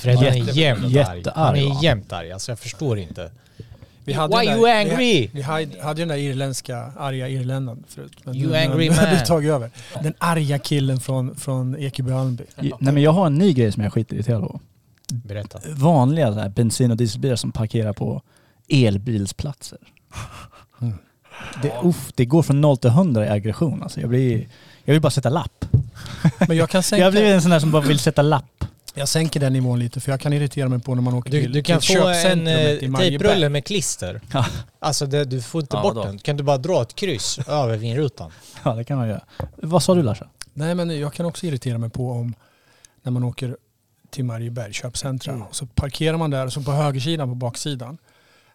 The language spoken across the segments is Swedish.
Freddan är jämt arg. jättearg, Han är jämt arg. Alltså jag förstår inte. Vi Why den you angry? Vi, vi hade hade ju den där irländska arga irländaren förut. Men You nu- angry nu man. du tagit över. Den arga killen från, från Ekeby Almby. Nej men jag har en ny grej som jag är skitirriterad på. Berätta. Vanliga så här, bensin och dieselbilar som parkerar på elbilsplatser. Mm. Det, uff, det går från 0 till 100 i aggression alltså. Jag, blir, jag vill bara sätta lapp. Men jag kan Jag sänka, blir en sån där som bara vill sätta lapp. Jag sänker den nivån lite för jag kan irritera mig på när man åker Du, till, du kan till få en eh, tejprulle med klister. Ja. Alltså det, du får inte Ja, bort då. den. Kan du bara dra ett kryss över vinrutan? Ja det kan man göra. Vad sa du Larsa? Nej men jag kan också irritera mig på om när man åker till Marieberg köpcentra Mm. och så parkerar man där och så på högersidan på baksidan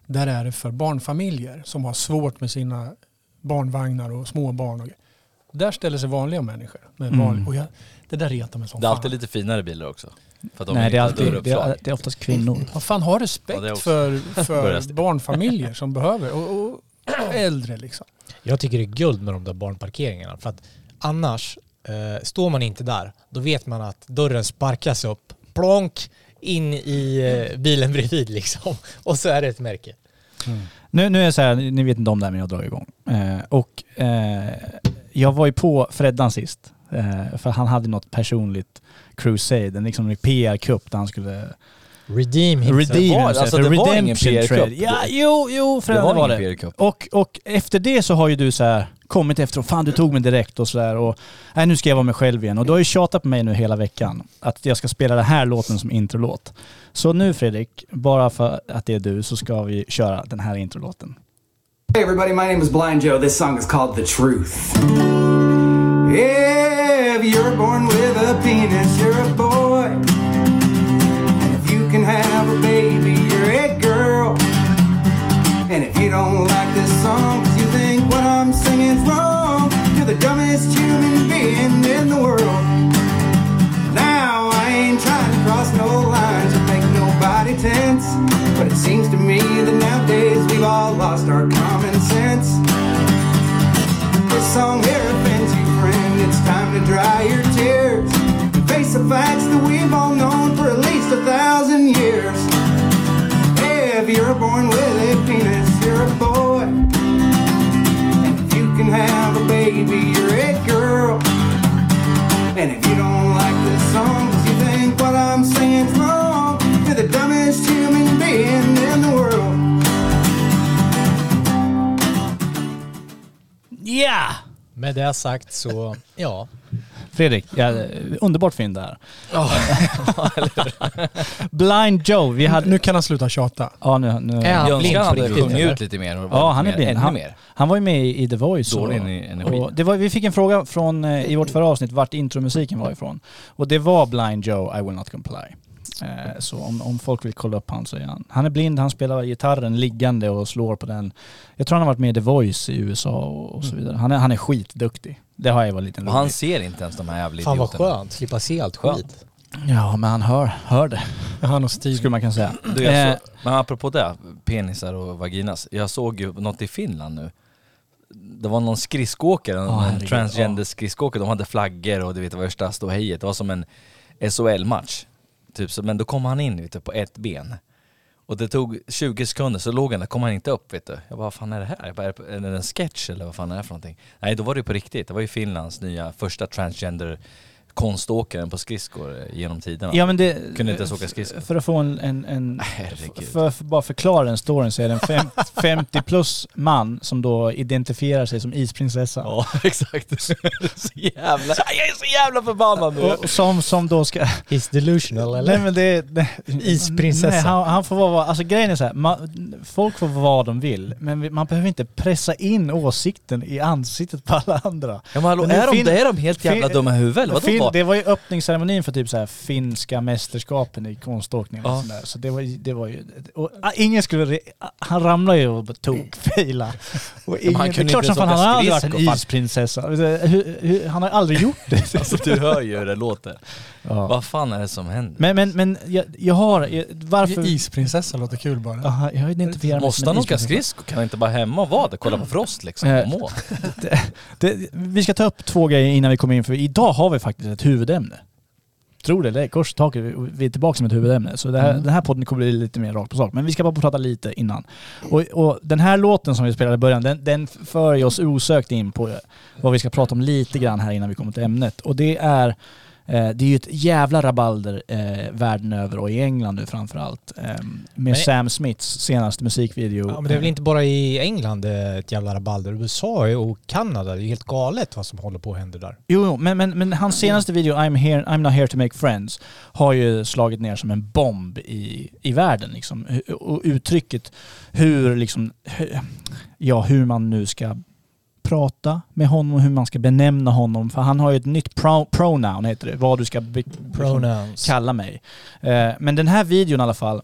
där är det för barnfamiljer som har svårt med sina barnvagnar och småbarn. Och, där ställer sig vanliga människor. Med Mm. vanlig, och jag, det där retar mig som Det är fan. alltid lite finare bilar också. För att de Nej det är, alltid, det, är, det är oftast kvinnor. Vad fan, ha respekt Ja, för, för barnfamiljer som behöver och, och äldre liksom. Jag tycker det är guld med de där barnparkeringarna. För att annars, eh, står man inte där, då vet man att dörren sparkas upp, plonk, in i eh, bilen bredvid liksom. Och så är det ett märke. Nu, nu är det så här, ni vet inte om det här men jag drar igång. Eh, och eh, jag var ju på Freddan sist. Eh, för han hade något personligt crusade, en liksom PR-kupp där han skulle Redeem himself. redeem var- himself. alltså, det var ingen PR-kupp. Ja, jo, jo, Det Freddan var var det. Och, och efter det så har ju du så här kommit efter och fan du tog mig direkt och sådär och nej nu ska jag vara mig själv igen. Och du har ju tjatat på mig nu hela veckan att jag ska spela den här låten som introlåt. Så nu Fredrik, bara för att det är du så ska vi köra den här introlåten. Hey everybody, my name is Blind Joe. This song is called The Truth. If you're born with a penis, you're a boy. If you can have a baby, you're a girl. And if you don't like this song, 'cause you think what I'm singing's wrong, you're the dumbest human being in the world. Now, I ain't trying to cross no lines or make nobody tense. But it seems to me that nowadays we've all lost our common sense. This song here to dry your tears. And face the facts that we've all known for at least a thousand years. If you're born with a penis, you're a boy. And if you can have a baby, you're a girl. And if you don't like this song, 'cause you think what I'm singing's wrong, you're the dumbest human being in the world. Yeah! Med det sagt så, ja. Fredrik, ja, underbart fynd där. Blind Joe, vi hade... Nu kan han sluta tjata. Ja, nu, nu, Är han blind på riktigt, ut lite mer och Ja, han är blind. Han, mer. han var ju med i The Voice. Dålig och- energi. Och det var, vi fick en fråga från, eh, i vårt förra avsnitt vart intromusiken var ifrån. Och det var Blind Joe, I will not comply. Eh, så om, om folk vill kolla upp han så är han. Han är blind, han spelar gitarren liggande och slår på den. Jag tror han har varit med i The Voice i USA och, och så vidare. Han är, han är skitduktig. Det har jag varit liten Och han ser inte ens de här jävla Fan vad idioterna. skönt, slippa se allt skit. Ja, men han hör, hör det. Han och Steve. Skulle man kunna säga. Du, jag Eh, så, men apropå det, penisar och vaginas. Jag såg ju något i Finland nu. Det var någon skridskoåkare, någon herregud, transgender skridskoåkare. De hade flaggor och du vet värsta ståhejet. Det var som en SHL-match. Typ så, men då kom han in vet du, på ett ben. Och det tog 20 sekunder så låg han där, kom han inte upp vet du. Jag bara, vad fan är det här? Jag bara, är det en sketch eller vad fan är det för någonting? Nej då var det på riktigt. Det var ju Finlands nya första transgender konståkaren på skridskor eh, genom tiderna. Ja men det... Kunde inte ens åka skridskor. För att få en... en, en Herregud. för, för bara förklara den storyn så är det en fem, 50 plus man som då identifierar sig som isprinsessa. Ja exakt. så jävla, jag är så jävla förbannad nu. Och som, som då ska... He's delusional Nej eller? men det... det Isprinsessa. Nej, han, han får vara. Alltså grejen är så här, man, folk får vara vad de vill, men man behöver inte pressa in åsikten i ansiktet på alla andra. Ja men hallå, Men är, de, fin- är de helt jävla fin- dumma i huvudet? Vadå Fin, det var ju öppningsceremonin för typ så här finska mästerskapen i konståkning och Ja. sånt där. Så det var, det var ju... Och, ah, ingen skulle... ah, Han ramlade ju och tog fejla. Och ingen, han det är kunde klart inte som fan han har aldrig varit en isprinsessa. Han har aldrig gjort det. Alltså du hör ju hur det låter. Ja. Vad fan är det som händer? Men, men, men jag, jag har... Jag, varför... Isprinsessa låter kul bara. Aha, jag identifierar mig Måste han åka skridskor? Kan han inte bara hemma och vara där? Kolla på Frost liksom Eh, och må? Det, vi ska ta upp två grejer innan vi kommer in, för idag har vi faktiskt ett huvudämne. Tro det eller ej, kors i taket. Vi- är tillbaka med ett huvudämne. Så det här, den här podden kommer bli lite mer rakt på sak. Men vi ska bara prata lite innan. Och, och den här låten som vi spelade i början, den, den för oss osökt in på vad vi ska prata om lite grann här innan vi kommer till ämnet. Och det är Eh, det är ju ett jävla rabalder eh, världen över och i England nu framförallt. Eh, med Men- Sam Smiths senaste musikvideo. Ja, men det är väl inte bara i England det är ett jävla rabalder. USA och Kanada, det är helt galet vad som håller på att hända där. Jo, men, men, men hans senaste video, I'm, here, I'm not here to make friends, har ju slagit ner som en bomb i, i världen. Liksom. Och uttrycket hur, liksom, ja, hur man nu ska prata med honom och hur man ska benämna honom. För han har ju ett nytt pro, pronoun, heter det, vad du ska be, Pronouns. kalla mig. Eh, men den här videon i alla fall,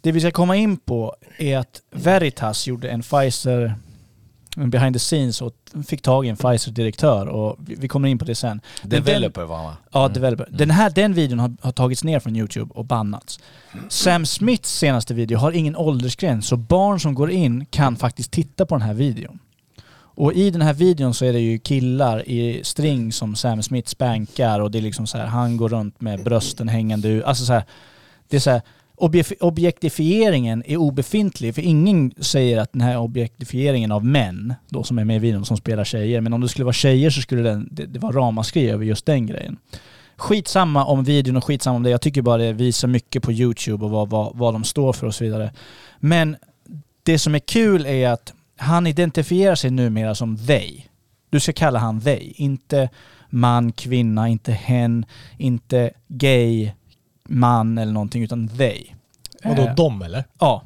det vi ska komma in på är att Veritas gjorde en Pfizer en behind the scenes och fick tag i en Pfizer-direktör och vi kommer in på det sen. Developer var han va? Ja, Mm. developer. Den, här, den videon har, har tagits ner från YouTube och bannats. Sam Smiths senaste video har ingen åldersgräns, så barn som går in kan faktiskt titta på den här videon. Och i den här videon så är det ju killar i string som Sam Smith spankar och det är liksom så här, han går runt med brösten hängande ut. Alltså så här, det är så här, objektifieringen är obefintlig för ingen säger att den här objektifieringen av män, då som är med i videon, som spelar tjejer, men om det skulle vara tjejer så skulle den, det, det vara ramaskri över just den grejen. Skitsamma om videon och skitsamma om det. Jag tycker bara det visar mycket på YouTube och vad, vad, vad de står för och så vidare. Men det som är kul är att han identifierar sig numera som they. Du ska kalla han they, inte man, kvinna, inte hen, inte gay, man eller någonting, utan they. Och då Eh, de eller? Ja.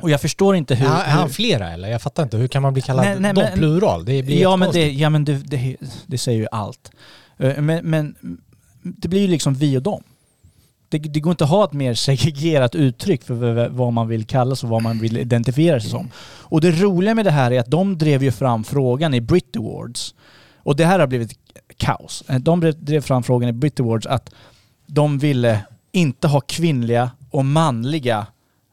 Och jag förstår inte hur... är, är han flera eller? Jag fattar inte. Hur kan man bli kallad Nej, nej, de men- plural? Det blir ja, men, det, ja men det, det, det säger ju allt. Eh, Men, men det blir ju liksom vi och dem. Det, det går inte att ha ett mer segregerat uttryck för vad man vill kallas och vad man vill identifiera sig som. Och det roliga med det här är att de drev ju fram frågan i Brit Awards. Och det här har blivit kaos. Eh, de drev- fram frågan i Brit Awards att de ville inte ha kvinnliga och manliga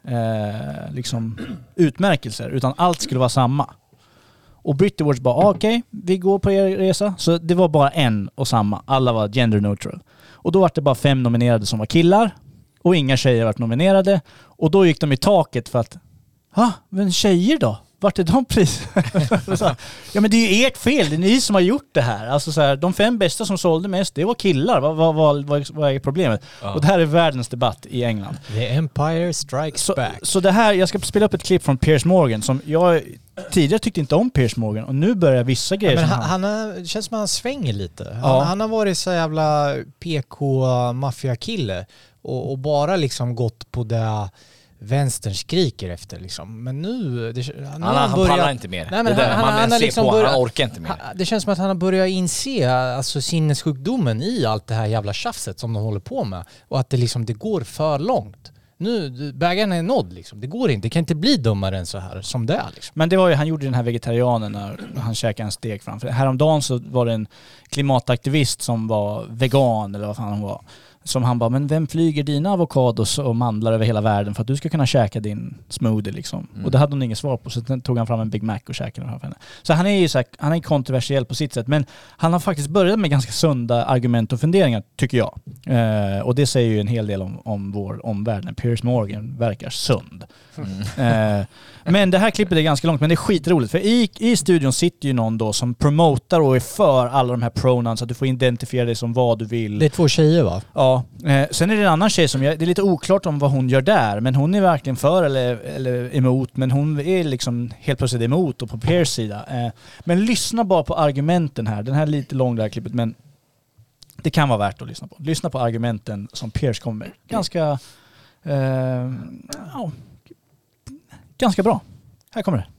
eh, liksom, utmärkelser, utan allt skulle vara samma. Och Brit Awards bara, ah, okej, vi går på er resa. Så det var bara en och samma. Alla var gender neutral. Och då var det bara fem nominerade som var killar. Och inga tjejer vart nominerade. Och då gick de i taket för att, ha, men tjejer då? Vart är de pris? Så här, ja men det är ju ert fel, det är ni som har gjort det här. Alltså så här, de fem bästa som sålde mest, det var killar. Vad, vad, vad, vad, vad är problemet? Ja. Och det här är världens debatt i England. The Empire Strikes Så, Back. så det här, jag ska spela upp ett klipp från Piers Morgan som jag tidigare tyckte inte om Piers Morgan och nu börjar vissa Ja, grejer men som han, han, han har, det känns som att han svänger lite. Han, Ja. han har varit så jävla PK-maffiakille och, och bara liksom gått på det vänstern skriker efter liksom. Men nu... Det, nu Han, har han, börjat- pallar inte mer. Nej, men det där, han- man han- han har ser liksom på, börjat- han orkar inte mer. Han- Det känns som att han har börjat inse alltså, sinnessjukdomen i allt det här jävla tjafset som de håller på med. Och att det liksom, det går för långt. Nu, bägaren är nådd liksom. Det går inte. Det kan inte bli dummare än så här som det är liksom. Men det var ju, han gjorde den här vegetarianen när han käkade en stek framför. Häromdagen så var det en klimataktivist som var vegan eller vad fan hon var. Som han bara, men vem flyger dina avokados och mandlar över hela världen för att du ska kunna käka din smoothie liksom? Mm. Och det hade hon inget svar på så sen tog han fram en Big Mac och käkade den framför henne. Så han är ju så här, han är kontroversiell på sitt sätt men han har faktiskt börjat med ganska sunda argument och funderingar tycker jag. Eh, och det säger ju en hel del om, om vår omvärld när Piers Morgan verkar sund. Mm. Eh, men det här klippet är ganska långt, men det är skitroligt. För i, i studion sitter ju någon då som promotar och är för alla de här pronouns, att du får identifiera dig som vad du vill. Det är två tjejer va? Ja. Eh, sen är det en annan tjej som, jag, det är lite oklart om vad hon gör där, men hon är verkligen för eller, eller emot, men hon är liksom helt plötsligt emot och på Peers sida. Eh, men lyssna bara på argumenten här. Den här är lite lång det här klippet, men det kan vara värt att lyssna på. Lyssna på argumenten som peers kommer med. Ganska... Eh, ja, ganska bra. Här kommer det.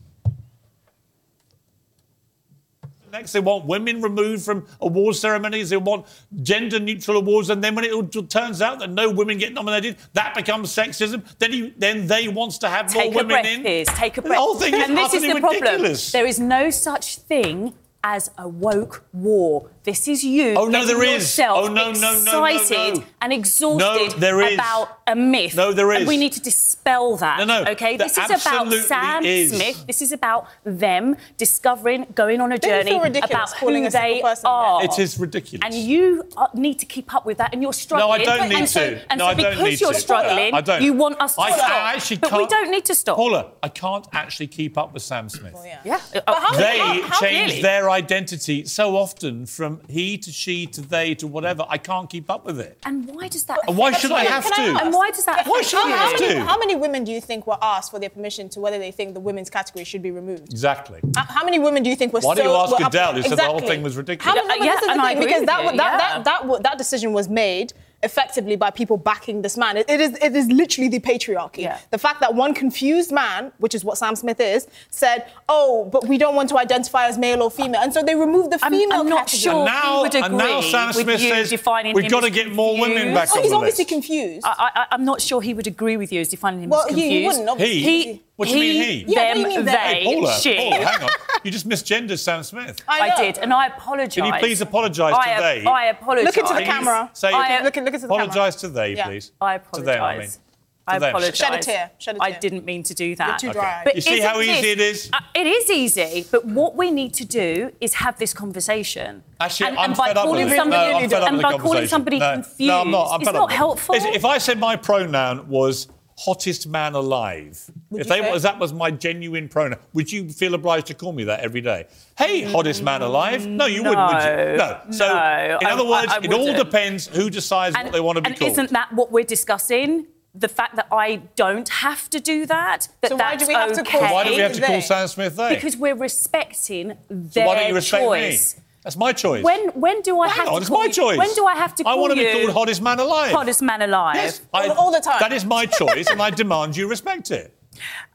Next, they want women removed from award ceremonies. They want gender neutral awards, and then when it turns out that no women get nominated, that becomes sexism. Then he, then they wants to have Take more women breath, in. Piers. Take a The breath. whole thing is and this is the problem. ridiculous. There is no such thing as a woke war. This is you Oh, no, there is. yourself Oh, no, no, no, no, no. And exhausted No, there is. about a myth. No, there And we need to dispel that. No, no, Okay, there this is about Sam is. Smith. This is about them discovering, going on a journey about who a they are. It is ridiculous. And you uh, need to keep up with that, and you're struggling. No, I don't need and so, to. And No, so I don't because need you're to. struggling, I don't. you want us to I, stop. I actually but can't. we don't need to stop. Paula, I can't actually keep up with Sam Smith. Yeah. how- They how- how change really? their identity so often from he to she to they to whatever. I can't keep up with it. And why does that? And why should I you? have Can I to? ask? And why does that? Why should I you? How have many, to? how many women do you think were asked for their permission to whether they think the women's category should be removed? Exactly. How- How many women do you think were Why so... do you ask were up- Adele? He said the whole Exactly. thing was ridiculous. How many, Yeah, yeah, this is the and I thing, agree because with that, you, that, yeah. that, that, wa- that decision was made effectively by people backing this man. It, it is it is literally the patriarchy. Yeah. The fact that one confused man, which is what Sam Smith is, said, "Oh, but we don't want to identify as male or female," and so they removed the I'm- female I'm not category. sure. and now, he would and now Sam with Smith you says defining we've got to as get more women back Oh, on he's obviously list. confused. I, I, I'm not sure he would agree with you as defining him well, as he, confused. he wouldn't. Obviously. He? What do you mean he? Yeah, what them, do you mean they? they, Paula, she. Paula, hang on. You just misgendered Sam Smith. I, I did, and I apologise. Can you please apologise I, to they? I apologise. Look into the camera. Say, I- Look, look into the camera. apologise to they, Yeah. please. I apologise. To them, I mean. apologise. I them. apologise. Shed a tear, shed a I tear. I didn't mean to do that. You're too dry. But You see how easy this- it is? Uh, it is easy, but what we need to do is have this conversation. Actually, and, I'm and by fed up with calling it. somebody, no, I'm fed up and with by the calling somebody no, confused, no, I'm not. I'm it's fed up not with it. helpful. If- If I said my pronoun was hottest man alive, Would if you they say? was that was my genuine pronoun, would you feel obliged to call me that every day? Hey, hottest man alive? No, you wouldn't, would you? No. So, no, in I- other words, I- I it all depends who decides what they want to be and called. isn't that what we're discussing? The fact that I don't have to do that, that So why that's do we have to call- okay. Why do we have to call They. Sam Smith they? Because we're respecting so their why don't you respect choice. me? That's my choice. When when do I Hang have on, to it's call my you- choice. When do I have to call I want to be called hottest man alive. hottest man alive? Yes, All- all the time. That is my choice, and I demand you respect it.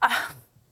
Uh,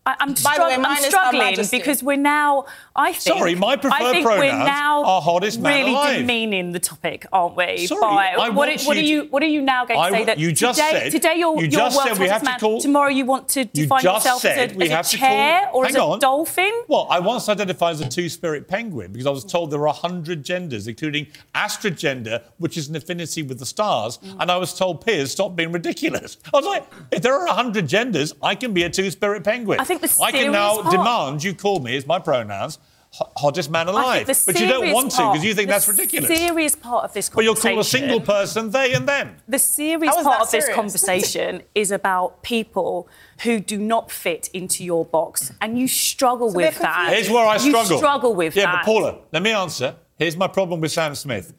I, I'm, By strugg- way, I'm struggling because we're now. I think. Sorry, my preferred I think we're pronouns now are hottest man really alive. demeaning the topic, aren't we? Sorry, by, I what, want are- what you are you? What are you now going to I say w- that you just today? said- today you're, you you're said we hottest have to call- Tomorrow you want to define just yourself said as a, we as a to chair call- or as Hang a on. dolphin. Well, I once identified as a two-spirit penguin because I was told there are 100 genders, including astrogender, which is an affinity with the stars. Mm. And I was told, Piers, stop being ridiculous. I was like, if there are 100 genders, I can be a two-spirit penguin. I think the I can now part- demand you call me as my pronouns, ho- hottest man alive. But you don't serious want to because you think that's ridiculous. serious part of this But you'll call a single person they and them. The serious part that of this conversation is about people who do not fit into your box, and you struggle they're with that. Here's where I struggle. You struggle with yeah, that. but Paula, let me answer. Here's my problem with Sam Smith.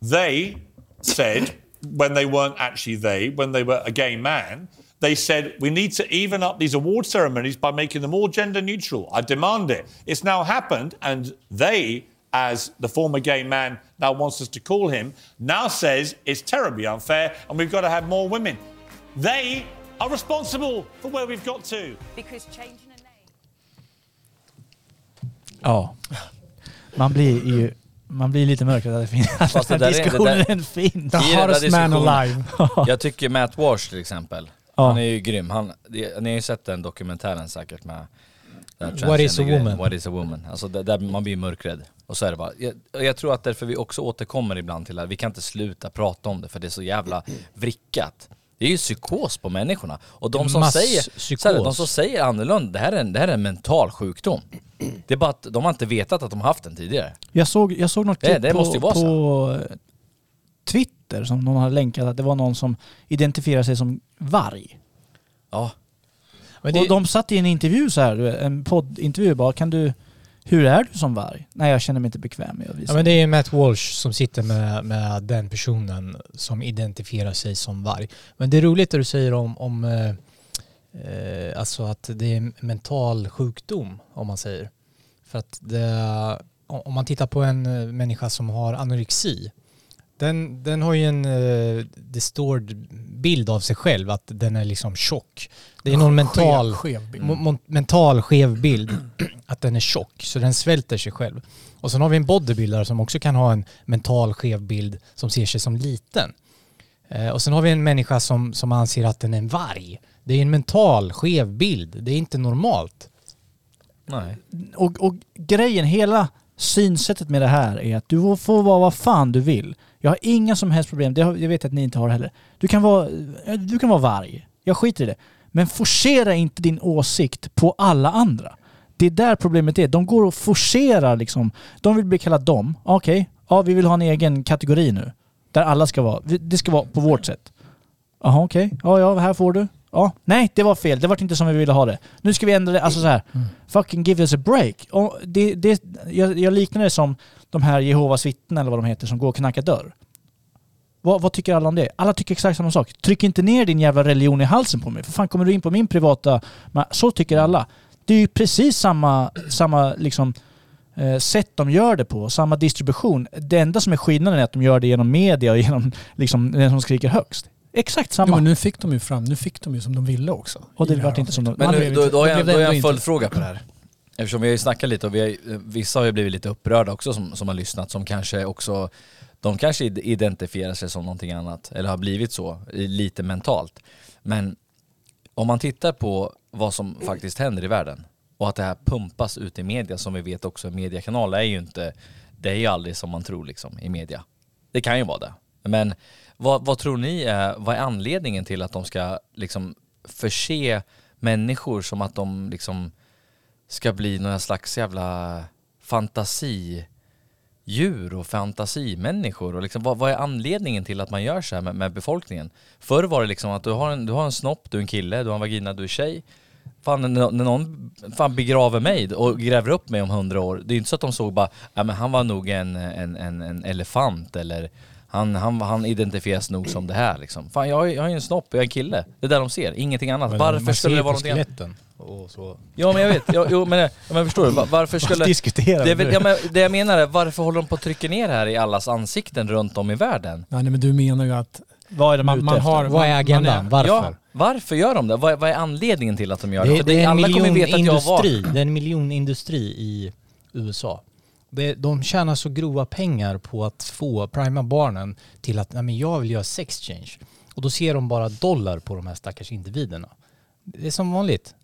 They said, when they weren't actually they, when they were a gay man, they said, we need to even up these award ceremonies by making them all gender neutral. I demand it. It's now happened, and they, as the former gay man now wants us to call him, now says it's terribly unfair and we've got to have more women. They are responsible for where we've got to. Because changing a name. Ja. Man blir ju man blir lite mörkrädd att fin- Fast att det den där är- diskussionen det där- finns. The I den där hottest man alive. Jag tycker Matt Walsh till exempel, Ja. han är ju grym. Han, det- ni har ju sett den dokumentären säkert med What is a woman? What is a woman? Alltså där, där man blir mörkrädd. Och så är det bara. Jag, jag tror att därför vi också återkommer ibland till att vi kan inte sluta prata om det för det är så jävla vrickat. Det är ju psykos på människorna. Och de som säger, så här, de som säger annorlunda, det här, är en, det här är en mental sjukdom. Det är bara att de har inte vetat att de har haft den tidigare. Jag såg, jag såg något Det- klipp det på, måste ju vara på eh, Twitter som någon hade länkat att det var någon som identifierar sig som varg. Ja. Men det, Och de satt i en intervju så här, en poddintervju bara, kan du, hur är du som varg? Nej jag känner mig inte bekväm med att visa. Ja, men det är Matt Walsh som sitter med, med den personen som identifierar sig som varg. Men det är roligt det du säger om, om eh, eh, alltså att det är en mental sjukdom om man säger. För att det, om man tittar på en eh, människa som har anorexi, den, den har ju en eh, distorted bild av sig själv, att den är liksom tjock. Det är någon mental, Skev, bild. mo- mental skev bild, att den är tjock, så den svälter sig själv. Och sen har vi en bodybuilder som också kan ha en mental skev bild som ser sig som liten. Eh, och sen har vi en människa som, som anser att den är en varg. Det är en mental skev bild, det är inte normalt. Nej. och, och grejen, hela synsättet med det här är att du får vara vad fan du vill. Jag har inga som helst problem, det har, jag vet att ni inte har heller. Du kan vara, du kan vara varg. Jag skiter i det. Men forcera inte din åsikt på alla andra. Det är där problemet är. De går och forcerar liksom. De vill bli kallade dem. Okej, ja vi vill ha en egen kategori nu. Där alla ska vara. Det ska vara på vårt sätt. Jaha okej, ja ja här får du. Ja, nej det var fel. Det var inte som vi ville ha det. Nu ska vi ändra det. Alltså så här. Fucking give us a break. Och det, det, jag, jag liknar det som de här Jehovas vittnen eller vad de heter som går och knackar dörr. Vad, vad tycker alla om det? Alla tycker exakt samma sak. Tryck inte ner din jävla religion i halsen på mig. För fan kommer du in på min privata... Så tycker alla. Det är ju precis samma, samma liksom, eh, sätt de gör det på, samma distribution. Det enda som är skillnaden är att de gör det genom media och genom liksom, den som skriker högst. Exakt Jo, samma. men nu fick de ju fram, nu fick de ju som de ville också. och det här vart inte som de... Men Man nu, då, inte- då har det jag, då har jag en följdfråga på det här. Eftersom vi har ju snackat lite och vi har, vissa har ju blivit lite upprörda också som, som har lyssnat som kanske också de kanske id- identifierar sig som någonting annat eller har blivit så lite mentalt. Men om man tittar på vad som faktiskt händer i världen och att det här pumpas ut i media som vi vet också mediekanaler är ju inte, det är ju aldrig som man tror liksom i media. Det kan ju vara det. Men vad, vad tror ni är, vad är anledningen till att de ska liksom förse människor som att de liksom ska bli några slags jävla fantasidjur och fantasimänniskor och liksom, vad, vad är anledningen till att man gör så här med, med befolkningen? Förr var det liksom att du har, en, du har en snopp, du är en kille, du har en vagina, du är tjej. Fan när, någon fan begraver mig och gräver upp mig om hundra år, det är inte så att de såg bara, ja men han var nog en, en, en, en elefant eller han, han, han identifieras nog som det här liksom. Fan jag, är- jag är ju en snopp, jag är en kille. Det är där de ser, ingenting annat. Men Varför man skulle ser det på vara någonting annat? skeletten och så. Ja men jag vet, ja, jo men, ja, men förstår du, Va- varför skulle... diskuterar Det, är väl, ja, men det jag menar är, varför håller de på att trycka ner det här i allas ansikten runt om i världen? Ja, nej, men du menar ju att Vad är de man, man har... Vad är man- agendan? man Varför? Ja, varför gör de det? Vad, vad är anledningen till att de gör det? Det, För det är en alla kommer veta att jag var... miljonindustri. Det är en miljonindustri i USA. Det, de tjänar så grova pengar på att få prima barnen till att Nej, men jag vill göra sex change. Och då ser de bara dollar på de här stackars individerna. Det är som vanligt.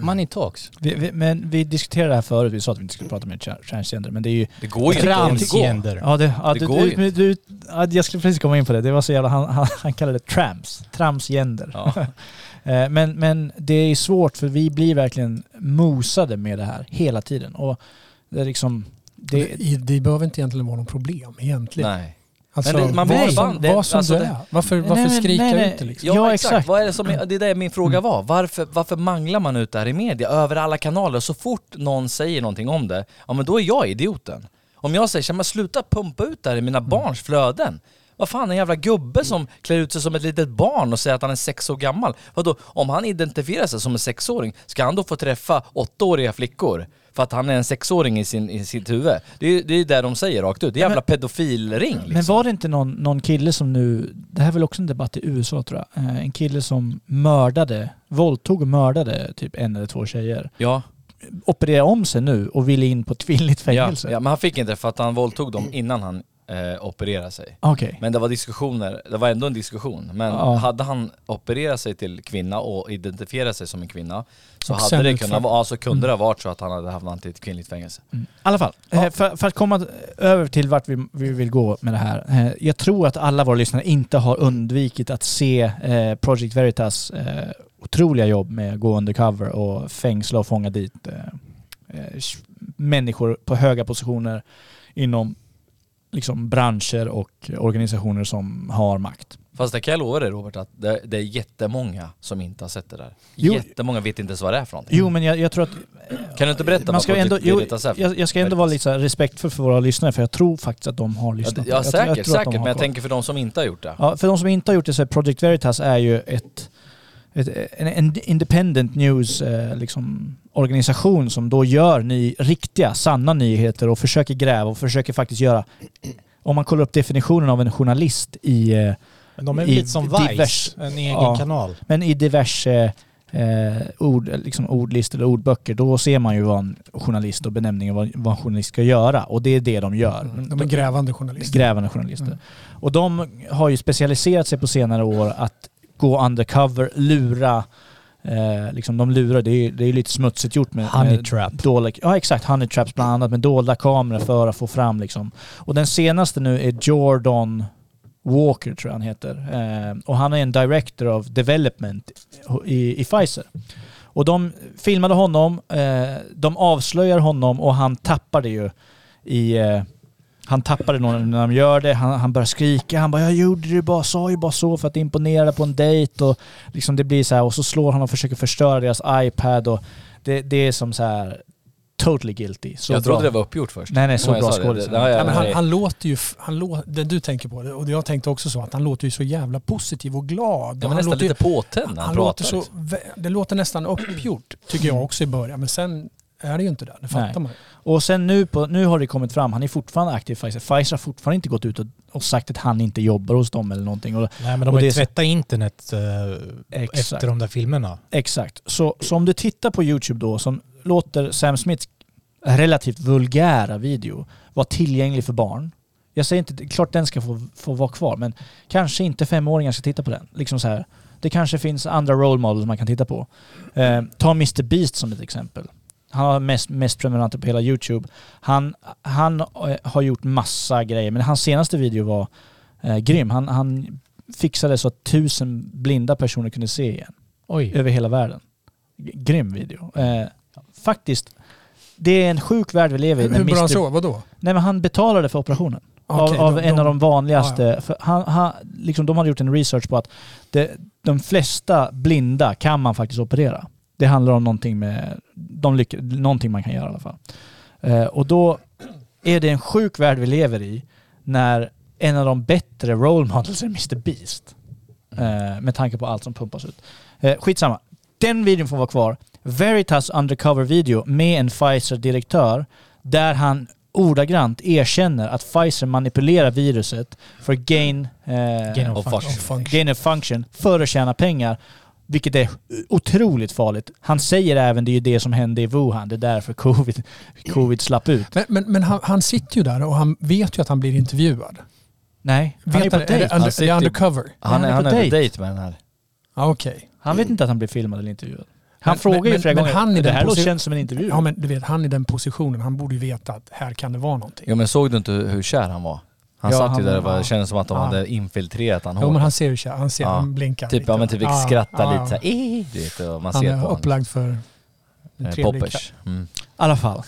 Money talks. Vi, vi, men vi diskuterade det här förut, vi sa att vi inte skulle prata med tra- transgender, men det är ju... Det går ju. Transgender. Ja, det, ja, Det du, går du, du, ja, jag skulle precis komma in på det. Det var så jävla... Han, han, han kallade det trams. Tramsgender. Ja. Eh, men, men det är svårt för vi blir verkligen mosade med det här hela tiden. Och det är liksom... Det, Det, behöver inte egentligen vara något problem egentligen. Nej. Alltså, Men det- man blir som, det- vad som alltså du det- är. Varför, Nej, varför men- skrika nej, nej. ut det liksom? Ja, Ja, exakt. exakt. Vad är det, som är, det är det min fråga var. Varför, varför manglar man ut det här i media över alla kanaler? Så fort någon säger någonting om det, ja men då är jag idioten. Om jag säger, "Tja, men sluta pumpa ut det här i mina barns flöden. Vad fan, en jävla gubbe som klär ut sig som ett litet barn och säger att han är sex år gammal. Vadå, om han identifierar sig som en sexåring, ska han då få träffa åttaåriga flickor? För att han är en sexåring i, sin, i sitt huvud. Det är det, är det de säger rakt ut. Det är jävla pedofilring liksom. Men var det inte någon, någon kille som nu, det här är väl också en debatt i USA tror jag, Eh, en kille som mördade, våldtog och mördade typ en eller två tjejer. Ja, Opererade om sig nu och ville in på ett kvinnligt ja, fängelse. ja, men han fick inte det för att han våldtog dem innan han eh, opererade sig. Okej. Men det var diskussioner, det var ändå en diskussion. Men Ja. hade han opererat sig till kvinna och identifierat sig som en kvinna så Och hade det kunnat ja, så kunde det ha varit så att han hade hamnat i ett kvinnligt fängelse. Mm. I alla fall, eh, för, för att komma över till vart vi, vi vill gå med det här. Eh, jag tror att alla våra lyssnare inte har undvikit att se eh, Project Veritas eh, otroliga jobb med att gå undercover och fängsla och fånga dit eh, människor på höga positioner inom liksom, branscher och organisationer som har makt. Fast det kan jag lova dig Robert att det, det är jättemånga som inte har sett det där. Jo. Jättemånga vet inte ens vad det är för någonting. Jo men jag, jag tror att Kan du inte berätta man vad ska Project ändå, jo, Veritas är? jag, jag ska ändå vara lite respektfull för våra lyssnare för jag tror faktiskt att de har Ja, lyssnat. ja Jag tror- jag säkert, säkert. Men jag koll. tänker för de som inte har gjort det. Ja, för de som inte har gjort det så är Project Veritas är ju ett, ett en, en independent news eh, liksom, organisation som då gör ny, riktiga, sanna nyheter och försöker gräva och försöker faktiskt göra, om man kollar upp definitionen av en journalist i, Men de är I lite som Vice, divers- en egen ja. kanal. men i diverse eh, ord, liksom ordlistor och ordböcker, då ser man ju vad en journalist och benämningen vad, vad en journalist ska göra. Och det är det de gör. Mm. De är grävande journalister. Grävande journalister. Mm. Och de har ju specialiserat sig på senare år att gå undercover, lura, eh, liksom de lurar, det är det är lite smutsigt gjort med, Honey med trap. dolda, ja exakt, honey traps bland annat, med dolda kameror för att få fram liksom. Och den senaste nu är Jordan Walker tror jag han heter. Eh, och han är en director of development i, i Pfizer. Och de filmade honom, eh, de avslöjar honom och han tappar det ju i... Han tappar det någon när de gör det, han, han börjar skrika, han bara “jag gjorde det bara, sa ju bara så för att imponera på en dejt” och liksom det blir så här och så slår han och försöker förstöra deras iPad och det, det är som så här totally guilty. Så jag bra. trodde det var uppgjort först. Nej, nej, så bra skådis. Ja, ja, han, han låter ju, han lå, det du tänker på, det, och jag tänkte också så, att han låter ju så jävla positiv och glad. Ja, men han nästan låter lite påtänd när han han låter pratar. så, vä- Det låter nästan uppgjort, tycker jag också i början. Men sen är det ju inte det, det fattar Nej. man. Och sen nu, på, nu har det kommit fram, han är fortfarande aktiv i Pfizer. Pfizer har fortfarande inte gått ut och, och sagt att han inte jobbar hos dem eller någonting. Och, Nej men de har det ju tvättat internet eh, efter de där filmerna. Exakt. Så, så om du tittar på YouTube då, som låter Sam Smiths relativt vulgära video vara tillgänglig för barn. Jag säger inte, klart den ska få, få vara kvar, men kanske inte femåringar ska titta på den. Liksom så här. Det kanske finns andra role models man kan titta på. Eh, ta Mr Beast som ett exempel. Han har mest, mest prenumeranter på hela YouTube. Han, han eh, har gjort massa grejer, men hans senaste video var eh, grym. Han, han fixade så att tusen blinda personer kunde se igen Oj. över hela världen. G- Grym video. Eh, faktiskt, det är en sjuk värld vi lever i. Hur, bra Mr. så? Vadå? Nej men han betalade för operationen. av Okej, av de- en de- av de vanligaste. Ja, För han, han, liksom, de hade gjort en research på att det, de flesta blinda kan man faktiskt operera. Det handlar om någonting, med, de lyck, någonting man kan göra i alla fall. Eh, och då är det en sjuk värld vi lever i när en av de bättre role models är Mr Beast. Eh, med tanke på allt som pumpas ut. Eh, skitsamma. Den videon får vara kvar. Veritas undercover video med en Pfizer-direktör där han ordagrant erkänner att Pfizer manipulerar viruset för gain, eh, Gain of function. Function. gain of function för att tjäna pengar. Vilket är otroligt farligt. Han säger även det är ju det som hände i Wuhan. Det är därför covid, covid slapp ut. Men, men, men han, han sitter ju där och han vet ju att han blir intervjuad. Nej, han är Vet på är dejt. under, Han sitter är undercover? Han, Han är, är han på är på dejt. dejt med den här. Ja, Okej. Han vet inte att han blir filmad eller intervjuad. Han Men- frågar ju flera men gånger. han i det den här känns som en intervju. Ja men du vet, han i den positionen, han borde ju veta att här kan det vara någonting. Jo men såg du inte hur kär han var? Han Ja, satt han- ju där och var, ja. det kändes som att de Ja. hade infiltrerat han hårt. men han ser ju han ser, Ja. han blinkar Typ, lite. ja men typ Ja, skrattar ja, lite ja. såhär, "Eh", du vet, och man Han ser är på upplagd för en honom. trevlig Poppers. Mm. I alla fall.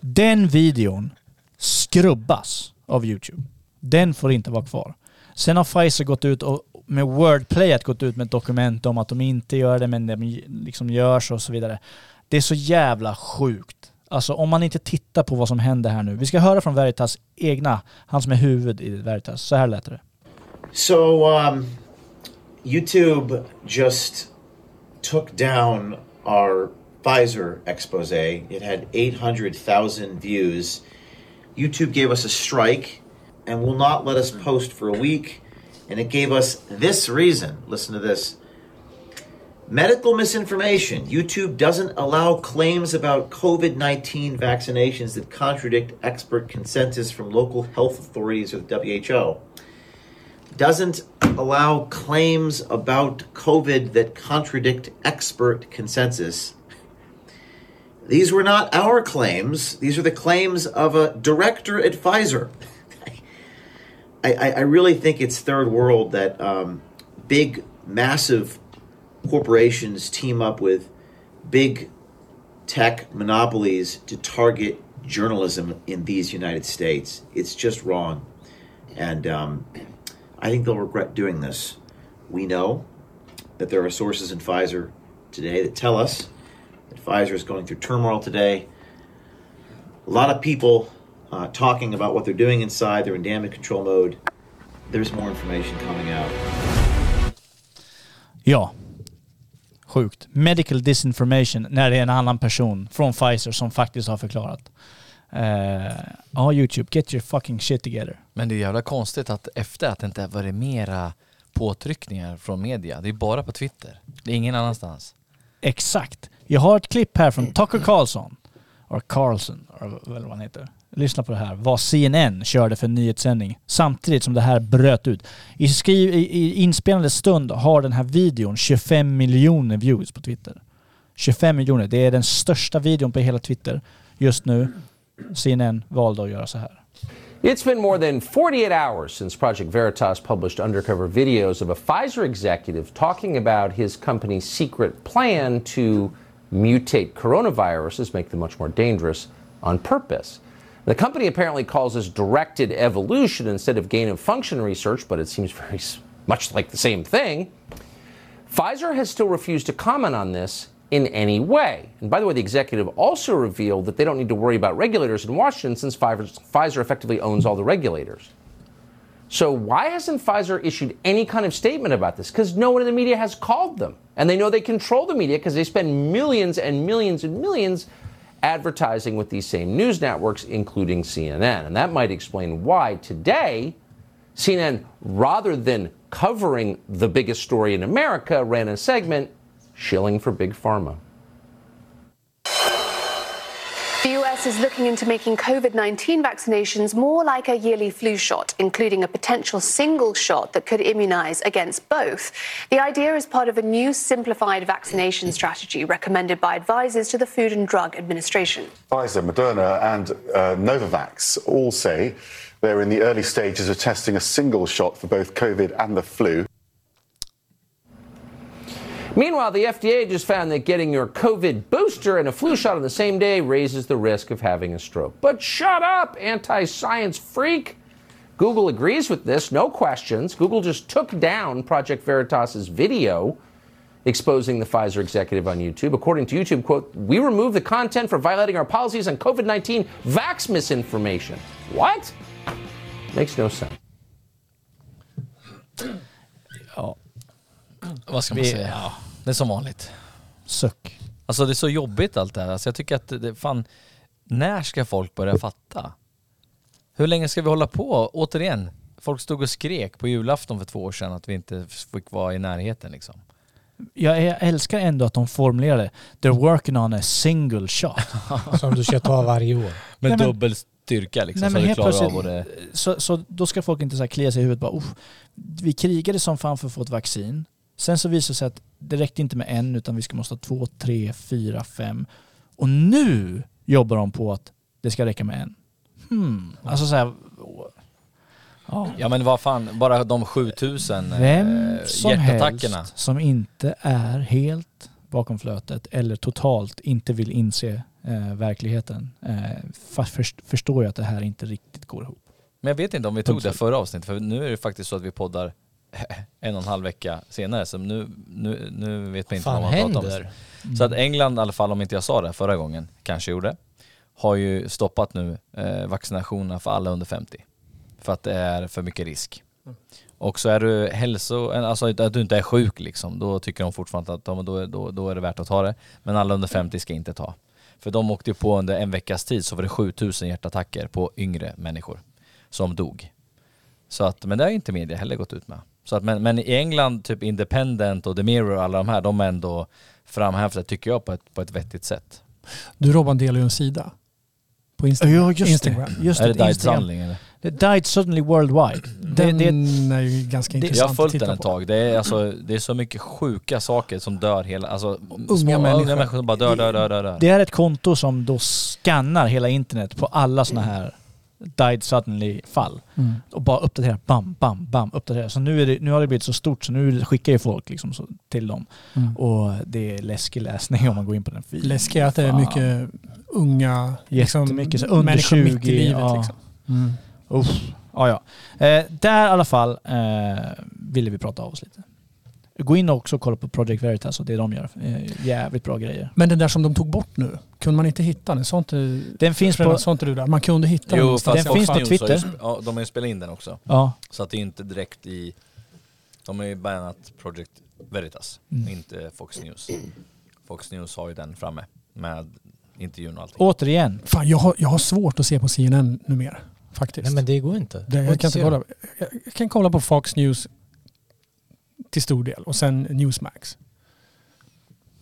Den videon skrubbas av YouTube. Den får inte vara kvar. Sen har Pfizer gått ut och med Wordplayet gått ut med ett dokument om att de inte gör det men de liksom görs och så vidare. Det är så jävla sjukt. Alltså om man inte tittar på vad som händer här nu. Vi ska höra från Veritas egna, han som är huvud i Veritas. Så här lät det. So, um, YouTube just took down our Pfizer expose. It had 800,000 views. YouTube gave us a strike and will not let us post for a week. And it gave us this reason. Listen to this. Medical misinformation. YouTube doesn't allow claims about COVID 19 vaccinations that contradict expert consensus from local health authorities or the WHO doesn't allow claims about COVID that contradict expert consensus. These were not our claims. These are the claims of a director at Pfizer. I, I, I really think it's third world that um, big, massive corporations team up with big tech monopolies to target journalism in these United States. It's just wrong. And um, I think they'll regret doing this. We know that there are sources in Pfizer today that tell us that Pfizer is going through turmoil today. A lot of people uh, talking about what they're doing inside, they're in damage control mode. There's more information coming out. Ja. Sjukt. Medical disinformation när det är en annan person från Pfizer som faktiskt har förklarat. Eh, Ja, YouTube, get your fucking shit together. Men det är jävla konstigt att efter att det inte varit mera påtryckningar från media, det är bara på Twitter. Det är ingen annanstans. Exakt. Jag har ett klipp här från Tucker Carlson. Eller Carlson, eller vad han heter. Lyssna på det här. Vad CNN körde för nyhetssändning samtidigt som det här bröt ut. I, skriv, i, i inspelande stund har den här videon 25 miljoner views på Twitter. 25 miljoner. Det är den största videon på hela Twitter just nu. CNN valde att göra så här. It's been more than 48 hours since Project Veritas published undercover videos of a Pfizer executive talking about his company's secret plan to mutate coronaviruses, make them much more dangerous, on purpose. The company apparently calls this directed evolution instead of gain of function research, but it seems very much like the same thing. Pfizer has still refused to comment on this in any way. And by the way, the executive also revealed that they don't need to worry about regulators in Washington since Pfizer effectively owns all the regulators. So why hasn't Pfizer issued any kind of statement about this? Because no one in the media has called them. And they know they control the media because they spend millions and millions and millions advertising with these same news networks, including CNN. And that might explain why today CNN, rather than covering the biggest story in America, ran a segment shilling for Big Pharma. The US is looking into making COVID 19 vaccinations more like a yearly flu shot, including a potential single shot that could immunize against both. The idea is part of a new simplified vaccination strategy recommended by advisors to the Food and Drug Administration. Pfizer, Moderna, and uh, Novavax all say they're in the early stages of testing a single shot for both COVID and the flu. Meanwhile, the FDA just found that getting your COVID booster and a flu shot on the same day raises the risk of having a stroke. But shut up, anti science freak! Google agrees with this, no questions. Google just took down Project Veritas's video exposing the Pfizer executive on YouTube. According to YouTube, quote, we removed the content for violating our policies on COVID 19 vax misinformation. What? Makes no sense. Vad ska man Vi- säga? ja. Det är som vanligt. Suck. Alltså det är så jobbigt allt det här. Alltså jag tycker att det, fan, när ska folk börja fatta? Hur länge ska vi hålla på? Återigen, folk stod och skrek på julafton för två år sedan att vi inte fick vara i närheten liksom. Jag, jag älskar ändå att de formulerade They're working on a single shot. Som du ska ta varje år. Med Nej, men- dubbel styrka liksom, Nej, så men du helt klarar av det... så, så då ska folk inte så här klia sig i huvudet bara "Uff, vi krigade som fan för att få ett vaccin. Sen så visade det sig att det räckte inte med en utan vi ska måste ha två, tre, fyra, fem. Och nu jobbar de på att det ska räcka med en. Hmm. Alltså så här, ja. Ja men vad fan, bara de 7000 Vem eh, som hjärtattackerna. helst som inte är helt bakom flötet eller totalt inte vill inse eh, verkligheten eh, förstår jag att det här inte riktigt går ihop. Men jag vet inte om vi tog det förra avsnittet, för nu är det faktiskt så att vi poddar en och en halv vecka senare, så nu, nu, nu vet man inte vad man pratar om. händer? Så att England i alla fall, om inte jag sa det förra gången, kanske gjorde, har ju stoppat nu eh, vaccinationerna för alla under 50. För att det är för mycket risk. Och så är du hälso, alltså att du inte är sjuk liksom, då tycker de fortfarande att då, då, då är det värt att ta det. Men alla under 50 ska inte ta. För de åkte på under en veckas tid så var det 7000 hjärtattacker på yngre människor som dog. Så att, men det har inte media heller gått ut med. Så att, men, men i England, typ Independent och The Mirror och alla de här, de är ändå framhävt det tycker jag på ett, på ett vettigt sätt. Du Robban delar ju en sida. På Insta- Ja, just Instagram. det. Just är det Died Instagram. Suddenly eller? Det died suddenly worldwide. Det, Den det, är ju ganska det- Jag intressant har att följt titta den ett på. tag. Det är, alltså, det är så mycket sjuka saker som dör hela... Alltså, Unga människor. som bara dör, dör, dör, dör. dör. det är ett konto som då skannar hela internet på alla sådana här died suddenly fall. Mm. Och bara uppdaterar, bam, bam, bam, uppdaterar. Så nu, är det, nu har det blivit så stort så nu skickar ju folk liksom så, till dem. Mm. Och det är läskig läsning om man går in på den filen. Läskigt att det är mycket unga liksom, Jättemycket, så under människor 20. mitt i livet. ja. Liksom. Mm. Uff. Ja, ja. Eh, där i alla fall eh, ville vi prata av oss lite. Gå in och också kolla på Project Veritas och det de gör. Eh, jävligt bra grejer. Men den där som de tog bort nu, kunde man inte hitta den? Sa inte, Den finns på... sa inte du där? Man kunde hitta den Jo, fast Den finns på ju Twitter. sp- Ja, de har ju spelat in den också. Ja. Så att det är inte direkt i... De har ju bannat Project Veritas, Mm. inte Fox News. Fox News har ju den framme med intervjun och allting. Återigen. Fan, jag har, jag har svårt att se på CNN numera. Faktiskt. Nej men det går inte. det, jag, kan inte se kolla. Jag, jag kan kolla på Fox News till stor del och sen Newsmax.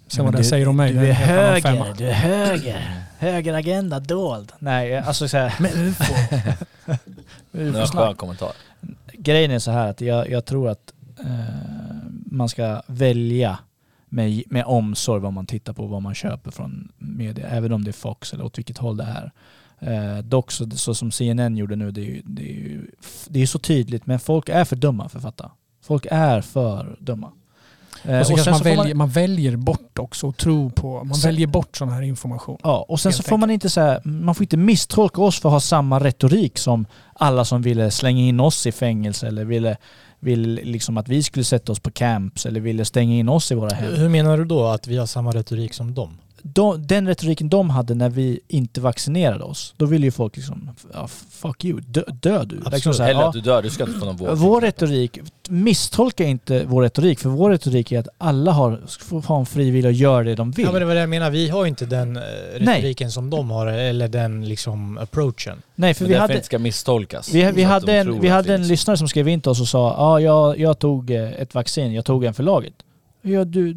Sen vad det säger om mig. Du är femma. höger, du är höger. Högeragenda dold. Nej, alltså så här. Men UFO. UFO-snack. skön kommentar. Grejen är så här att jag, jag tror att eh, man ska välja med, med omsorg vad man tittar på, vad man köper från media, även om det är Fox eller åt vilket håll det är. Eh, dock så, så som CNN gjorde nu, det är ju, det är ju det är så tydligt, men folk är för dumma för att fatta. Folk är för dumma. Eh, Och så och sen man, så väljer, man väljer bort också och tro på, man Sen- väljer bort sån här information. Ja, och sen så får man inte säga, man får inte misstolka oss för att ha samma retorik som alla som ville slänga in oss i fängelse eller ville, ville liksom att vi skulle sätta oss på camps eller ville stänga in oss i våra hem. Hur menar du då att vi har samma retorik som dem? De, den retoriken de hade när vi inte vaccinerade oss, då ville ju folk liksom, ja, fuck you, dö, dö du. Liksom så här, Hellre ja, att du dör, du ska inte få någon vård. vår retorik, misstolka inte vår retorik, för vår retorik är att alla har, får ha en fri vilja och gör det de vill. Ja men det var det jag menar, vi har ju inte den eh, retoriken som de har eller den liksom approachen. Nej, för Men vi hade, inte ska misstolkas. Vi, vi att hade, de en, vi att hade en lyssnare som skrev in till oss och sa ja, jag, jag tog eh, ett vaccin, jag tog en för laget. Ja, du...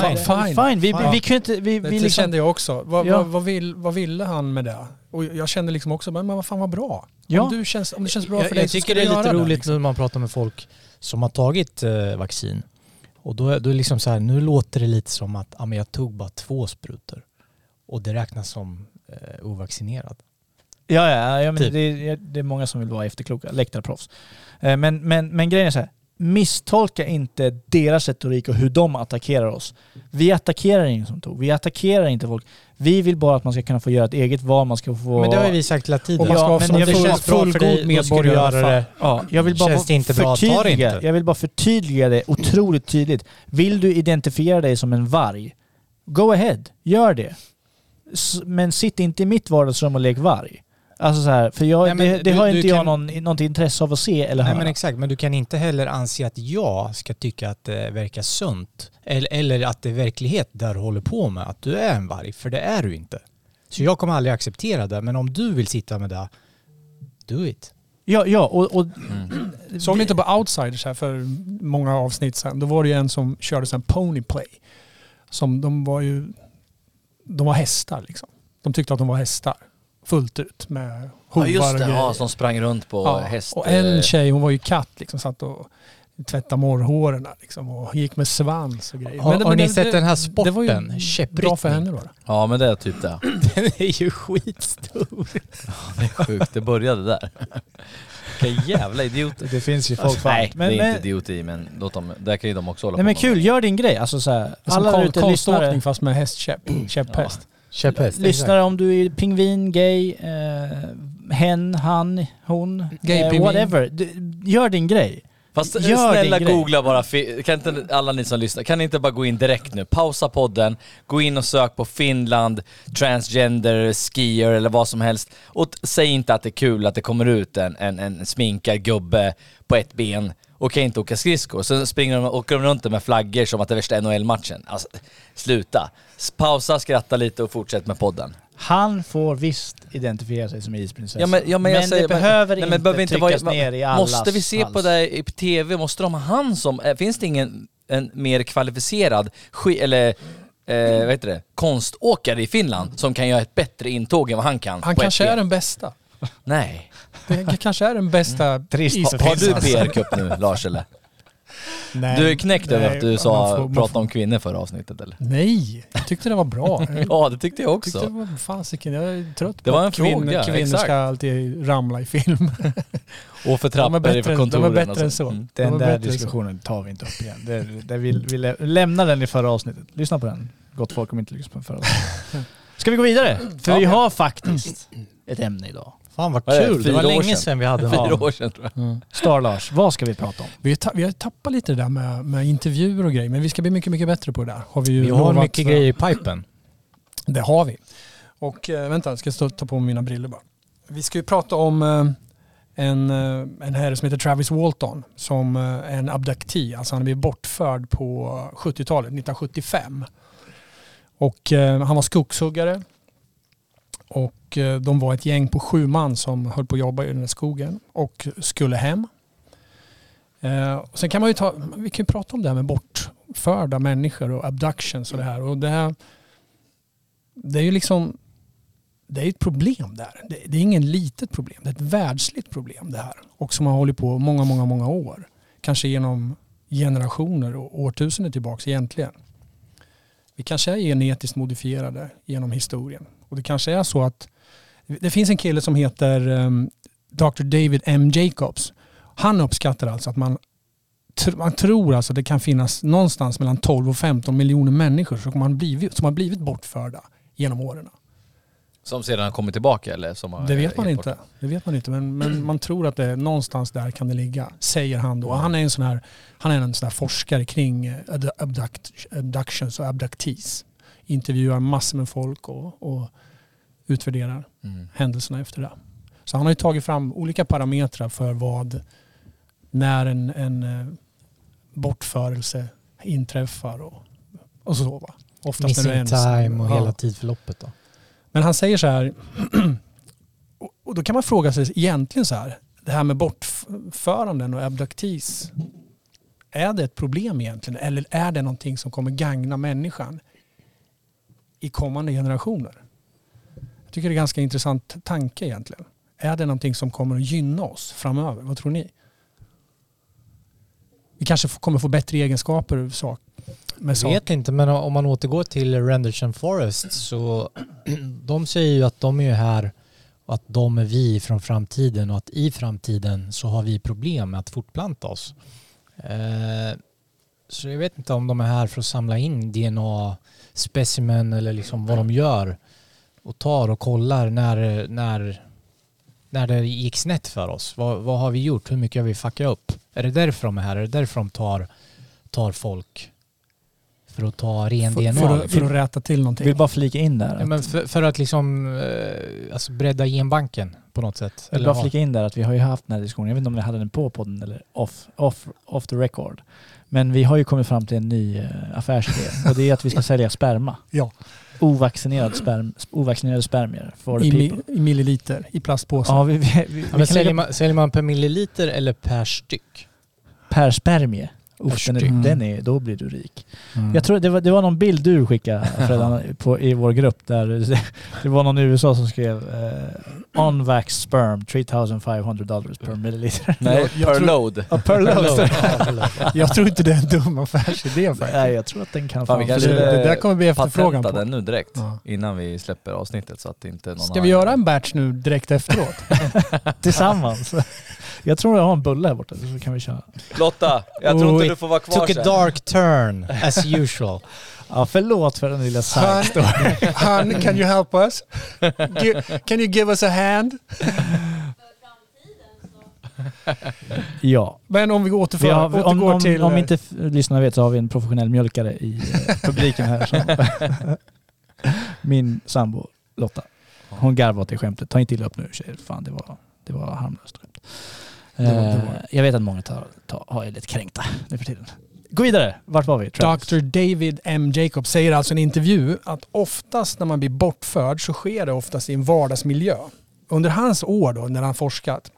Fine. Fine. Fine. Vi, Fine. vi kunde inte... Vi, Det, vi liksom, kände jag också. Vad, Ja. vad, vad, vill, vad ville han med det? Och jag kände liksom också, men vad fan vad bra. Ja. Om, du känns, om det känns bra jag, för dig jag tycker det är lite roligt liksom. när man pratar med folk som har tagit eh, vaccin. Och då, då är det liksom så här, nu låter det lite som att ja, men jag tog bara två sprutor. Och det räknas som eh, ovaccinerad. Ja, ja, ja men Typ. det, är, det är många som vill vara efterkloka, läktarproffs. Eh, Men, men, men grejen är så här. Misstolka inte deras retorik och hur de attackerar oss. Vi attackerar ingen som tog, vi attackerar inte folk. Vi vill bara att man ska kunna få göra ett eget val, man ska få... Men det har ju vi sagt hela tiden. Och man ska Ja, men det känns bra för dig, fullgod medborgare. Ja, jag vill bara Känns det inte bra, ta det inte. jag vill bara förtydliga det otroligt tydligt. Vill du identifiera dig som en varg, go ahead, gör det. Men sitt inte i mitt vardagsrum och lek varg. Alltså så här, för jag, Nej, men det, det du- har du inte jag kan- någon, något intresse av att se eller Nej höra. men exakt, men du kan inte heller anse att jag ska tycka att det verkar sunt. Eller, eller att det är verklighet där du håller på med, att du är en varg. För det är du inte. Så jag kommer aldrig acceptera det, men om du vill sitta med det, do it. Ja, ja och, och Såg ni inte på Outsiders här för många avsnitt sedan? Då var det ju en som körde sån ponyplay. Som de var ju... De var hästar liksom. De tyckte att de var hästar. Fullt ut med Ja hovar just och det, grejer. ja, som sprang runt på Ja, häst... Och en eh, tjej, hon var ju katt liksom, satt och tvättade morrhåren liksom, och gick med svans och grejer. Har, det- har ni det- sett det- den här Det var ju sporten? bra för henne då. Ja men det är typ det. Den är ju skitstor. Det är sjukt, det började där. Vilka jävla idioter. det finns ju folk Alltså, nej, men, det är men, inte idioti men låt dem, där kan ju de också hålla Nej på men med kul, gör din grej. Alltså så här, Det är som alla kon- ute lyssnare, fast med hästkäpp. Käpphäst. Käpphäst. lyssnare om du är pingvin, gay, eh, hen, han, hon, Gay eh, whatever. Du, gör din grej. Fast Gör snälla din grej. googla bara, kan inte alla ni som lyssnar, kan ni inte bara gå in direkt nu? Pausa podden, gå in och sök på Finland, transgender, skier eller vad som helst. Och säg inte att det är kul att det kommer ut en, en, en sminkad gubbe på ett ben och kan inte åka skridskor. Sen springer de, åker de runt med flaggor som att det är värsta NHL-matchen. Alltså, sluta. Pausa, skratta lite och fortsätt med podden. Han får visst identifiera sig som isprinsessa. Ja men, ja, men, säger, det behöver nej, inte, men behöver inte tryckas vara, ner i allas Måste vi se på hals. det i TV, måste de ha han som, eh, finns det ingen en mer kvalificerad, eller eh, vad heter det, konståkare i Finland som kan göra ett bättre intåg än vad han kan Han på kanske är den bästa. Nej. Det kanske är den bästa Trist. Har, har du PR-cup nu Lars eller? Nej, Du är knäckt över att du sa, får- får- om kvinnor förra avsnittet eller? Nej, jag tyckte det var bra. Ja det tyckte jag tyckte också. det var fasiken, jag är trött Det på var en att kvinnor, fråga, kvinnor exakt. ska alltid ramla i film. Och för De är trappor bättre ifrån än- de är kontoren bättre och än så. Mm. Det Den var där bättre så. diskussionen tar vi inte upp igen. Det, det vill, vi lä- lämnar den i förra avsnittet. Lyssna på den. Gott folk om inte lyssnar på den förra avsnittet. Ska vi gå vidare? För vi har faktiskt ett ämne idag. Fan vad det, kul, det fyra var länge sedan? vi hade Fyra någon. år sedan tror jag. Star-Lars, vad ska vi prata om? Vi, har ta, vi har tappat lite det där med, med intervjuer och grejer, men vi ska bli mycket, mycket bättre på det där. Har vi ju Vi har lovat mycket för- grejer i pipen. Det har vi. Och eh, vänta, jag ska stå, ta på mig mina briller bara. Vi ska ju prata om eh, en, eh, en herre som heter Travis Walton som eh, är en abduktee. Alltså han blev bortförd på 70-talet, 1975. Och eh, han var skogshuggare. Och och eh, de var ett gäng på sju man som höll på att jobba i den här skogen och skulle hem. Eh, sen kan man ju ta, vi kan ju prata om det här med bortförda människor och abductions och det här. Och det här det är ju liksom det är ett problem där. Det, det är ingen litet problem. Det är ett världsligt problem det här. Och som har hållit på många, många, många år. Kanske genom generationer och årtusenden tillbaks egentligen. Vi kanske är genetiskt modifierade genom historien. Och det kanske är så att det finns en kille som heter um, Dr. David M. Jacobs. Han uppskattar alltså att man, tr- man tror alltså att det kan finnas någonstans mellan 12 och 15 miljoner människor som har blivit, som har blivit bortförda genom åren. Som sedan har kommit tillbaka eller? Som har, Det vet man inte. Det vet man inte. Men, men man tror att det någonstans där kan det ligga, säger han då. Han är en sån här, han är en sån här forskare kring eh, abduct, abductions och abductees. Intervjuar massor med folk och, och utvärderar Mm. händelserna efter det. Så han har ju tagit fram olika parametrar för vad, när en, en eh, bortförelse inträffar och, och så. Va? Oftast när Missing en- time och ja. hela tidförloppet då. Men han säger så här, och- då kan man fråga sig egentligen så här, det här med bortföranden och abductees, är det ett problem egentligen? Eller är det någonting som kommer gagna människan i kommande generationer? Jag tycker det är en ganska intressant tanke egentligen. Är det någonting som kommer att gynna oss framöver? Vad tror ni? Vi kanske kommer få bättre egenskaper sak, med Jag saker. vet inte, men om man återgår till Renderson Forest så de säger ju att de är här och att de är vi från framtiden och att i framtiden så har vi problem med att fortplanta oss. Eh, så jag vet inte om de är här för att samla in DNA-specimen eller liksom vad de gör och tar och kollar när, när, när det gick snett för oss. Vad, vad har vi gjort? Hur mycket har vi fuckat upp? Är det därför de är här? Är det därför de tar, tar folk? För att ta ren För, DNA? för, att, för att rätta till någonting. Vill bara flika in där. Ja, men för, för att liksom eh, alltså bredda genbanken på något sätt. Jag vill Eller bara ha- flika in där att vi har ju haft den här diskussionen, jag vet inte om vi hade den på podden eller off, off, off the record. Men vi har ju kommit fram till en ny eh, affärsidé och det är att vi ska sälja sperma. Ja. Ovaccinerad sperm, ovaccinerade spermier for I, mi, I milliliter, i plastpåsar. Ja, vi, vi, vi, Ja, säljer, lägga man, säljer man per milliliter eller per styck? per spermie. Uff, den, är, styck. den är, då blir du rik. Mm. Jag tror det var, det var någon bild du skickade Fredan, på, i vår grupp där det var någon i USA som skrev eh, On-vax sperm 3500 dollars per milliliter. Nej, Jag- per tror- load. Ja, per load. Jag tror inte det är en dum affärsidé faktiskt. Nej, jag tror att den kan Fan, vi fan kanske det- det där kommer bli efterfrågan på. den nu direkt. Ja. Innan vi släpper avsnittet så att inte någon Ska annan- vi göra en batch nu direkt efteråt? tillsammans. Jag tror jag har en bulle här borta så kan vi köra. Lotta, jag tror inte du får vara kvar Took a sen. dark turn as usual. Ja, förlåt för den lilla side. Han, can you help us? Can you give us a hand? Ja. Men om vi återför, Vi har, om, återgår om, till... om inte lyssnarna vet så har vi en professionell mjölkare i eh, publiken här. Som min sambo Lotta. Hon garvar åt det skämtet. Ta inte illa upp nu tjejer. Fan det var, det var harmlöst skämt. Det var- det Eh, var- Jag vet att många tar, tar, har är lite kränkta nu för tiden. Gå vidare. Vart var vi? Travis? Dr. David M. Jacob säger alltså i en intervju att oftast när man blir bortförd så sker det oftast i en vardagsmiljö. Under hans år då, när han forskat,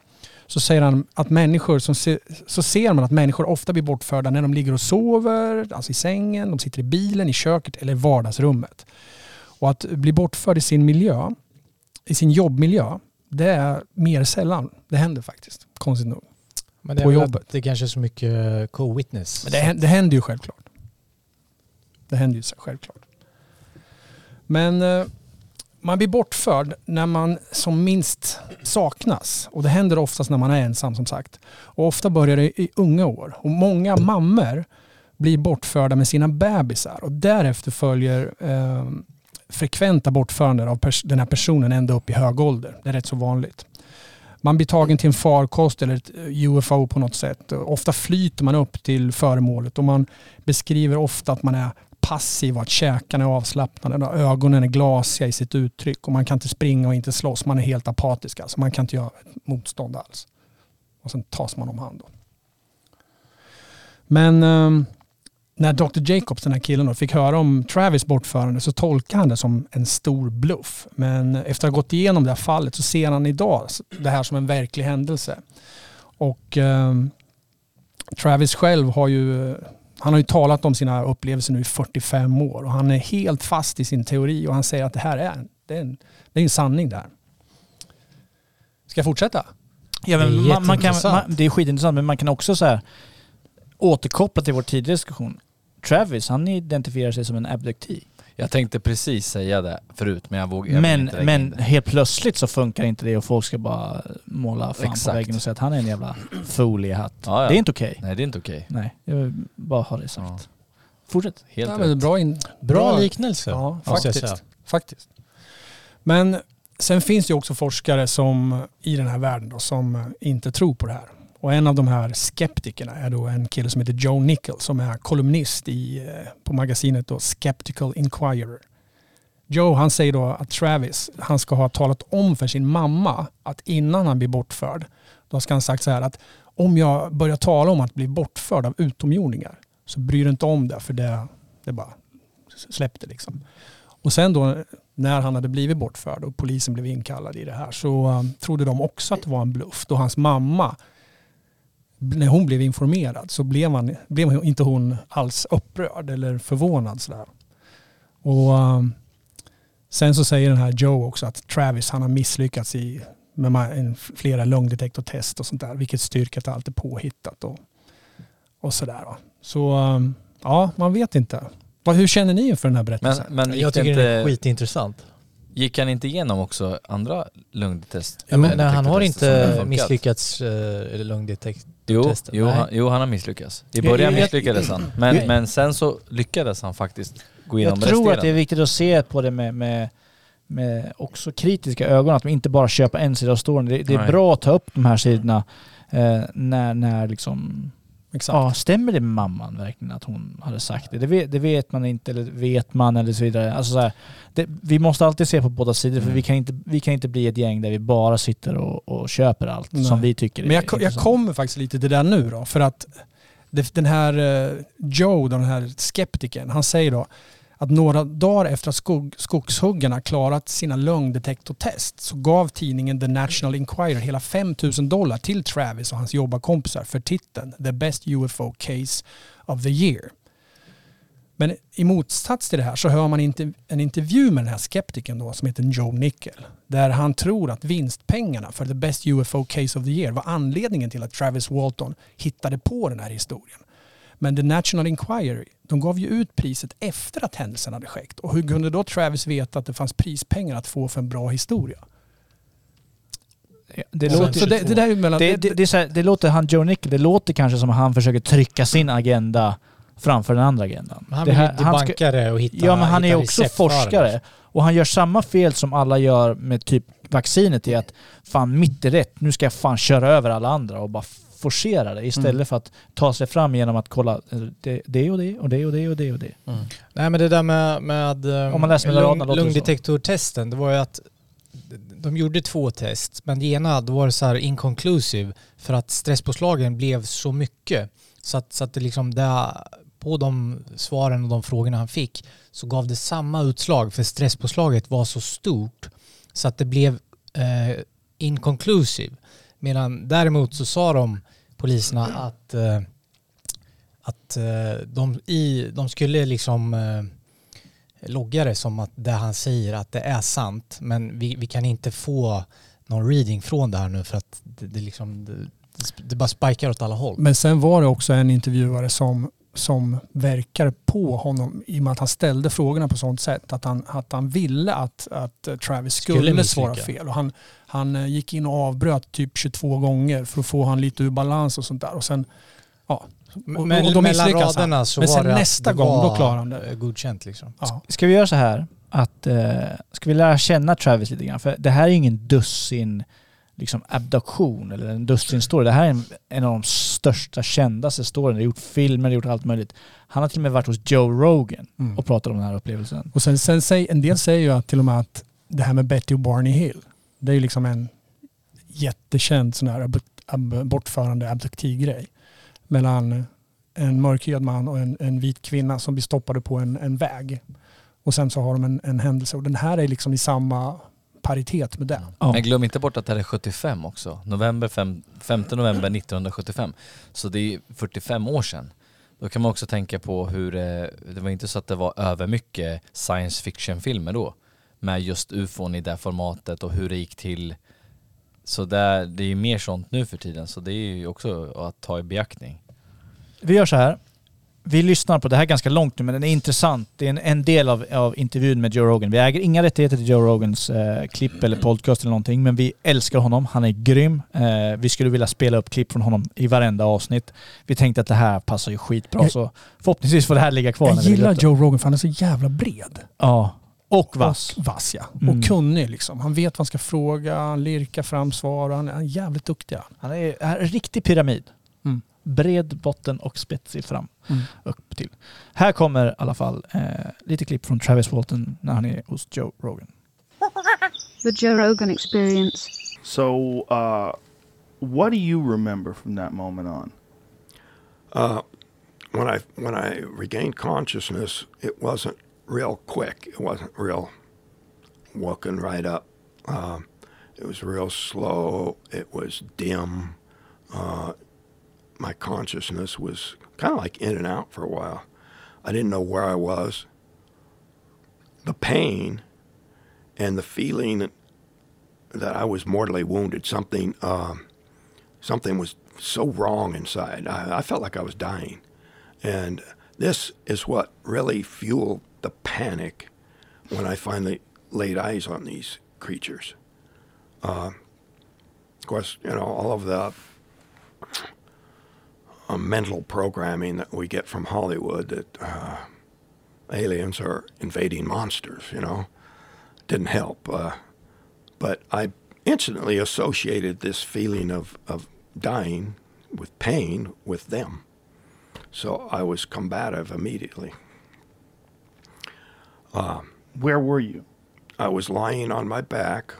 så säger han att människor som se, så ser man att människor ofta blir bortförda när de ligger och sover, alltså i sängen, de sitter i bilen, i köket eller i vardagsrummet. Och att bli bortförd i sin miljö, i sin jobbmiljö, det är mer sällan. Det händer faktiskt, konstigt nog. Men det På jobbet. det kanske är så mycket co-witness. Men det, det händer ju självklart. Det händer ju självklart. Men eh, man blir bortförd när man som minst saknas. Och det händer oftast när man är ensam som sagt. Och ofta börjar det i unga år. Och många mammor blir bortförda med sina bebisar. Och därefter följer eh, frekventa bortföranden av pers- den här personen ända upp i hög ålder. Det är rätt så vanligt. Man blir tagen till en farkost eller ett eh, UFO på något sätt. Ofta flyter man upp till föremålet och man beskriver ofta att man är passiv och att käkarna är avslappnade. och Ögonen är glasiga i sitt uttryck och man kan inte springa och inte slåss. Man är helt apatisk. Alltså man kan inte göra ett motstånd alls. Och sen tas man om hand. Då. Men ehm, när Dr. Jacobs, den här killen, då, fick höra om Travis bortförande så tolkade han det som en stor bluff. Men efter att ha gått igenom det här fallet så ser han idag det här som en verklig händelse. Och ehm, Travis själv har ju, han har ju talat om sina upplevelser nu i 45 år och han är helt fast i sin teori och han säger att det här är, det är, en, det är en sanning där. Ska jag fortsätta? Ja, Det är men man, man kan, man, det är skitintressant men man kan också så här, återkoppla till vår tidigare diskussion. Travis, han identifierar sig som en abductee. Jag tänkte precis säga det förut men jag Men, inte in men det. helt plötsligt så funkar inte det och folk ska bara måla fan på Exakt. väggen och säga att han är en jävla foliehatt. Ja, ja. Det är inte okej. Nej det är inte okej. Nej, jag vill bara ha det sagt. Fortsätt. Helt Ja, men bra, in, Bra liknelse, Ja, faktiskt. faktiskt. Men sen finns det ju också forskare som i den här världen då, som inte tror på det här. Och en av de här skeptikerna är då en kille som heter Joe Nickel som är kolumnist i, eh, på magasinet då Skeptical Inquirer. Joe han säger då att Travis han ska ha talat om för sin mamma att innan han blir bortförd då ska han sagt så här att om jag börjar tala om att bli bortförd av utomjordingar så bryr du inte om det för det, det bara släppte liksom. Och sen då när han hade blivit bortförd och polisen blev inkallad i det här så um, trodde de också att det var en bluff. Då hans mamma, när hon blev informerad så blev, han, blev inte hon alls upprörd eller förvånad. Sådär. Och um, sen så säger den här Joe också att Travis han har misslyckats i med flera lögndetektortest och sånt där. Vilket styrker att allt är påhittat och, och sådär. Va. Så um, ja, man vet inte. Hur känner ni inför den här Men, berättelsen? men gick Jag tycker det är inte, skitintressant. Gick han inte igenom också andra lungtest? Ja, men, nej, han har inte misslyckats eh, eller lögndetektortestet. Jo, jo, han, jo, han har misslyckats. I början misslyckades han. Men, men sen så lyckades han faktiskt gå igenom Jag tror att det är viktigt att se på det med, med, med också kritiska ögon, att man inte bara köper en sida av storyn. Det, det är Nej. bra att ta upp de här sidorna eh, när, när liksom Exakt. Ja, stämmer det med mamman verkligen att hon hade sagt det? Det vet, det vet man inte, eller vet man eller så vidare. Alltså så här, det, vi måste alltid se på båda sidor för Mm. vi kan, inte, vi kan inte bli ett gäng där vi bara sitter och, och köper allt Nej. som vi tycker Men är jag, ko- jag kommer faktiskt lite till det nu då. För att den här eh, Joe, den här skeptikern, han säger då att några dagar efter att skog, skogshuggarna klarat sina lögndetektortest så gav tidningen The National Enquirer hela 5 000 dollar till Travis och hans jobbarkompisar för titeln The Best UFO Case of the Year. Men i motsats till det här så hör man inte en intervju med den här skeptikern då som heter Joe Nickel. Där han tror att vinstpengarna för The Best UFO Case of the Year var anledningen till att Travis Walton hittade på den här historien. Men The National Enquirer, de gav ju ut priset efter att händelsen hade skett. Och hur kunde då Travis veta att det fanns prispengar att få för en bra historia? Det, låter, det, det där är ju mellan... det, det, det, är så här, det låter, han Joe Nickel, det låter kanske som att han försöker trycka sin agenda framför den andra agendan. Han vill här- han ska- debanka det och hitta Ja men han är också forskare. Och han gör samma fel som alla gör med typ vaccinet i att fan mitt är rätt, nu ska jag fan köra över alla andra och bara forcera det istället Mm. för att ta sig fram genom att kolla eh, det, det och det och det och det och det och det. Nej men det där med, med eh, Om man läser mellan lung, det lungdetektortesten, det var ju att de gjorde två test, men det ena då var det så här inconclusive för att stresspåslagen blev så mycket. Så att, så att det liksom där, på de svaren och de frågorna han fick så gav det samma utslag för stresspåslaget var så stort så att det blev eh, inconclusive. Medan däremot så sa de poliserna att, eh, att eh, de, i, de skulle liksom eh, logga det som att det han säger att det är sant men vi, vi kan inte få någon reading från det här nu för att det, det, liksom, det, det bara spikar åt alla håll. Men sen var det också en intervjuare som, som verkar på honom i och med att han ställde frågorna på sånt sätt att han, att han ville att, att Travis skulle, Skulle svara fel. Och han, han eh, gick in och avbröt typ 22 gånger för att få han lite ur balans och sånt där. Och sen, ja. Men och, och då mellan misslyckas han. så Men var sen det nästa det gång, då klarar han det. eh, Godkänt liksom. Ja. Ska vi göra så här att, eh, ska vi lära känna Travis lite grann? För det här är ingen dussin liksom abduktion eller en dussin story. Det här är en, en av de största, kändaste storyna. Det har gjort filmer, det har gjort allt möjligt. Han har till och med varit hos Joe Rogan Mm. och pratat om den här upplevelsen. Och sen, sen säger, en del säger ju att till och med att det här med Betty och Barney Hill, det är ju liksom en jättekänd sån här ab, ab, bortförande abduktivgrej. Mellan en mörkhyad man och en, en vit kvinna som blir stoppade på en, en väg. Och sen så har de en, en händelse. Och den här är liksom i samma paritet med den. Ja. Men glöm inte bort att det här är 75 också. November 5, 5 november 1975. Så det är 45 år sedan. Då kan man också tänka på hur, eh, det var inte så att det var över mycket science fiction-filmer då. Med just ufon i det formatet och hur det gick till. Så där, det är ju mer sånt nu för tiden så det är ju också att ta i beaktning. Vi gör så här. Vi lyssnar på, det här är ganska långt nu men den är intressant. Det är en, en del av, av intervjun med Joe Rogan. Vi äger inga rättigheter till Joe Rogans eh, klipp eller podcast eller någonting men vi älskar honom. Han är grym. Eh, vi skulle vilja spela upp klipp från honom i varenda avsnitt. Vi tänkte att det här passar ju skitbra Jag- så förhoppningsvis får det här ligga kvar. Jag gillar. Joe Rogan för han är så jävla bred. Ja. Och vass. Och vass ja. Mm. Och kunnig liksom. Han vet vad han ska fråga, han lirkar fram svar och han är jävligt duktig. Han är, han är en riktig pyramid. Bred botten och spetsig fram. Mm. Upp till. Här kommer i alla fall eh, lite klipp från Travis Walton när han är hos Joe Rogan. The Joe Rogan experience. So, uh, what do you remember from that moment on? Uh, when I when I regained consciousness, it wasn't real quick. It wasn't real walking right up. Uh, it was real slow. It was dim. Uh, my consciousness was kind of like in and out for a while. I didn't know where I was. The pain and the feeling that I was mortally wounded. Something. Um, something was so wrong inside. I, I felt like I was dying. And this is what really fueled the panic when I finally laid eyes on these creatures. Uh, of course, you know, all of the uh, mental programming that we get from Hollywood that uh, aliens are invading monsters, you know, didn't help. Uh, but I instantly associated this feeling of, of dying with pain with them. So I was combative immediately. Uh, Where were you? I was lying on my back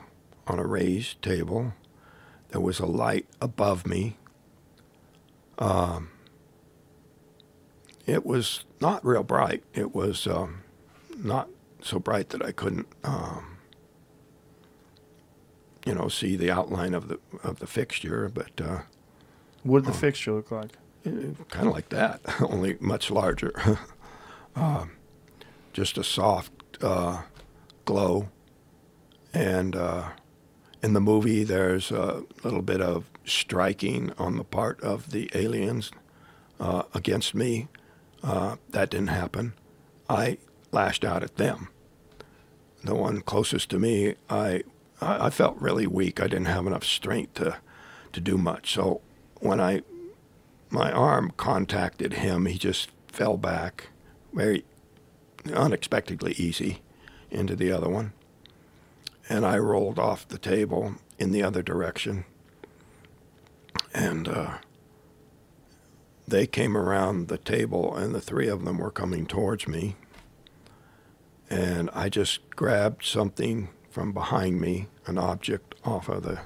on a raised table. There was a light above me. Um, it was not real bright. It was um, not so bright that I couldn't, um, you know, see the outline of the of the fixture. But uh, What did the fixture look like? kind of like that, only much larger. um, just a soft uh, glow. And uh, in the movie, there's a little bit of striking on the part of the aliens uh, against me. Uh, that didn't happen. I lashed out at them. The one closest to me, I, I felt really weak. I didn't have enough strength to, to do much. So when I my arm contacted him. He just fell back very unexpectedly easy into the other one. And I rolled off the table in the other direction. And uh, they came around the table, and the three of them were coming towards me. And I just grabbed something from behind me, an object off of the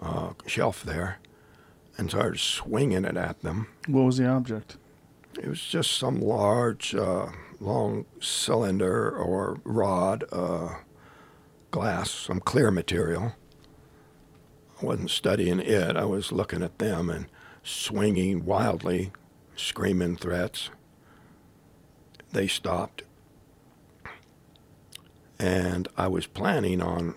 uh, shelf there, and started swinging it at them. What was the object? It was just some large, uh, long cylinder or rod, uh, glass, some clear material. I wasn't studying it. I was looking at them and swinging wildly, screaming threats. They stopped. And I was planning on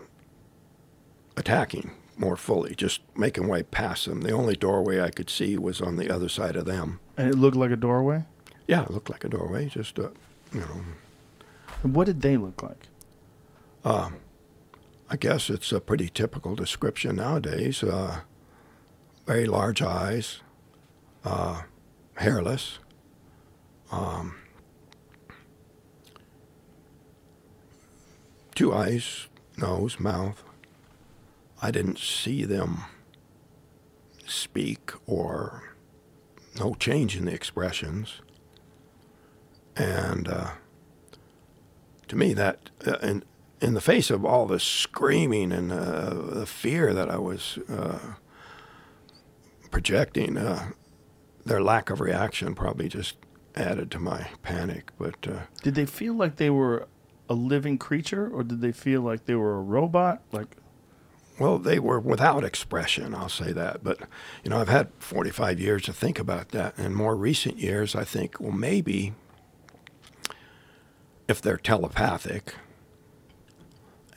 attacking more fully, just making way past them. The only doorway I could see was on the other side of them. And it looked like a doorway? Yeah, it looked like a doorway, just, uh, you know. And what did they look like? Uh, I guess it's a pretty typical description nowadays. Uh, very large eyes, uh, hairless, um, two eyes, nose, mouth. I didn't see them speak or no change in the expressions. And uh, to me, that uh, in in the face of all the screaming and uh, the fear that I was uh, projecting, uh, their lack of reaction probably just added to my panic. But uh, Did they feel like they were a living creature or did they feel like they were a robot? Like Well, they were without expression, I'll say that. But, you know, I've had 45 years to think about that. In more recent years, I think, well, maybe if they're telepathic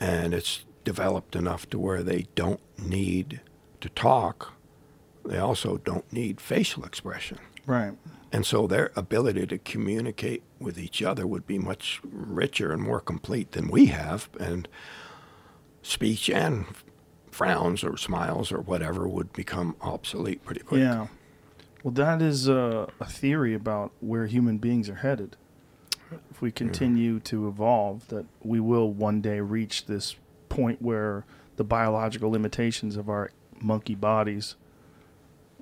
and it's developed enough to where they don't need to talk, they also don't need facial expression. Right. and so their ability to communicate with each other would be much richer and more complete than we have, and speech and frowns or smiles or whatever would become obsolete pretty quick. Yeah. Well, that is a, a theory about where human beings are headed. If we continue to evolve, that we will one day reach this point where the biological limitations of our monkey bodies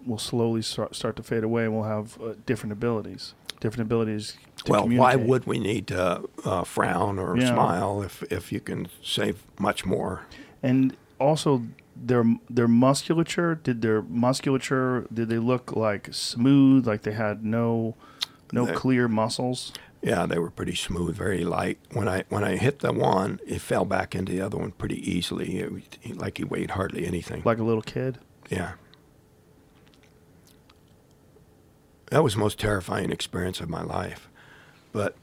will slowly start, start to fade away and we'll have uh, different abilities. Different abilities to Well, why would we need to uh, frown or Yeah. smile if, if you can save much more? and also their their musculature did their musculature did they look like smooth like they had no no They- clear muscles Yeah, they were pretty smooth, very light. When I when I hit the one, it fell back into the other one pretty easily. It, like he weighed hardly anything. like a little kid Yeah. That was the most terrifying experience of my life. But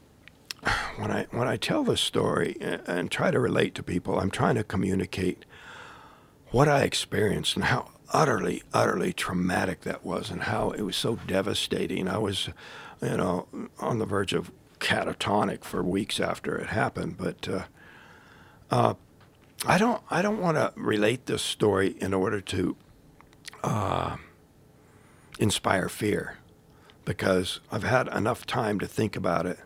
when I when I tell this story and try to relate to people, I'm trying to communicate what I experienced and how utterly, utterly traumatic that was and how it was so devastating. I was, you know, on the verge of catatonic for weeks after it happened. But uh, uh, I don't I don't want to relate this story in order to uh, inspire fear because I've had enough time to think about it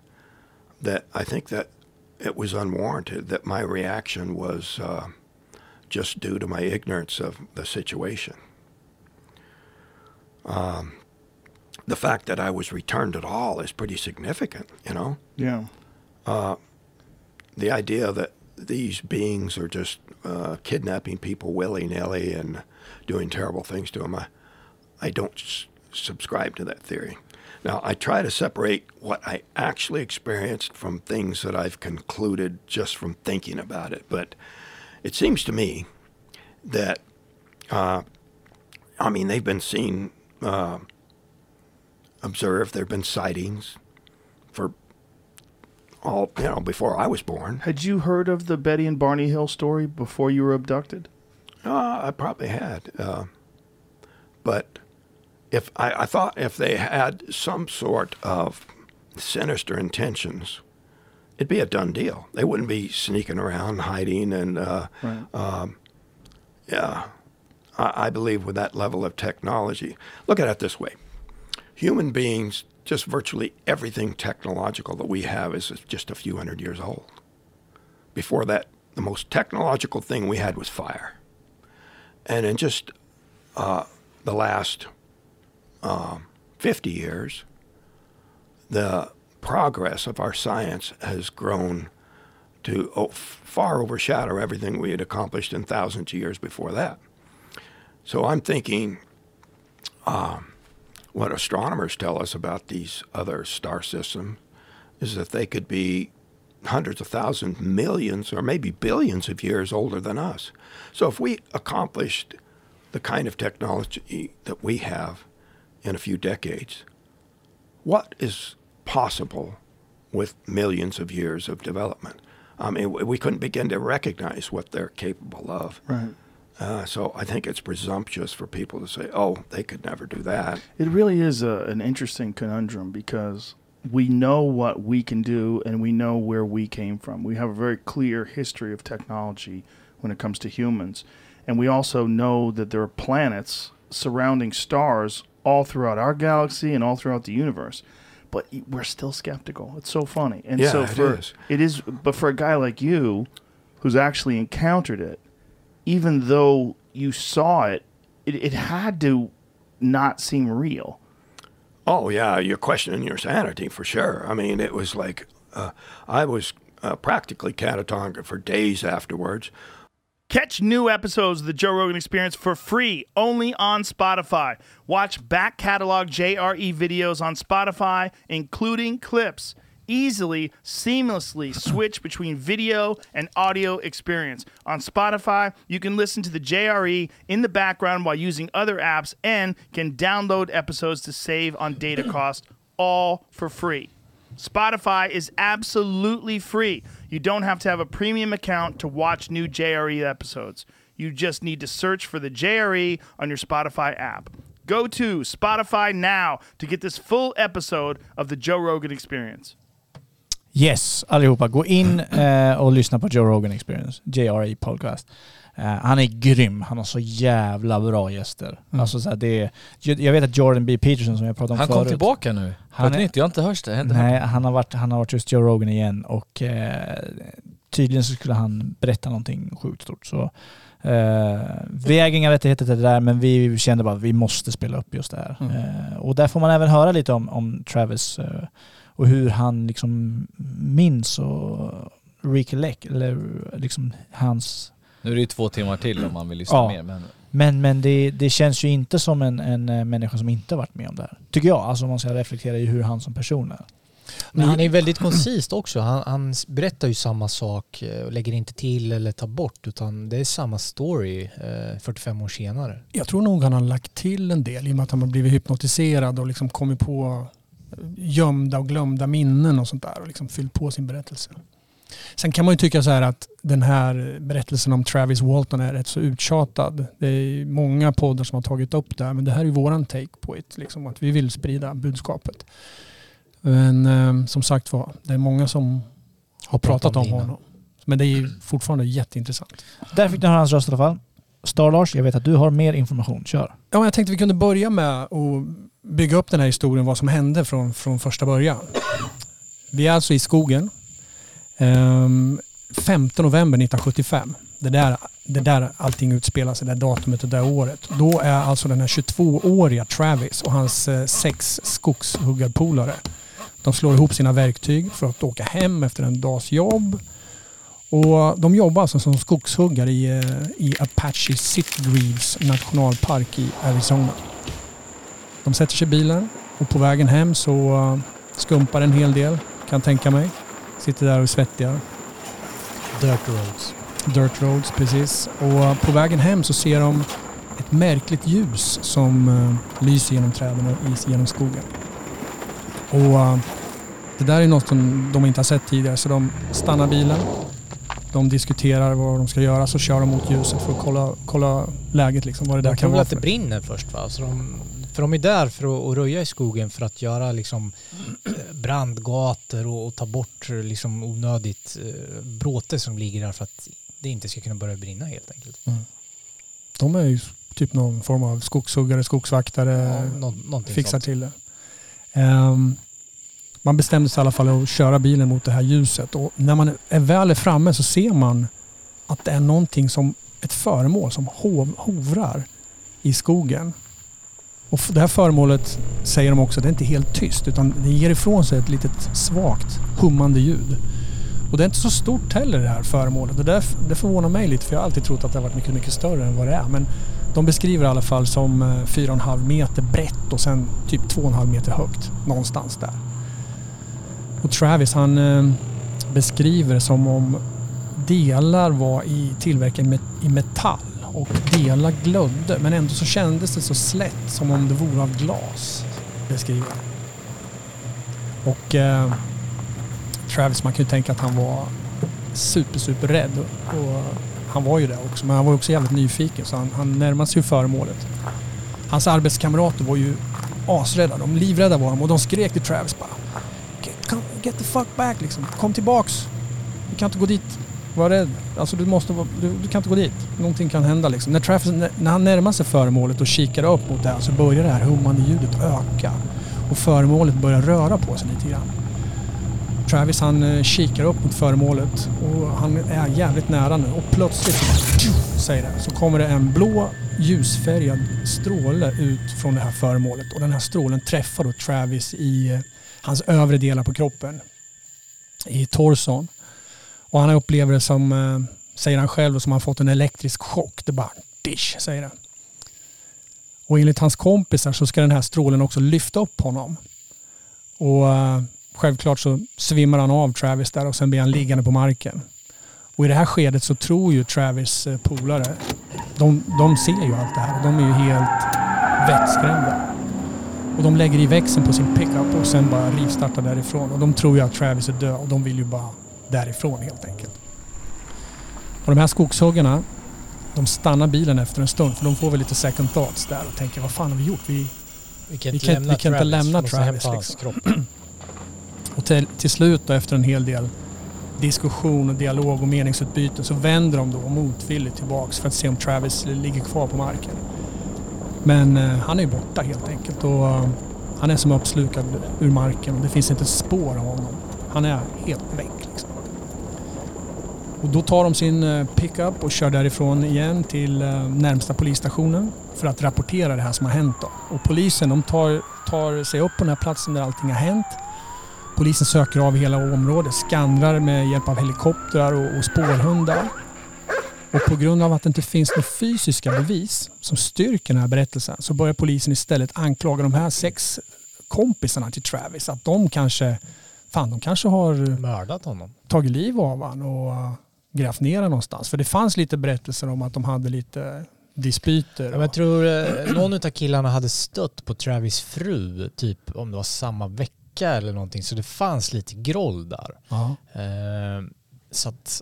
that I think that it was unwarranted, that my reaction was uh, just due to my ignorance of the situation. Um, the fact that I was returned at all is pretty significant, you know? yeah Uh, the idea that these beings are just uh, kidnapping people willy nilly and doing terrible things to them, I, I don't s- subscribe to that theory. Now, I try to separate what I actually experienced from things that I've concluded just from thinking about it. But it seems to me that, uh, I mean, they've been seen, uh, observed, there have been sightings for all, you know, before I was born. had you heard of the betty and barney hill story before you were abducted Uh, I probably had. Uh, but if I, I thought if they had some sort of sinister intentions, it'd be a done deal. They wouldn't be sneaking around, hiding, and uh, Right. um, yeah, I, I believe with that level of technology. Look at it this way: human beings, just virtually everything technological that we have is just a few hundred years old. Before that, the most technological thing we had was fire. And in just uh, the last um 50 years, the progress of our science has grown to oh, far overshadow everything we had accomplished in thousands of years before that. So I'm thinking um, what astronomers tell us about these other star systems is that they could be hundreds of thousands, millions, or maybe billions of years older than us. So if we accomplished the kind of technology that we have in a few decades, what is possible with millions of years of development? I mean, we couldn't begin to recognize what they're capable of. right Uh, so I think it's presumptuous for people to say, "Oh, they could never do that." It really is a, an interesting conundrum because we know what we can do and we know where we came from. We have a very clear history of technology when it comes to humans. And we also know that there are planets surrounding stars all throughout our galaxy and all throughout the universe. But we're still skeptical. It's so funny. And Yeah, so for is. it is but for a guy like you who's actually encountered it, even though you saw it, it, it had to not seem real. Oh yeah, you're questioning your sanity for sure. I mean, it was like uh, I was uh, practically catatonic for days afterwards. Catch new episodes of the Joe Rogan Experience for free only on Spotify. Watch back catalog JRE videos on Spotify, including clips. Easily, seamlessly switch between video and audio experience. On Spotify, you can listen to the JRE in the background while using other apps and can download episodes to save on data cost, all for free. Spotify is absolutely free. You don't have to have a premium account to watch new JRE episodes. You just need to search for the JRE on your Spotify app. Go to Spotify now to get this full episode of the Joe Rogan Experience. Yes, allihopa. Gå in eh, och lyssna på Joe Rogan Experience, JRE Podcast. Eh, han är grym. Han har så jävla bra gäster. Mm. Alltså, så här, det är, jag vet att Jordan B. Peterson som jag pratade om Han förut. kom tillbaka nu. På ett nytt. Jag har inte hört det. Nej, han har, varit, han har varit just Joe Rogan igen och eh, tydligen så skulle han berätta någonting sjukt stort. Så, eh, vi äger inga rättigheter till det där men vi kände bara att vi måste spela upp just det här. Mm. Eh, och där får man även höra lite om, om Travis eh, och hur han liksom minns och recollect, eller liksom hans... Nu är det ju två timmar till om man vill lyssna Ja. mer. Men Men, men det, det känns ju inte som en, en eh, människa som inte varit med om det här. Tycker jag. Alltså om man ska reflektera i hur han som person är. Men han är väldigt koncist också. Han, han berättar ju samma sak eh, och lägger inte till eller tar bort utan det är samma story eh, 45 år senare. Jag tror nog han har lagt till en del i och med att han har blivit hypnotiserad och liksom kommit på gömda och glömda minnen och sånt där och liksom fyllt på sin berättelse. Sen kan man ju tycka så här att den här berättelsen om Travis Walton är rätt så uttjatad. Det är många poddar som har tagit upp det här men det här är ju våran take på it. Liksom, att vi vill sprida budskapet. Men eh, som sagt var, det är många som har pratat om det honom. Men det är ju fortfarande jätteintressant. Där fick ni höra hans röst i alla fall. Star Lars, jag vet att du har mer information. Kör. Ja, jag tänkte vi kunde börja med att bygga upp den här historien, vad som hände från, från första början. Vi är alltså i skogen. Ehm, um, 5 november 1975. Det där, det där allting utspelar sig, det där datumet och det där året. Då är alltså den här 22-åriga Travis och hans eh, sex skogshuggarpolare. De slår ihop sina verktyg för att åka hem efter en dags jobb. Och de jobbar alltså som skogshuggare i, eh, i Apache Sitgreaves nationalpark i Arizona. De sätter sig i bilen och på vägen hem så eh, skumpar en hel del, kan tänka mig. Sitter där och är svettiga. Dirt roads. Dirt roads, precis. Och på vägen hem så ser de ett märkligt ljus som eh, lyser genom träden och is genom skogen. Och det där är något som de inte har sett tidigare så de stannar bilen. De diskuterar vad de ska göra så kör de mot ljuset för att kolla, kolla läget liksom. Vad det där De kan vara att det brinner först va? Så de, för de är där för att, röja i skogen för att göra liksom eh, brandgator och, och ta bort liksom onödigt eh, bråte som ligger där för att det inte ska kunna börja brinna helt enkelt. De är ju typ någon form av skogshuggare, skogsvaktare. Ja, nå- fixar sånt. till det. Ehm, man bestämde sig i alla fall att köra bilen mot det här ljuset och när man är väl är framme så ser man att det är någonting som ett föremål som hov, hovrar i skogen. Och det här föremålet säger de också, det är inte helt tyst utan det ger ifrån sig ett litet svagt hummande ljud. Och det är inte så stort heller det här föremålet. Och det, det förvånar mig lite för jag har alltid trott att det har varit mycket, mycket större än vad det är. Men de beskriver i alla fall som eh, 4,5 meter brett och sen typ 2,5 meter högt. Någonstans där. Och Travis han eh, beskriver det som om delar var i tillverkade i metall och delar glödde. Men ändå så kändes det så slätt som om det vore av glas. Beskriver han. Och eh, Travis, man kan ju tänka att han var super, super rädd. Och, och han var ju det också, men han var också jävligt nyfiken så han, han närmade sig ju föremålet. Hans arbetskamrater var ju asrädda. De livrädda var de och de skrek till Travis bara get, the fuck back liksom. Kom tillbaks. Du kan inte gå dit. Var rädd. Alltså du måste vara, du, du kan inte gå dit. Någonting kan hända liksom. När, Travis, när, han närmar sig föremålet och kikar upp mot det här så börjar det här hummande ljudet öka. Och föremålet börjar röra på sig lite grann. Travis han eh, kikar upp mot föremålet och han är jävligt nära nu och plötsligt säger det, så kommer det en blå ljusfärgad stråle ut från det här föremålet och den här strålen träffar då Travis i eh, hans övre delar på kroppen. I torson. Och han upplever det som, eh, säger han själv, som han fått en elektrisk chock. Det bara dish, säger det. Och enligt hans kompisar så ska den här strålen också lyfta upp honom. Och eh, självklart så svimmar han av Travis där och sen blir han liggande på marken. Och i det här skedet så tror ju Travis eh, polare, de, de ser ju allt det här och de är ju helt vettskrämda. Och de lägger i växeln på sin pickup och sen bara rivstartar därifrån. Och de tror ju att Travis är död och de vill ju bara därifrån helt enkelt. Och de här skogshuggarna, de stannar bilen efter en stund för de får väl lite second thoughts där och tänker vad fan har vi gjort? Vi, Vi kan vi inte kan, lämna vi kan inte Travis. lämna Travis. Liksom. Och till, till slut då, efter en hel del diskussion och dialog och meningsutbyte så vänder de då motvilligt tillbaks för att se om Travis ligger kvar på marken. Men eh, han är ju borta helt enkelt och eh, han är som uppslukad ur marken och det finns inte ett spår av honom. Han är helt väck liksom. Och då tar de sin eh, pickup och kör därifrån igen till eh, närmsta polisstationen för att rapportera det här som har hänt. Då. Och polisen de tar, tar sig upp på den här platsen där allting har hänt. Polisen söker av hela området, skannrar med hjälp av helikoptrar och, och spårhundar. Och på grund av att det inte finns några fysiska bevis som styrker den här berättelsen så börjar polisen istället anklaga de här sex kompisarna till Travis att de kanske, fan de kanske har Mördat honom. tagit liv av han och uh, grävt ner honom någonstans. För det fanns lite berättelser om att de hade lite dispyter. Ja, jag tror eh, någon av killarna hade stött på Travis fru, typ om det var samma vecka eller någonting. Så det fanns lite groll där. Eh, så att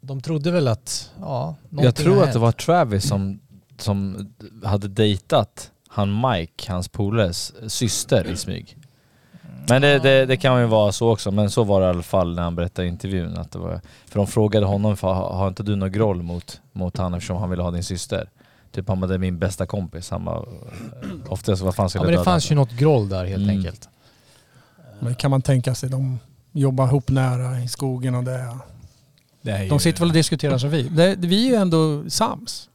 de trodde väl att, ja, Jag tror att det var Travis som, som hade dejtat han Mike, hans polares syster i smyg. Men det, det, det kan ju vara så också, men så var det i alla fall när han berättade i intervjun. Att det var, för de frågade honom, för, har inte du något groll mot, mot han eftersom han ville ha din syster? Typ han var det min bästa kompis. Han var, oftast vad fan Ja, skulle men det fanns ju honom? något groll där helt Mm. enkelt. Men kan man tänka sig, de jobbar ihop nära i skogen och det. Ju- De sitter väl och diskuterar som vi. Det, vi är ju ändå sams.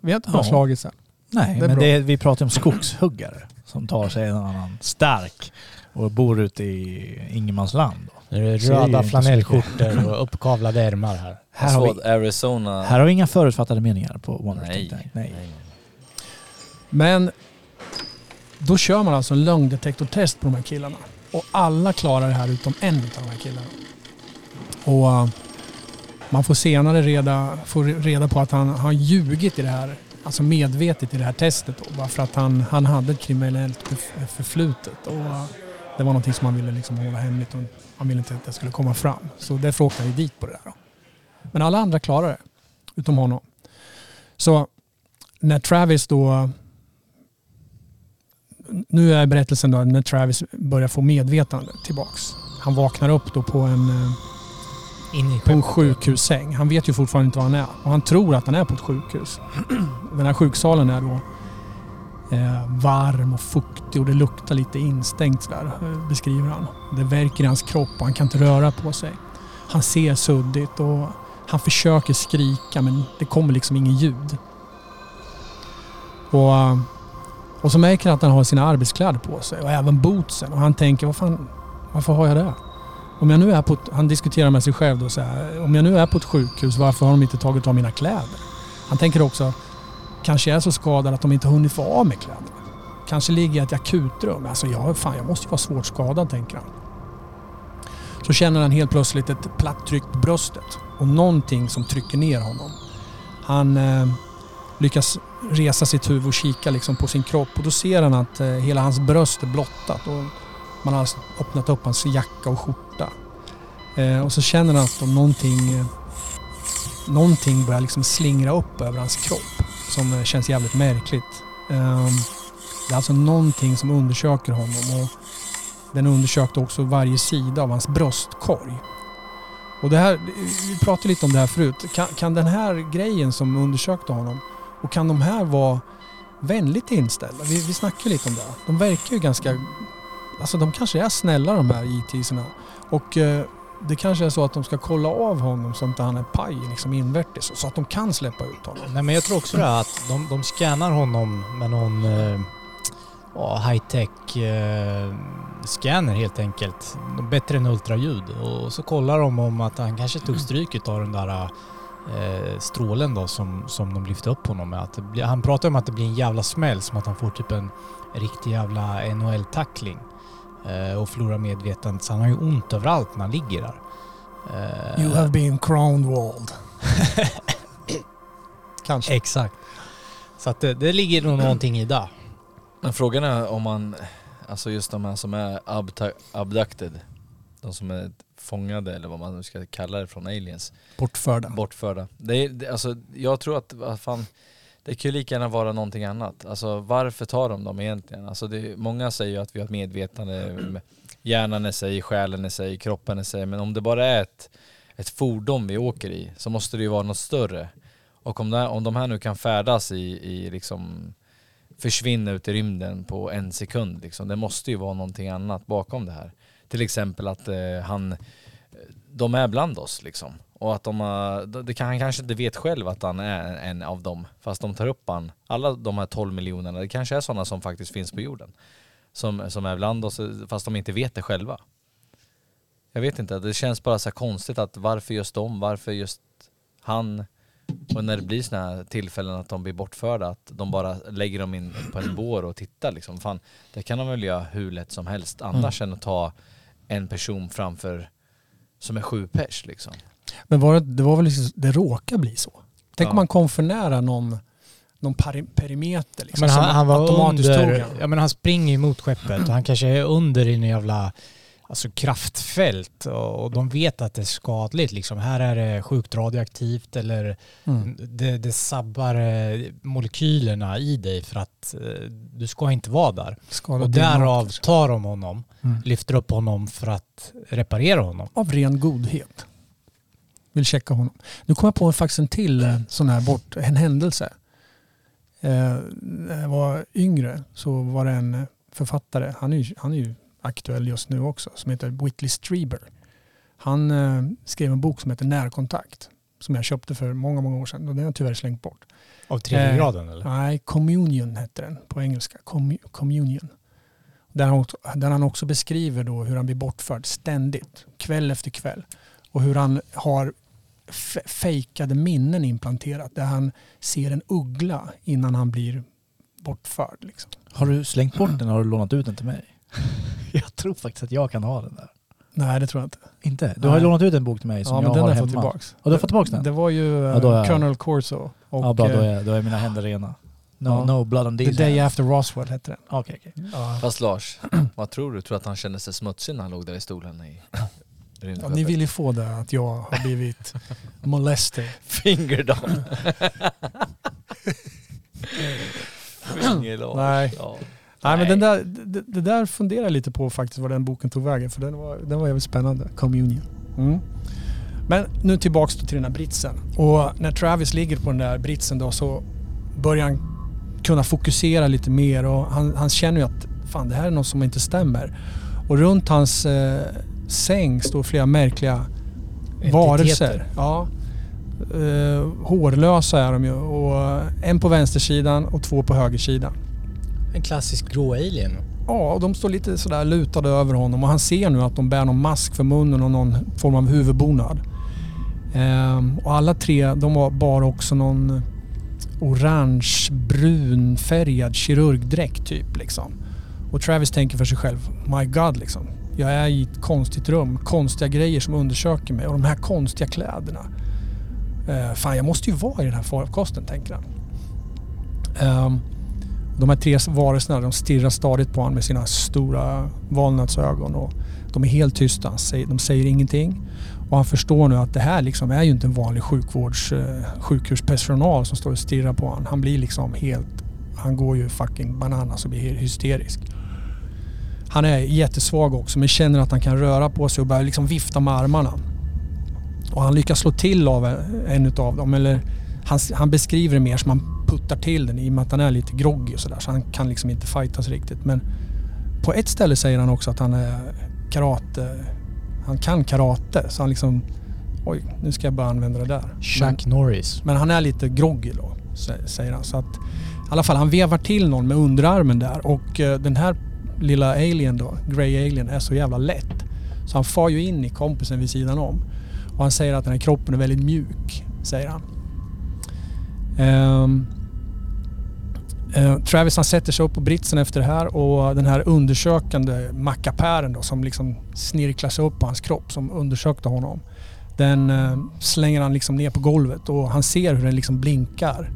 Vi har inte bara Ja. slagit sen. Nej, Det men det, vi pratar om skogshuggare som tar sig en annan stark och bor ute i ingenmansland. röda flanellskjortor och uppkavlade ärmar här. Här har, Så vi, Arizona... här har vi inga förutfattade meningar på Wonder Nej. Tank. Nej. Men då kör man alltså en lögndetektortest på de här killarna. Och alla klarar det här utom en av de här killarna. Och uh, man får senare reda, får reda på att han har ljugit i det här, alltså medvetet i det här testet. Då, bara för att han, han hade ett kriminellt förflutet. Och, det var någonting som han ville liksom hålla hemligt och han ville inte att det skulle komma fram. Så därför åkte han ju dit på det där. Då. Men alla andra klarade det, utom honom. Så när Travis då nu är berättelsen då när Travis börjar få medvetande tillbaks. Han vaknar upp då på en, eh, på en sjukhussäng. Han vet ju fortfarande inte var han är och han tror att han är på ett sjukhus. Den här sjuksalen är då eh, varm och fuktig och det luktar lite instängt sådär, eh, beskriver han. Det värker i hans kropp och han kan inte röra på sig. Han ser suddigt och han försöker skrika men det kommer liksom ingen ljud. Och eh, och så märker han att han har sina arbetskläder på sig och även bootsen. Och han tänker, vad fan, varför har jag det? Om jag nu är på ett, han diskuterar med sig själv då så här, om jag nu är på ett sjukhus, varför har de inte tagit av mina kläder? Han tänker också, kanske jag är så skadad att de inte hunnit få av mig kläderna. Kanske ligger jag i ett akutrum. Alltså jag, fan, jag måste ju vara svårt skadad, tänker han. Så känner han helt plötsligt ett platt tryck på bröstet och någonting som trycker ner honom. Han eh, lyckas resa sitt huvud och kika liksom på sin kropp och då ser han att eh, hela hans bröst är blottat och man har öppnat upp hans jacka och skjorta. Eh, och så känner han att om någonting, eh, någonting börjar liksom slingra upp över hans kropp som eh, känns jävligt märkligt. Eh, det är alltså någonting som undersöker honom och den undersökte också varje sida av hans bröstkorg. Och det här, vi pratade lite om det här förut. Kan, kan den här grejen som undersökte honom och kan de här vara vänligt inställda? Vi, vi snackade lite om det. De verkar ju ganska... Alltså de kanske är snälla de här E.T.sarna. Och eh, det kanske är så att de ska kolla av honom så att inte han är paj liksom invärtes. Så att de kan släppa ut honom. Nej men jag tror också det här att de, de scannar honom med någon eh, high-tech eh, scanner helt enkelt. Bättre än ultraljud. Och så kollar de om att han kanske tog stryk av den där eh, strålen då som, som de lyfte upp honom med. Att blir, han pratar om att det blir en jävla smäll som att han får typ en riktig jävla NHL-tackling. Eh, och förlorar medvetandet. Så han har ju ont överallt när han ligger där. Eh, You have been crowned walled. Kanske. Exakt. Så att det, det ligger nog någonting i det. Men frågan är om man, alltså just de här som är abducted, de som är fångade eller vad man nu ska kalla det från aliens. Bortförda. Bortförda. Det är, det, alltså, jag tror att, vad fan, det kan ju lika gärna vara någonting annat. Alltså varför tar de dem egentligen? Alltså det, många säger ju att vi har ett medvetande, hjärnan i sig, själen i sig, kroppen i sig. Men om det bara är ett, ett fordon vi åker i så måste det ju vara något större. Och om, det, här- om de här nu kan färdas i, i liksom försvinna ut i rymden på en sekund liksom. Det måste ju vara någonting annat bakom det här. Till exempel att eh, han, de är bland oss liksom. Och att de det kan, han kanske inte vet själv att han är en av dem. Fast de tar upp han, alla de här 12 miljonerna, det kanske är sådana som faktiskt finns på jorden. Som, som är bland oss, fast de inte vet det själva. Jag vet inte, det känns bara så här konstigt att varför just de, varför just han? Och när det blir sådana här tillfällen att de blir bortförda, att de bara lägger dem in på en bår och tittar liksom. Fan, det kan de väl göra hur lätt som helst annars än att ta en person framför som är sju pers liksom. Men var det, det var väl liksom, det råkar bli så. Tänk Ja. om man kom för nära någon, någon perimeter liksom, Men han, han var under, ja men han springer ju mot skeppet och han kanske är under i en jävla alltså kraftfält och, de vet att det är skadligt liksom. Här är det sjukt radioaktivt eller Mm. det, det sabbar eh, molekylerna i dig för att eh, du ska inte vara där. Skadad och därav tar de honom, Mm. lyfter upp honom för att reparera honom. Av ren godhet. Vill checka honom. Nu kom jag på faktiskt en till eh, sån här bort, en händelse. Eh, när jag var yngre så var det en eh, författare, han är, ju, han är ju aktuell just nu också, som heter Whitley Strieber. Han eh, skrev en bok som heter Närkontakt. Som jag köpte för många, många år sedan och den har jag tyvärr slängt bort. Av tredje Eh, graden eller? Nej, Communion hette den på engelska. Commu- communion. Där han, också, där han också beskriver då hur han blir bortförd ständigt, kväll efter kväll. Och hur han har fejkade minnen implanterat. Där han ser en uggla innan han blir bortförd. Liksom. Har du slängt bort den har du lånat ut den till mig? Jag tror faktiskt att jag kan ha den där. Nej, det tror jag inte. Inte? Du har ju Nej. lånat ut en bok till mig som ja, jag men den har har jag hemma. fått tillbaks. Och du har fått tillbaka den? Det var ju Ja, uh, jag- Colonel Corso. Och, ja, bra. Då eh, är, då är mina händer rena. No, ja. no blood on The these Day hands. After Roswell hette den. Okej, okej. Ja. Fast Lars, vad tror du? Tror du att han kände sig smutsig när han låg där i stolen i Ja, ni vill ju få det att jag har blivit molested. Fingerdom. Fingerlars. Nej. Ja. Nej, men den där, det, det där funderar jag lite på faktiskt vad den boken tog vägen för den var, den var jävligt spännande. Communion. Mm. Men nu tillbaks till den här britsen. Och när Travis ligger på den där britsen då så börjar han kunna fokusera lite mer och han, han känner ju att fan det här är något som inte stämmer. Och runt hans eh, säng står flera märkliga varelser. Ja. Eh, hårlösa är de ju och en på vänstersidan och två på högersidan. En klassisk grå alien. Ja, och de står lite sådär lutade över honom och han ser nu att de bär någon mask för munnen och någon form av huvudbonad. Ehm, och alla tre, de var- bar också någon orange-brun färgad kirurgdräkt typ liksom. Och Travis tänker för sig själv, my God liksom. Jag är i ett konstigt rum, konstiga grejer som undersöker mig och de här konstiga kläderna. Eh, fan, jag måste ju vara i den här farkosten, tänker han. Eh, de här tre varelserna de stirrar stadigt på honom med sina stora valnötsögon. Och de är helt tysta, de säger ingenting. Och han förstår nu att det här liksom är ju inte en vanlig sjukvårds, eh, sjukhuspersonal som står och stirrar på honom. Han blir liksom helt... Han går ju fucking bananas och blir hysterisk. Han är jättesvag också men känner att han kan röra på sig och börjar liksom vifta med armarna. Och han lyckas slå till av en utav dem. Eller han, han beskriver det mer som han puttar till den i och med att han är lite groggy och sådär. Så han kan liksom inte fightas riktigt. Men på ett ställe säger han också att han är karate... Han kan karate. Så han liksom... Oj, nu ska jag bara använda det där. Chuck Norris. Men han är lite groggy då, sä- säger han. Så att, I alla fall, han vevar till någon med underarmen där och eh, den här lilla alien då, Grey Alien, är så jävla lätt. Så han far ju in i kompisen vid sidan om. Och han säger att den här kroppen är väldigt mjuk, säger han. Um, uh, Travis han sätter sig upp på britsen efter det här och den här undersökande mackapären då som liksom snirklar sig upp på hans kropp som undersökte honom. Den uh, slänger han liksom ner på golvet och han ser hur den liksom blinkar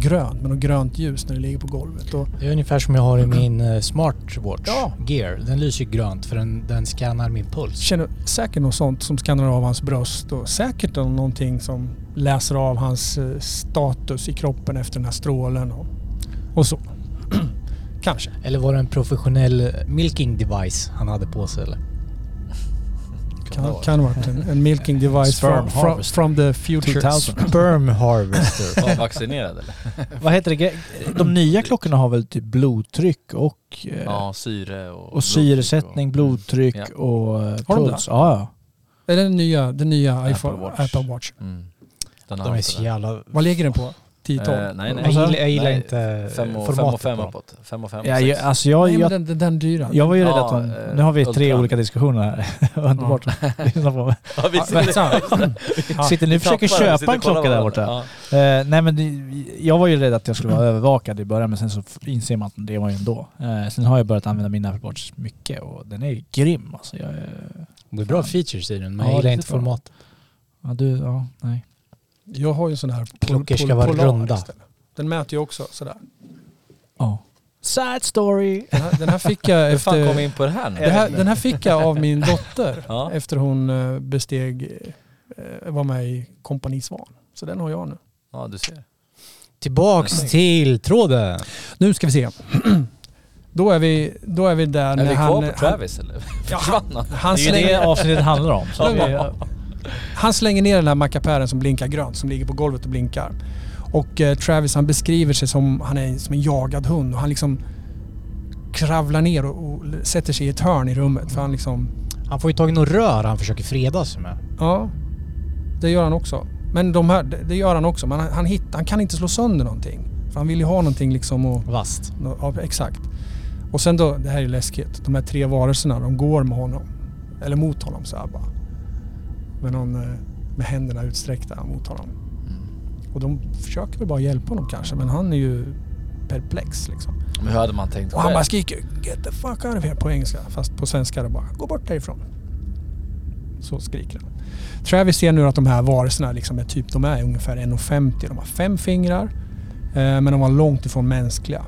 grönt med något grönt ljus när det ligger på golvet. Och Det är ungefär som jag har i min eh, smartwatch Ja. Gear. Den lyser grönt för den, den scannar min puls. känner säkert något sånt som skannar av hans bröst och säkert någonting som läser av hans eh, status i kroppen efter den här strålen och, och så. Kanske. Eller var det en professionell milking device han hade på sig eller? Kan, kan ha varit en, en milking device from, from, from the future. 2000. Sperm harvester. Var vaccinerad eller? Vad heter det? De nya klockorna har väl typ blodtryck och, eh, Ja, syre och... och syresättning, blodtryck Ja. och eh, Har de det? Ja, ja. Är det den nya, den nya Apple iPhone, Watch. Apple Watch? Mm. Den De är så det. jävla... Vad ligger den på? 10 12? Eh, nej, nej. Jag gillar, jag gillar Nej, inte fem och, formatet fem och fem på dem. uppåt. Fem och fem och ja sex. jag, alltså jag, Nej, jag, den, den, den dyra. jag var ju rädd Ja, att de... eh, Nu har vi tre Ultra. olika diskussioner här. Underbart. Lyssna på mig. Ja, vi Ja, sitter- Sitter ni och försöker köpa en klocka där borta? Eh, nej men jag var ju rädd att jag skulle vara övervakad i början men sen så inser man att det var ju ändå. Sen har jag börjat använda min Apple Watch mycket och den är grym alltså. Det är bra features i den men Ja, jag gillar inte formatet. ja du, ja, nej. Jag har ju en sån här pol- Klockor ska pol- vara Polar runda. istället. Den mäter ju också sådär. Ja. Sad story! Den här, den här fick jag Hur fan kom vi efter... in på det här nu? Det här, den här fick jag av min dotter Ja. efter hon eh, besteg, eh, var med i Kompani Svan. Så den har jag nu. Ja, du ser. Tillbaks till tråden. Nu ska vi se. Då är vi, då är vi där Är när vi han... kvar på han- Travis eller? Ja, Försvann han? han, Det är ju det avsnittet handlar om. Så vi, han slänger ner den här mackapären som blinkar grönt, som ligger på golvet och blinkar. Och eh, Travis han beskriver sig som, han är som en jagad hund och han liksom kravlar ner och, och sätter sig i ett hörn i rummet. För han liksom, Han får ju tag i något rör han försöker freda sig med. ja, det gör han också. Men de här, det, det gör han också. Men han, han, hittar, han kan inte slå sönder någonting. För han vill ju ha någonting liksom och... Vast. Ja, exakt. Och sen då, det här är läskigt. De här tre varelserna, de går med honom. Eller mot honom så här bara. Med, någon, eh, med händerna utsträckta mot honom. Och de försöker väl bara hjälpa honom kanske, men han är ju perplex liksom. Men hur hade man tänkt Och han bara skriker “Get the fuck out of here” på engelska. Fast på svenska är det bara “Gå bort därifrån”. Så skriker han. Travis ser nu att de här varelserna liksom är typ, de är ungefär 1,50. De har fem fingrar. Eh, men de var långt ifrån mänskliga.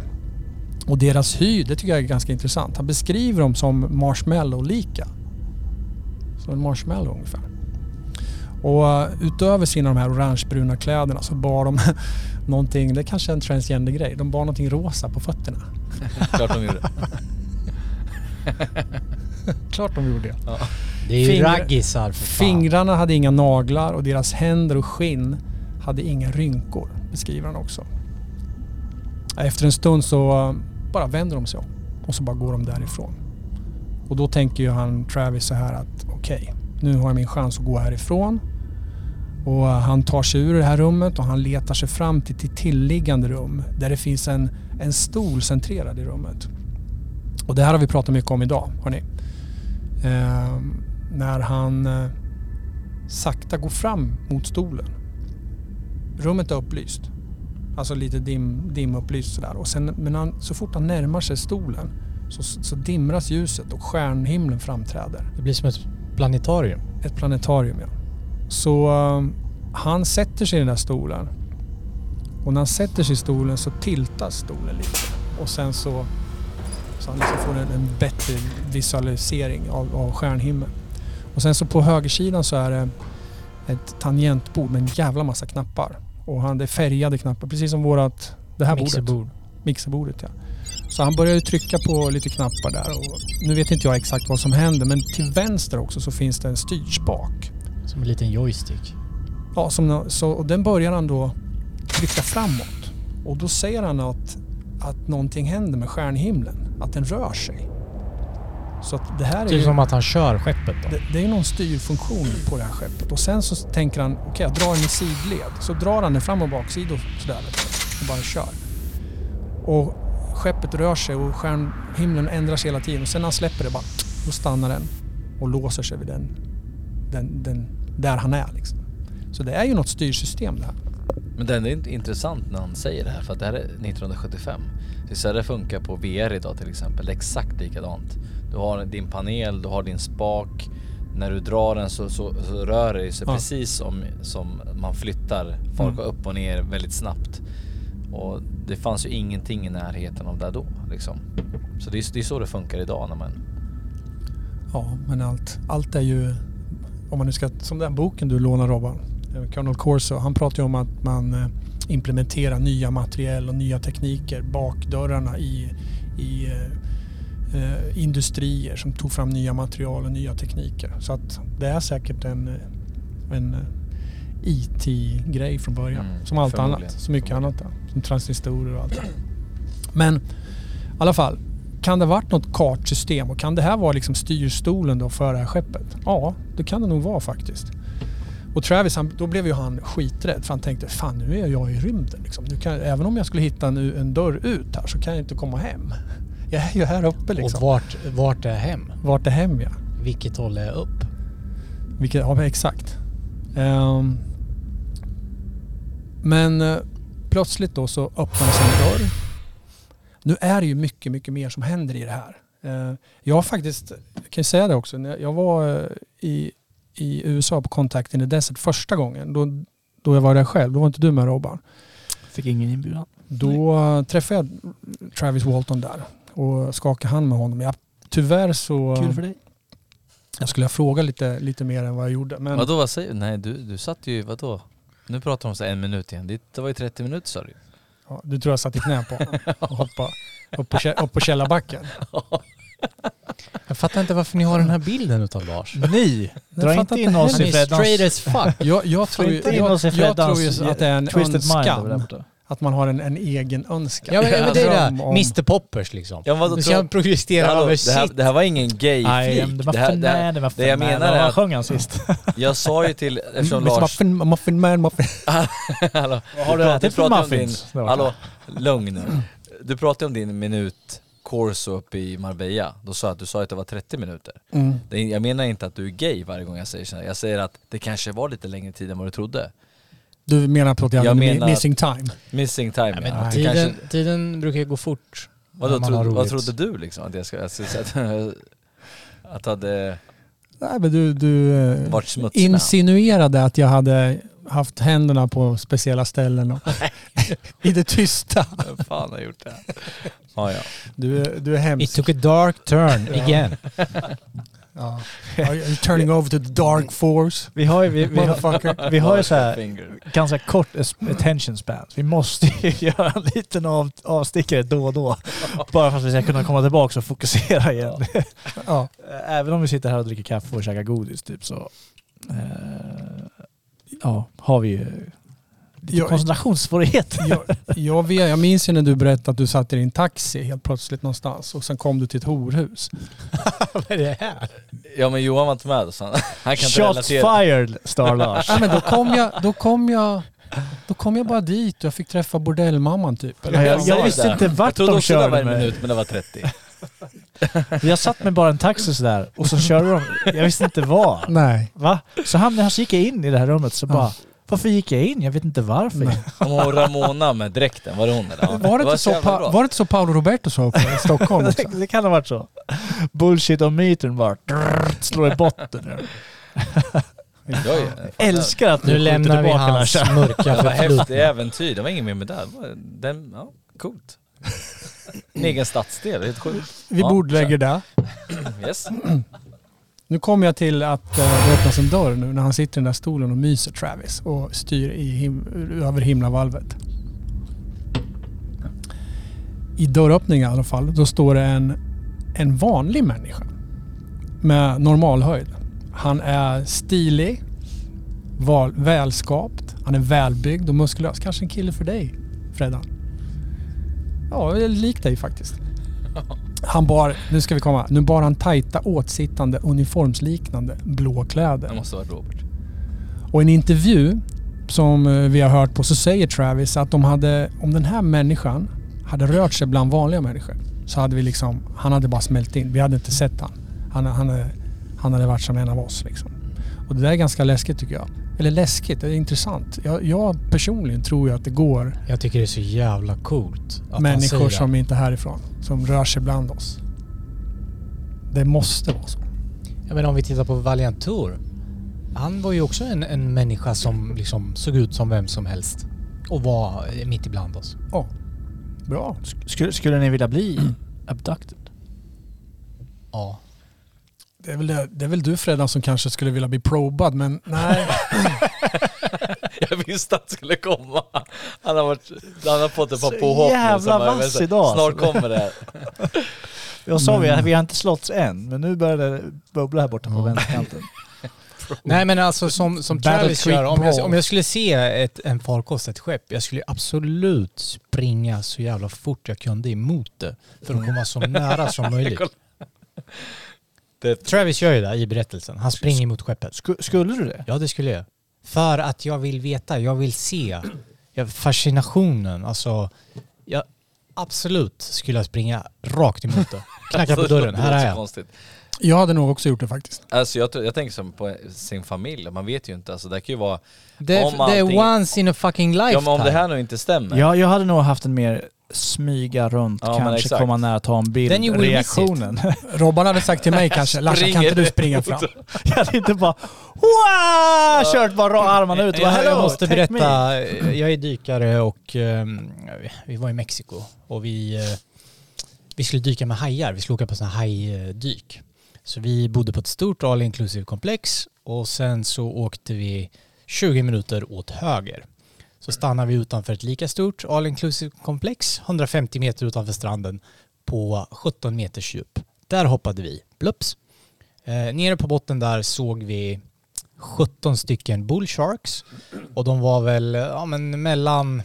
Och deras hy, det tycker jag är ganska intressant. Han beskriver dem som marshmallow-lika. Som en marshmallow ungefär. Och eh, utöver sina de här orangebruna kläderna så bar de någonting, det är kanske är en transgender-grej, de bar någonting rosa på fötterna. Klart de gjorde. Klart de gjorde det. Ja. Det är ju Fingrar- raggisar för fan. Fingrarna hade inga naglar och deras händer och skinn hade inga rynkor, beskriver han också. Efter en stund så eh, bara vänder de sig om och så bara går de därifrån. Och då tänker ju han, Travis, så här att okej, nu har jag min chans att gå härifrån. Och eh, han tar sig ur det här rummet och han letar sig fram till ett tilliggande rum där det finns en, en stol centrerad i rummet. Och det här har vi pratat mycket om idag, hörni. Eh, när han eh, sakta går fram mot stolen. Rummet är upplyst. Alltså lite dim, dimupplyst sådär. Och sen, men han, så fort han närmar sig stolen så, så dimras ljuset och stjärnhimlen framträder. Det blir som ett planetarium. Ett planetarium ja. Så eh, han sätter sig i den där stolen. Och när han sätter sig i stolen så tiltas stolen lite. Och sen så, så han liksom får en, en bättre visualisering av, av stjärnhimlen. Och sen så på högersidan så är det ett tangentbord med en jävla massa knappar. Och han, det är färgade knappar, precis som vårat, det här bordet. Mixerbord. Mixerbordet ja. Så han börjar ju trycka på lite knappar där och nu vet inte jag exakt vad som händer men till vänster också så finns det en styrspak. Som en liten joystick. Ja, som, så, och den börjar han då trycka framåt. Och då ser han att, att någonting händer med stjärnhimlen. Att den rör sig. Så att det här är Typ ju, som att han kör skeppet då. det, det är någon styrfunktion på det här skeppet. Och sen så tänker han, okej jag drar den i sidled. Så drar han den fram och baksidor sådär vet du, och bara kör. Och skeppet rör sig och stjärnhimlen ändrar sig hela tiden. Och sen när han släpper det bara, då stannar den och låser sig vid den, den, den där han är liksom. Så det är ju något styrsystem det här. Men det är intressant när han säger det här för att det här är 1975. Det är så det funkar på VR idag till exempel. Det är exakt likadant. Du har din panel, du har din spak. När du drar den så, så, så rör det sig Ja. precis som, som man flyttar folk Mm. upp och ner väldigt snabbt. Och det fanns ju ingenting i närheten av det då liksom. Så det är, det är så det funkar idag när man... Ja, men allt, allt är ju... Om man nu ska... Som den boken du lånar Robban. Eh, Colonel Corso. Han pratar ju om att man eh, implementerar nya material och nya tekniker. Bakdörrarna i, i eh, eh, industrier som tog fram nya material och nya tekniker. Så att det är säkert en, en IT-grej från början. Mm, som allt annat. Så mycket annat. Där. Som transistorer och allt det. Men i alla fall. Kan det ha varit något kartsystem och kan det här vara liksom styrstolen då för det här skeppet? Ja, det kan det nog vara faktiskt. Och Travis, han, då blev ju han skiträdd för han tänkte fan nu är jag i rymden. Liksom. Nu kan, även om jag skulle hitta en, en dörr ut här så kan jag inte komma hem. Jag är ju här uppe liksom. Och vart, vart är hem? Vart är hem ja. Vilket håll är upp? Vilket, ja exakt. Ehm, men eh, plötsligt då så öppnades en dörr. Nu är det ju mycket, mycket mer som händer i det här. Eh, jag har faktiskt, jag kan ju säga det också, när jag var eh, i, i USA på Contact in the Desert första gången. Då, då jag var där själv, då var inte du med Robban. Fick ingen inbjudan. Då eh, träffade jag Travis Walton där och skakade hand med honom. Jag, tyvärr så... Kul för dig. Jag skulle ha frågat lite, lite mer än vad jag gjorde. Men Vadå vad säger du? Nej du, du satt ju, vadå? Nu pratar de om så en minut igen. Det, det var ju 30 minuter sa du ja, du tror jag satt i knä på och hoppade upp på, kä- upp på källarbacken. Jag fattar inte varför ni har den här bilden utav Lars. Ni! Jag Dra inte in oss i är Freddans... straight as fuck. Jag, jag, tror, ju, jag, jag tror ju att det är en twisted önskan. Att man har en, en egen önskan. Ja men, men det är det. om- Mr Poppers liksom. Ja, vadå, nu ska jag protestera Hallå, över det, här, shit. det här var ingen gay Nej, det var för det, det var för det jag menar är att sjöng han sist? jag sa ju till, eftersom Mr Lars... Muffin, muffin man, muffin. hallå, Vad har du pratar- ätit för muffins? Din, hallå, lugn nu. Du pratade om din minut corso uppe i Marbella. Då sa jag att du sa att det var 30 minuter. Mm. Jag menar inte att du är gay varje gång jag säger så. här. Jag säger att det kanske var lite längre tid än vad du trodde. Du menar på att jag, Jag menar- missing time? Missing time Ja, men ja. Tiden, kanske, tiden brukar ju gå fort. man har tro, vad trodde du liksom? Att jag ska, att, att, att hade Nej men du, du eh, insinuerade att jag hade haft händerna på speciella ställen och i det tysta. Vem fan har gjort det? Ja, ja. Du, är- du är It hemsk. took a dark turn again. Ja. Are you turning over to the dark force? Vi har ju, vi, vi, har, vi har ju så här ganska kort attention span. Vi måste ju göra en liten av, avstickare då och då. Bara för att vi ska kunna komma tillbaka och fokusera igen. Ja. Även om vi sitter här och dricker kaffe och käkar godis typ så eh, ja, har vi ju lite Jag- koncentrationssvårigheter. Jag, jag, vet, jag minns ju när du berättade att du satt i din taxi helt plötsligt någonstans och sen kom du till ett horhus. Vad är det här? ja men Johan var inte med så han, han kan inte Shots relatera. fired, Star Lars. Nej, men då kom jag, då kom jag, då kom jag bara dit och jag fick träffa bordellmamman typ. Eller Ja, jag fan visste var det? inte Jag vart trodde de också det var körde en med. minut men det var 30. Jag satt med bara en taxi sådär och så körde de. Jag visste inte var. Nej. Va? Så jag, så gick jag in i det här rummet så bara varför gick jag in? Jag vet inte varför. Nej. Om hon Ramona med dräkten, var det hon eller? Ja. Var det, inte så, pa- var det inte så Paolo Roberto sa i Stockholm också? det, det kan ha varit så. Bullshit om myten bara drrrt, slår i botten. Ja, ja. Älskar att du Nu lämnar vi hans Larsa. mörka Det var häftigt förflutna. äventyr, det var ingen mer med. Det Den, ja, coolt. En egen stadsdel, helt sjukt. Vi Ja, bordlägger det. Yes. Nu kommer jag till att eh, det öppnas en dörr nu när han sitter i den där stolen och myser Travis och styr i him- över himlavalvet. I dörröppningen i alla fall, då står det en, en vanlig människa med normalhöjd. Han är stilig, val, välskapt, han är välbyggd och muskulös. Kanske en kille för dig, Freddan? Ja, lik dig faktiskt. Han bar, nu ska vi komma, nu bar han tajta åtsittande uniformsliknande blå kläder. Det måste vara Robert. Och i en intervju som eh, vi har hört på så säger Travis att de hade, om den här människan hade rört sig bland vanliga människor så hade vi liksom, han hade bara smält in. Vi hade inte sett han. Han, han, hade- han hade varit som en av oss liksom. Och det där är ganska läskigt tycker jag. Eller läskigt, det är intressant. Jag, jag personligen tror ju att det går Jag tycker det är så jävla coolt att människor som inte är härifrån, som rör sig bland oss. Det måste vara så. Jag menar om vi tittar på Valiant Tour. Han var ju också en, en människa som liksom såg ut som vem som helst. och vara eh, mitt ibland oss. Ja. Bra. Skulle, skulle ni vilja bli abducted? Ja. Det är, väl det, det är väl du Fredan som kanske skulle vilja bli probad, men nej. Jag visste att det skulle komma. Han har, varit, han har fått ett par Så påhopp jävla vass idag, Snart alltså. kommer det. Jag sa vi, Men- vi har inte slåtts än, men nu börjar det bubbla här borta på vänsterkanten. Nej men alltså som, som Battle Travis Creek gör, om jag, om jag skulle se ett, en farkost, ett skepp, jag skulle absolut springa så jävla fort jag kunde emot det. För att komma så nära som möjligt. Travis gör ju det i berättelsen. Han springer mot skeppet. skulle du det? Ja det skulle jag. För att jag vill veta, jag vill se. Fascinationen, alltså. Jag, absolut skulle jag springa rakt emot det. Knacka på dörren, Det här är jag. konstigt. Jag hade nog också gjort det faktiskt. Alltså jag, jag tänker som på sin familj, man vet ju inte. Alltså det kan ju vara... Det, är allting- once in a fucking lifetime. Ja men om det här nu inte stämmer. Ja, jag hade nog haft en mer smyga runt, Ja, kanske komma nära, ta en bild, Then you reaktionen. Robban hade sagt till mig kanske, Larsa kan inte du springa fram? jag hade inte bara Wow! Kört bara ra- armarna ut jag, jag "Hello, måste berätta, jag är dykare och ehm, vi var i Mexiko och vi, eh, vi skulle dyka med hajar. Vi skulle åka på sådana hajdyk. Så vi bodde på ett stort all inclusive komplex och sen så åkte vi 20 minuter åt höger. Så stannar vi utanför ett lika stort all inclusive komplex 150 meter utanför stranden på 17 meters djup. Där hoppade vi, blups. Eh, nere på botten där såg vi 17 stycken bull sharks och de var väl ja, men mellan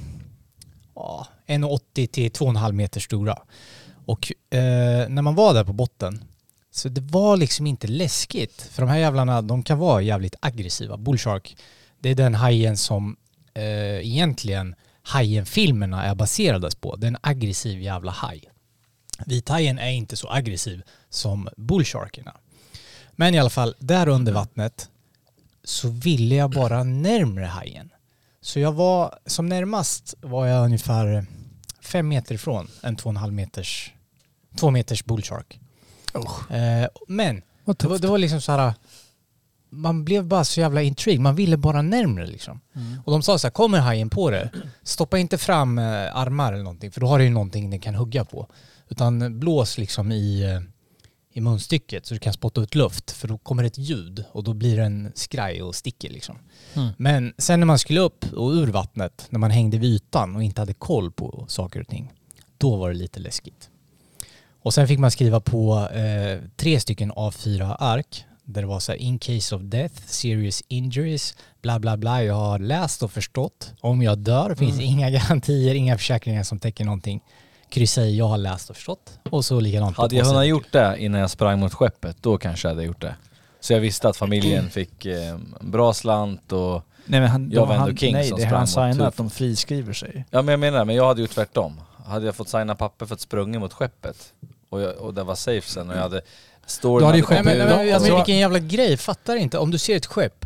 ja, 1,80 till 2,5 meter stora. Och eh, när man var där på botten så det var liksom inte läskigt. För de här jävlarna, de kan vara jävligt aggressiva. Bull shark, det är den hajen som eh, egentligen hajen-filmerna är baserades på. Det är en aggressiv jävla haj. Vithajen är inte så aggressiv som bullsharkerna. Men i alla fall, där under vattnet så ville jag bara närmre hajen. Så jag var, som närmast var jag ungefär fem meter ifrån en två och en halv meters, två meters bullshark. Eh, men det var, det var liksom så här, man blev bara så jävla intrigued, man ville bara närmre liksom. Och de sa så här, kommer hajen på det, stoppa inte fram eh, armar eller någonting, för då har du ju någonting den kan hugga på. Utan blås liksom i, eh, i munstycket så du kan spotta ut luft, för då kommer ett ljud och då blir det en skraj och sticker liksom. Mm. Men sen när man skulle upp och ur vattnet, när man hängde vid ytan och inte hade koll på saker och ting, då var det lite läskigt. Och sen fick man skriva på eh, tre stycken A4 ark där det var så här in case of death, serious injuries, bla bla bla. Jag har läst och förstått. Om jag dör finns Mm. inga garantier, inga försäkringar som täcker någonting. Kryssa i jag har läst och förstått. Och så likadant Hade jag sidor. gjort det innan jag sprang mot skeppet, då kanske jag hade gjort det. Så jag visste att familjen fick eh, bra slant och Nej men han, jag var ändå han, king nej, som det sprang han mot signar Tufo. att de friskriver sig. Ja men jag menar men jag hade gjort tvärtom. Hade jag fått signa papper för att sprungit mot skeppet och, jag, och det var safe sen och jag hade... Storyn Du hade ju skeppet- Nej, men, men, alltså, vilken jävla grej, fattar inte. Om du ser ett skepp,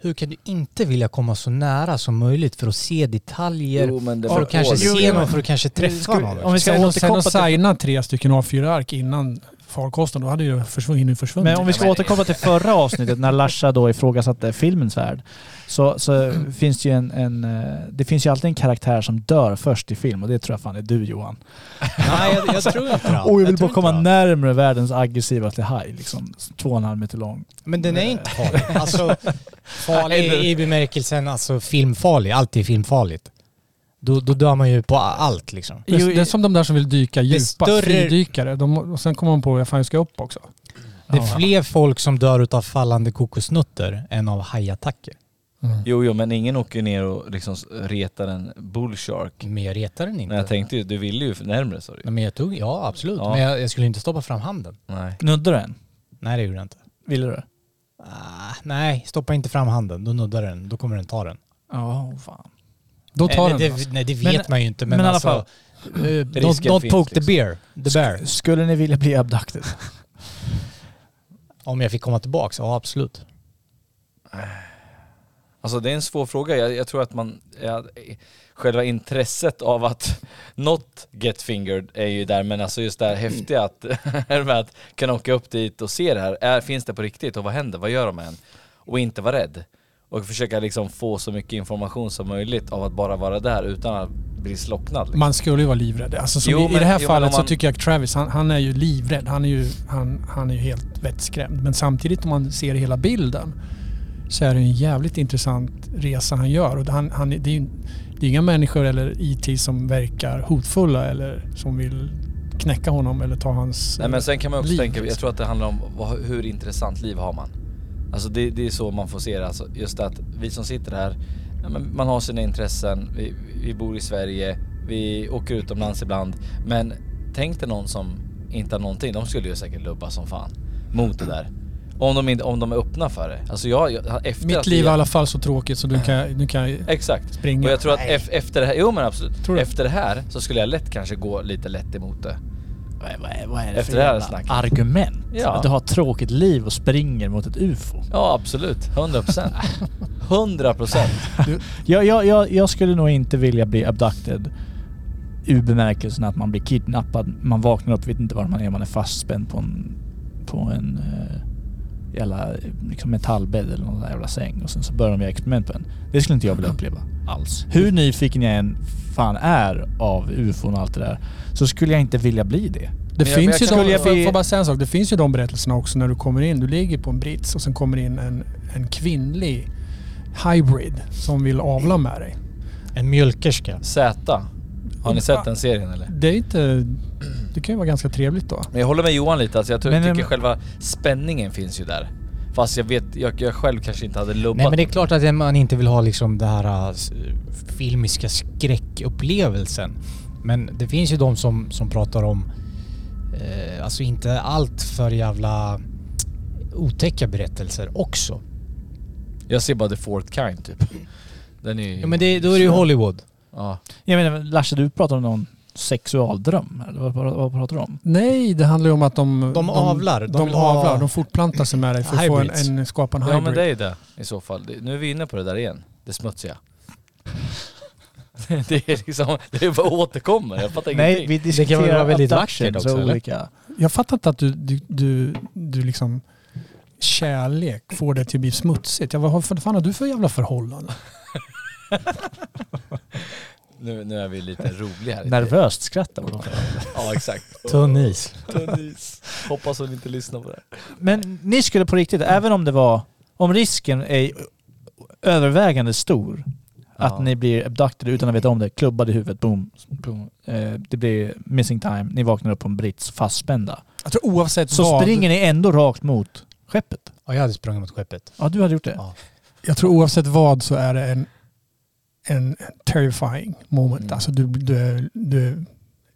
hur kan du inte vilja komma så nära som möjligt för att se detaljer, Jo, men det för att kanske se någon, för att kanske träffa Ska vi- någon? om vi ska återkoppla till- signa tre stycken A4-ark innan farkosten, då hade ju försvunnit, försvunnit. Men om vi ska återkomma till förra avsnittet när Larsa då ifrågasatte filmens värld. Så, så finns det ju en, en... eh, Det finns ju alltid en karaktär som dör först i film och det tror jag fan är du Johan. Nej, jag, jag tror inte det. Och jag vill tror bara komma närmare världens aggressivaste haj. Liksom två och en halv meter lång. Men den är inte farlig. Alltså, farlig i, i bemärkelsen alltså filmfarlig. Allt är filmfarligt. Då, då dör man ju på allt liksom. Det är, det är som de där som vill dyka djupast, större- fridykare. De, och sen kommer de på att fan jag ska upp också. Det är fler folk som dör utav fallande kokosnötter än av hajattacker. Jo, jo, men ingen åker ner och liksom retar en bullshark. Men jag retar den inte. Nej, jag tänkte ju, du ville ju närmre sa du Nej, men jag tog, ja absolut. Ja. Men jag, jag skulle inte stoppa fram handen. Nej. Nuddar du den? Nej det gjorde jag inte. Ville du? Ah, nej, stoppa inte fram handen. Då nuddar den. Då kommer den ta den. Ja, fan. Då tar nej, den det, alltså. nej, det vet Men- man ju inte. Men, men i alla alltså, fall, eh, don't, don't finns poke the liksom. bear. The bear. Skulle ni vilja bli abducted? Om jag fick komma tillbaks? Ja absolut. Alltså det är en svår fråga. Jag, jag tror att man... Ja, själva intresset av att not get fingered är ju där, men alltså just det här häftiga att, med att kunna åka upp dit och se det här. Är, finns det på riktigt och vad händer? Vad gör de med en? Och inte vara rädd. Och försöka liksom få så mycket information som möjligt av att bara vara där utan att bli slocknad. Liksom. Man skulle ju vara livrädd. Alltså, Jo, i, I men- det här jo, fallet man- så tycker jag att Travis, han, han är ju livrädd. Han är ju, han, han är ju helt vettskrämd. Men samtidigt om man ser hela bilden så är det en jävligt intressant resa han gör. Och han, han, det är ju det är inga människor eller IT som verkar hotfulla eller som vill knäcka honom eller ta hans Nej men sen kan man också liv, tänka, jag liksom. tror att det handlar om vad, hur intressant liv har man? Alltså det, det är så man får se det, alltså just att vi som sitter här, ja, men man har sina intressen, vi, vi bor i Sverige, vi åker utomlands ibland. Men tänk dig någon som inte har någonting, de skulle ju säkert lubba som fan mot det där. Om de, inte, om de är öppna för det. Alltså jag, jag efter Mitt att liv är i alla fall så tråkigt så du kan, du kan Exakt. springa. Och jag tror att Nej. efter det här, jo men absolut. Tror du? Efter det här så skulle jag lätt kanske gå lite lätt emot det. Vad är, vad är, vad är det Efter för det här snacket. argument? Ja. Att du har ett tråkigt liv och springer mot ett UFO? Ja absolut, 100%. 100%. Jag, jag, jag, jag skulle nog inte vilja bli abducted ur bemärkelsen att man blir kidnappad. Man vaknar upp, vet inte var man är, man är fastspänd på en, på en uh, jävla liksom metallbädd eller någon jävla säng och sen så börjar de göra experiment på en. Det skulle inte jag vilja uppleva alls. Hur nyfiken jag än fan är av ufon och allt det där så skulle jag inte vilja bli det. Det Men finns ju jag skulle de, jag får bara säga en sak. Det finns ju de berättelserna också när du kommer in. Du ligger på en brits och sen kommer in en, en kvinnlig hybrid som vill avla med dig. En mjölkerska. Z. Har ni sett den serien eller? Det är inte... Det kan ju vara ganska trevligt då. Men jag håller med Johan lite, alltså jag tror, Men- tycker men- själva spänningen finns ju där. Fast jag vet, jag, jag själv kanske inte hade lubbat Nej men det är klart att man inte vill ha liksom det här äh, filmiska skräckupplevelsen. Men det finns ju de som, som pratar om, eh, alltså inte allt för jävla otäcka berättelser också. Jag ser bara The Fourth Kind typ. Den är ju... Ja men det, då är det ju Hollywood. Ja. Jag menar Lasse, du pratar om någon sexualdröm? Eller vad, vad, pratar du om? Nej, det handlar ju om att de... De avlar. De, De ha- avlar. De fortplantar sig med dig för att få en, en, skapa en Ja hybrid. men det är det i så fall. Nu är vi inne på det där igen. Det smutsiga. det är liksom, det är bara återkommer. Jag fattar Nej, ingenting. vi Det kan väl diskuterar vara väldigt vackert också, eller? olika... Jag fattar inte att du, du, du, du liksom kärlek får det till att bli smutsigt. Jag, vad fan har du för jävla förhållande? Nu, nu är vi lite roliga här. Nervöst skrattar man. Ja exakt. Tunn is. Tunn is. Hoppas hon inte lyssnar på det. Men ni skulle på riktigt, även om det var, om risken är övervägande stor att Ja. ni blir abducted utan att veta om det, klubbad i huvudet, boom, boom. Eh, det blir missing time, ni vaknar upp på en brits fastspända. Jag tror oavsett Så vad... springer ni ändå rakt mot skeppet? Ja jag hade sprungit mot skeppet. Ja, du hade gjort det? Ja. Jag tror oavsett vad så är det en, en terrifying moment. Mm. Alltså du, du, är, du,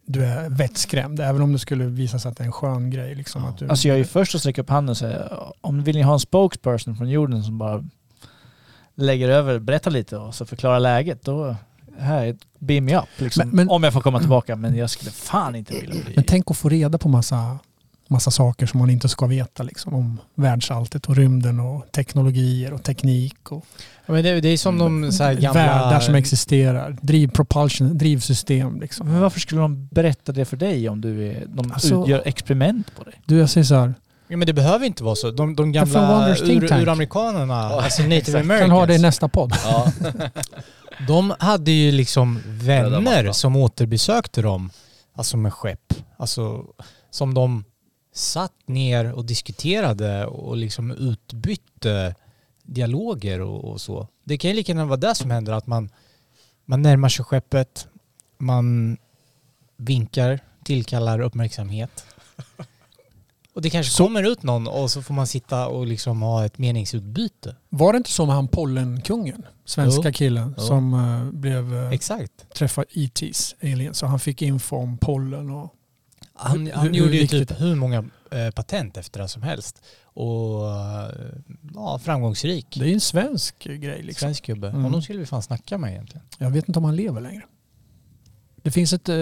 du är vettskrämd. Även om det skulle visa sig att det är en skön grej. Liksom, att du, Alltså jag är ju först att sträcka upp handen och säga, om vill ni ha en spokesperson från jorden som bara lägger över, berättar lite och så förklarar läget, då här, beam me up liksom. Men- men- om jag får komma tillbaka, men jag skulle fan inte vilja bli... Men tänk att få reda på massa, massa saker som man inte ska veta. Liksom, om världsalltet och rymden och teknologier och teknik. Och Ja, men det, det är som de så här gamla... Världar som existerar. Driv propulsion, drivsystem. Liksom. Men varför skulle de berätta det för dig om du är, de Alltså- gör experiment på dig? Du, jag säger så här. Ja, men det behöver inte vara så. De, de gamla ur, uramerikanerna, alltså native americans. Kan ha det i nästa podd. Ja. De hade ju liksom vänner som återbesökte dem, alltså med skepp. Alltså som de satt ner och diskuterade och liksom utbytte dialoger och, och så. Det kan ju lika gärna vara det som händer, att man, man närmar sig skeppet, man vinkar, tillkallar uppmärksamhet. Och det kanske kommer ut någon och så får man sitta och liksom ha ett meningsutbyte. Var det inte så med han Pollenkungen? Svenska Jo. killen Jo. som eh, blev eh, Exakt. träffad ETs, aliens. Så han fick info om pollen och Han, han hur gjorde ju typ hur många eh, patent efter det som helst. Och eh, ja, framgångsrik. det är ju en svensk grej. Liksom. Svensk gubbe. Mm. Honom skulle vi fan snacka med egentligen. Jag vet inte om han lever längre. Det finns ett, eh,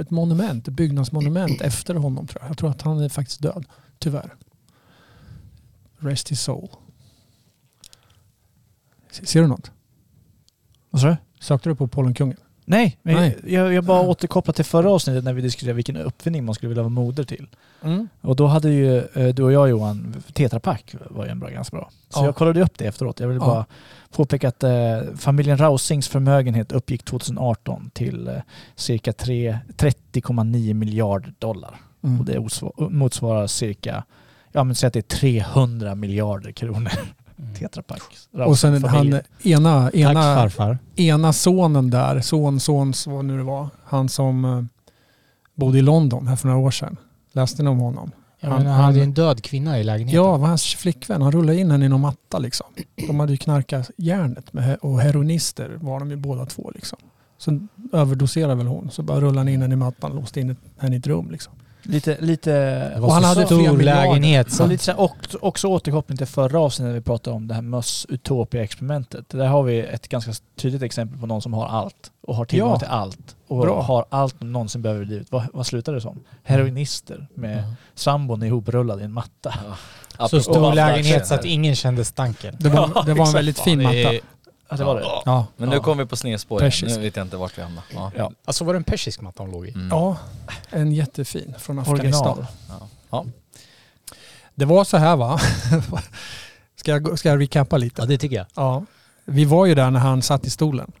ett monument, ett byggnadsmonument efter honom tror jag. Jag tror att han är faktiskt död, tyvärr. Rest his soul. Se- Ser du något? Vad sa du? Sökte du på Pollenkungen? Nej, men Nej. Jag, jag bara återkopplar till förra avsnittet när vi diskuterade vilken uppfinning man skulle vilja vara moder till. Mm. Och då hade ju eh, du och jag Johan, Tetra Pak var ju en bra, ganska bra. Så Ja. jag kollade upp det efteråt. Jag vill Ja. bara påpeka att eh, familjen Rausings förmögenhet uppgick 2018 till eh, cirka tre- 30,9 miljarder dollar. Mm. Och det motsvarar cirka, ja men säg att det är 300 miljarder kronor. Tetra Pak. Och sen han ena, ena, farfar. ena sonen där, son, sons, vad nu det var, han som eh, bodde i London här för några år sedan. Läste ni om honom? Ja, men han hade ju en död kvinna i lägenheten. Ja, var hans flickvän. Han rullade in henne i någon matta liksom. De hade ju knarkat järnet med, och heroinister var de ju båda två liksom. Så överdoserade väl hon. Så bara rullade han in henne i mattan och låste in henne i ett rum liksom. Lite, lite... Och han hade stor lägenhet, Så så- lite så och, också återkoppling till förra avsnittet när vi pratade om det här möss Utopia-experimentet. Där har vi ett ganska tydligt exempel på någon som har allt och har tillgång Ja. till allt. Och Bra. har allt de någonsin behöver i livet. Vad, vad slutar det som? Heroinister med Mm. sambon ihoprullad i en matta. Så stor lägenhet så att ingen kände stanken. Det var, det var en väldigt fin matta. Ja, det var det. Ja. Men nu kommer vi på snedspår igen. Persisk. Nu vet jag inte vart vi hamnar. Ja. Ja. Alltså var det en persisk matta hon låg i? Mm. Ja, en jättefin från Afghanistan. Original. Ja. Ja. Det var så här va? ska, jag, ska jag recappa lite? Ja, det tycker jag. Ja. Vi var ju där när han satt i stolen.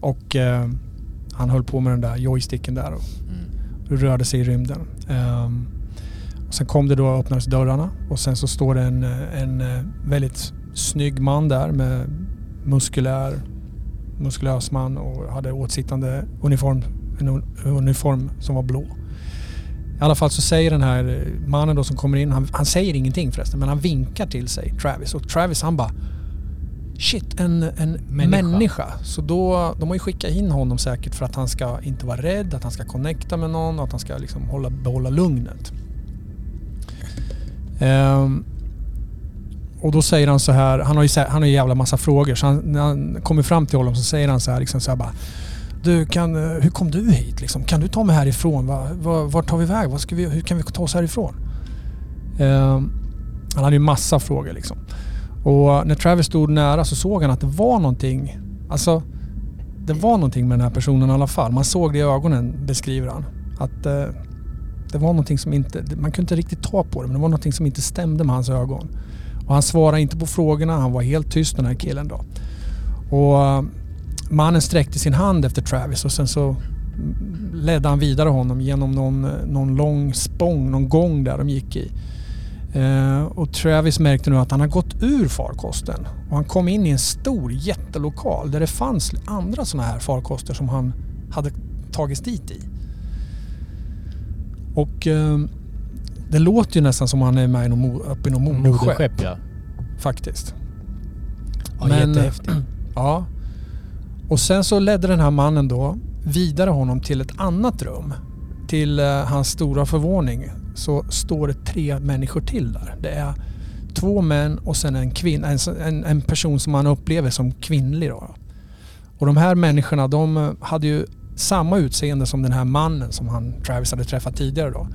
Och eh, han höll på med den där joysticken där och Mm. rörde sig i rymden. Ehm, och sen kom det då och öppnades dörrarna och sen så står det en, eh, en eh, väldigt snygg man där med muskulär, muskulös man och hade åtsittande uniform, en un- uniform som var blå. I alla fall så säger den här mannen då som kommer in, han, han säger ingenting förresten, men han vinkar till sig Travis och Travis han bara Shit, en, en människa. Människa. Så då, de har ju skickat in honom säkert för att han ska inte vara rädd, att han ska connecta med någon och att han ska liksom hålla, behålla lugnet. Ehm, och då säger han så här, han har ju, han har ju jävla massa frågor så han, när han kommer fram till honom så säger han så här, liksom så här bara du, kan, eh, hur kom du hit? Liksom? Kan du ta mig härifrån? Va, va, vart tar vi väg? Vad ska vi, hur kan vi ta oss härifrån? Eh, han hade ju massa frågor liksom. Och när Travis stod nära så såg han att det var någonting. Alltså, det var någonting med den här personen i alla fall. Man såg det i ögonen, beskriver han. Att eh, det var någonting som inte... Man kunde inte riktigt ta på det, men det var någonting som inte stämde med hans ögon. Och han svarade inte på frågorna, han var helt tyst den här killen då. Och eh, mannen sträckte sin hand efter Travis och sen så ledde han vidare honom genom någon, någon lång spång, någon gång där de gick i. Eh, och Travis märkte nu att han har gått ur farkosten. Och han kom in i en stor jättelokal där det fanns andra sådana här farkoster som han hade tagits dit i. Och eh, det låter ju nästan som han är med i någon, uppe i moderskepp. Moderskepp ja. Faktiskt. Ja, Men- jättehäftigt. Ja. Och sen så ledde den här mannen då vidare honom till ett annat rum. Till eh, hans stora förvåning så står det tre människor till där. Det är två män och sen en kvinna, en, en, en person som han upplever som kvinnlig då. Och de här människorna de eh, hade ju samma utseende som den här mannen som han, Travis hade träffat tidigare då.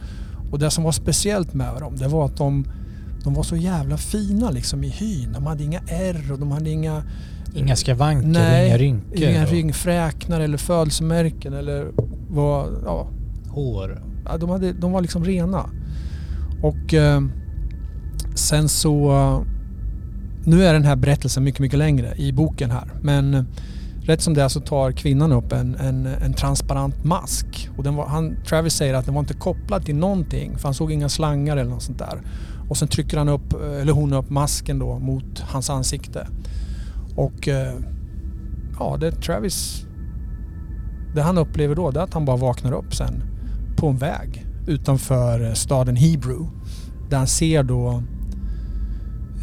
Och det som var speciellt med dem det var att de, de var så jävla fina liksom i hyn. De hade inga ärr och de hade inga Inga skavanker, Nej, inga rynkor. Inga och rynkfräknar eller födelsemärken eller vad... Ja, Hår. ja, de, hade, de var liksom rena. Och eh, sen så... eh, Nu är den här berättelsen mycket, mycket längre i boken här. Men eh, rätt som det är så tar kvinnan upp en, en, en transparent mask. Och den var, han, Travis säger att den var inte kopplad till någonting för han såg inga slangar eller något sånt där. Och sen trycker han upp, eh, eller hon upp masken då mot hans ansikte. Och eh, ja, det Travis... Det han upplever då det är att han bara vaknar upp sen på en väg utanför staden Hebrew. Där han ser då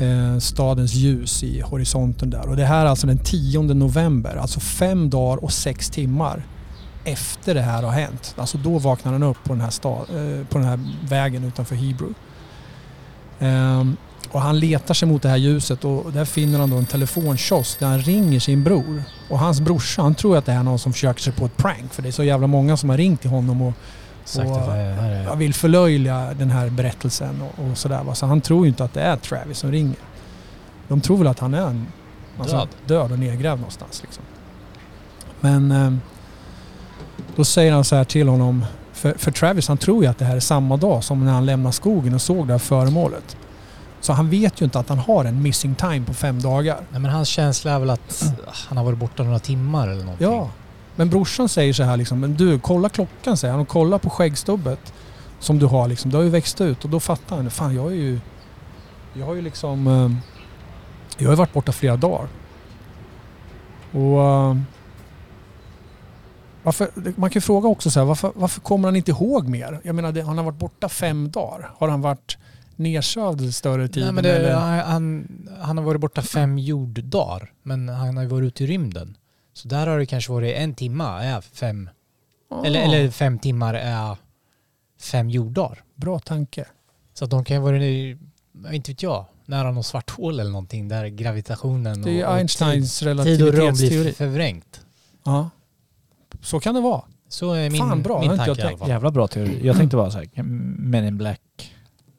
eh, stadens ljus i horisonten där. Och det här är alltså den 10 november, alltså fem dagar och sex timmar efter det här har hänt. Alltså då vaknar han upp på den här, stad, eh, på den här vägen utanför Hebrew. Ehm, och han letar sig mot det här ljuset och där finner han då en telefonkiosk där han ringer sin bror. Och hans brorsa, han tror att det är någon som försöker sig på ett prank för det är så jävla många som har ringt till honom och, Sagt och är... jag vill förlöjliga den här berättelsen och, och sådär. Så han tror ju inte att det är Travis som ringer. De tror väl att han är en, alltså, Död. död och nedgrävd någonstans. Liksom. Men eh, då säger han så här till honom, för, för Travis han tror ju att det här är samma dag som när han lämnar skogen och såg det här föremålet. Så han vet ju inte att han har en missing time på fem dagar. Nej, men hans känsla är väl att han har varit borta några timmar eller någonting. Ja. Men brorsan säger så här liksom, men du kolla klockan säger han och kolla på skäggstubbet som du har liksom. Det har ju växt ut och då fattar han, fan jag är ju... Jag har ju liksom... eh, Jag har ju varit borta flera dagar. Och... eh, Varför, man kan ju fråga också så här, varför, varför kommer han inte ihåg mer? Jag menar, det, han har varit borta fem dagar. Har han varit nedsövd större tid? Nej, men det, han, han har varit borta fem jorddagar, men han har ju varit ute i rymden. Så där har det kanske varit en timma är fem, eller, eller fem timmar är fem jorddagar. Bra tanke. Så att de kan ju vara, inte vet jag, nära något svart hål eller någonting där gravitationen Det är och, och Einsteins tid, tid och rum blir förvrängt. Ja. Så kan det vara. Så är min, Fan bra, min tanke jag i alla fall. Jävla bra teori. Jag tänkte bara såhär, Men in Black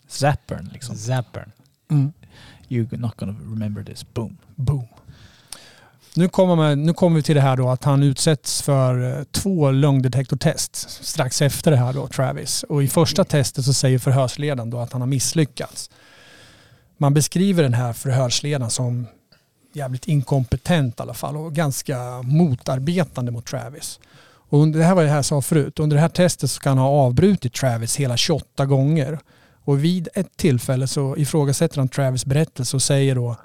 Zappern liksom. Zappern. Mm. You're not gonna remember this. Boom. Boom. Nu kommer, nu kommer vi till det här då att han utsätts för eh, två lögndetektortest strax efter det här då, Travis. Och i första testet så säger förhörsledaren då att han har misslyckats. Man beskriver den här förhörsledaren som jävligt inkompetent i alla fall och ganska motarbetande mot Travis. Och under, det här var det här jag sa förut. Under det här testet så kan han ha avbrutit Travis hela 28 gånger. Och vid ett tillfälle så ifrågasätter han Travis berättelse och säger då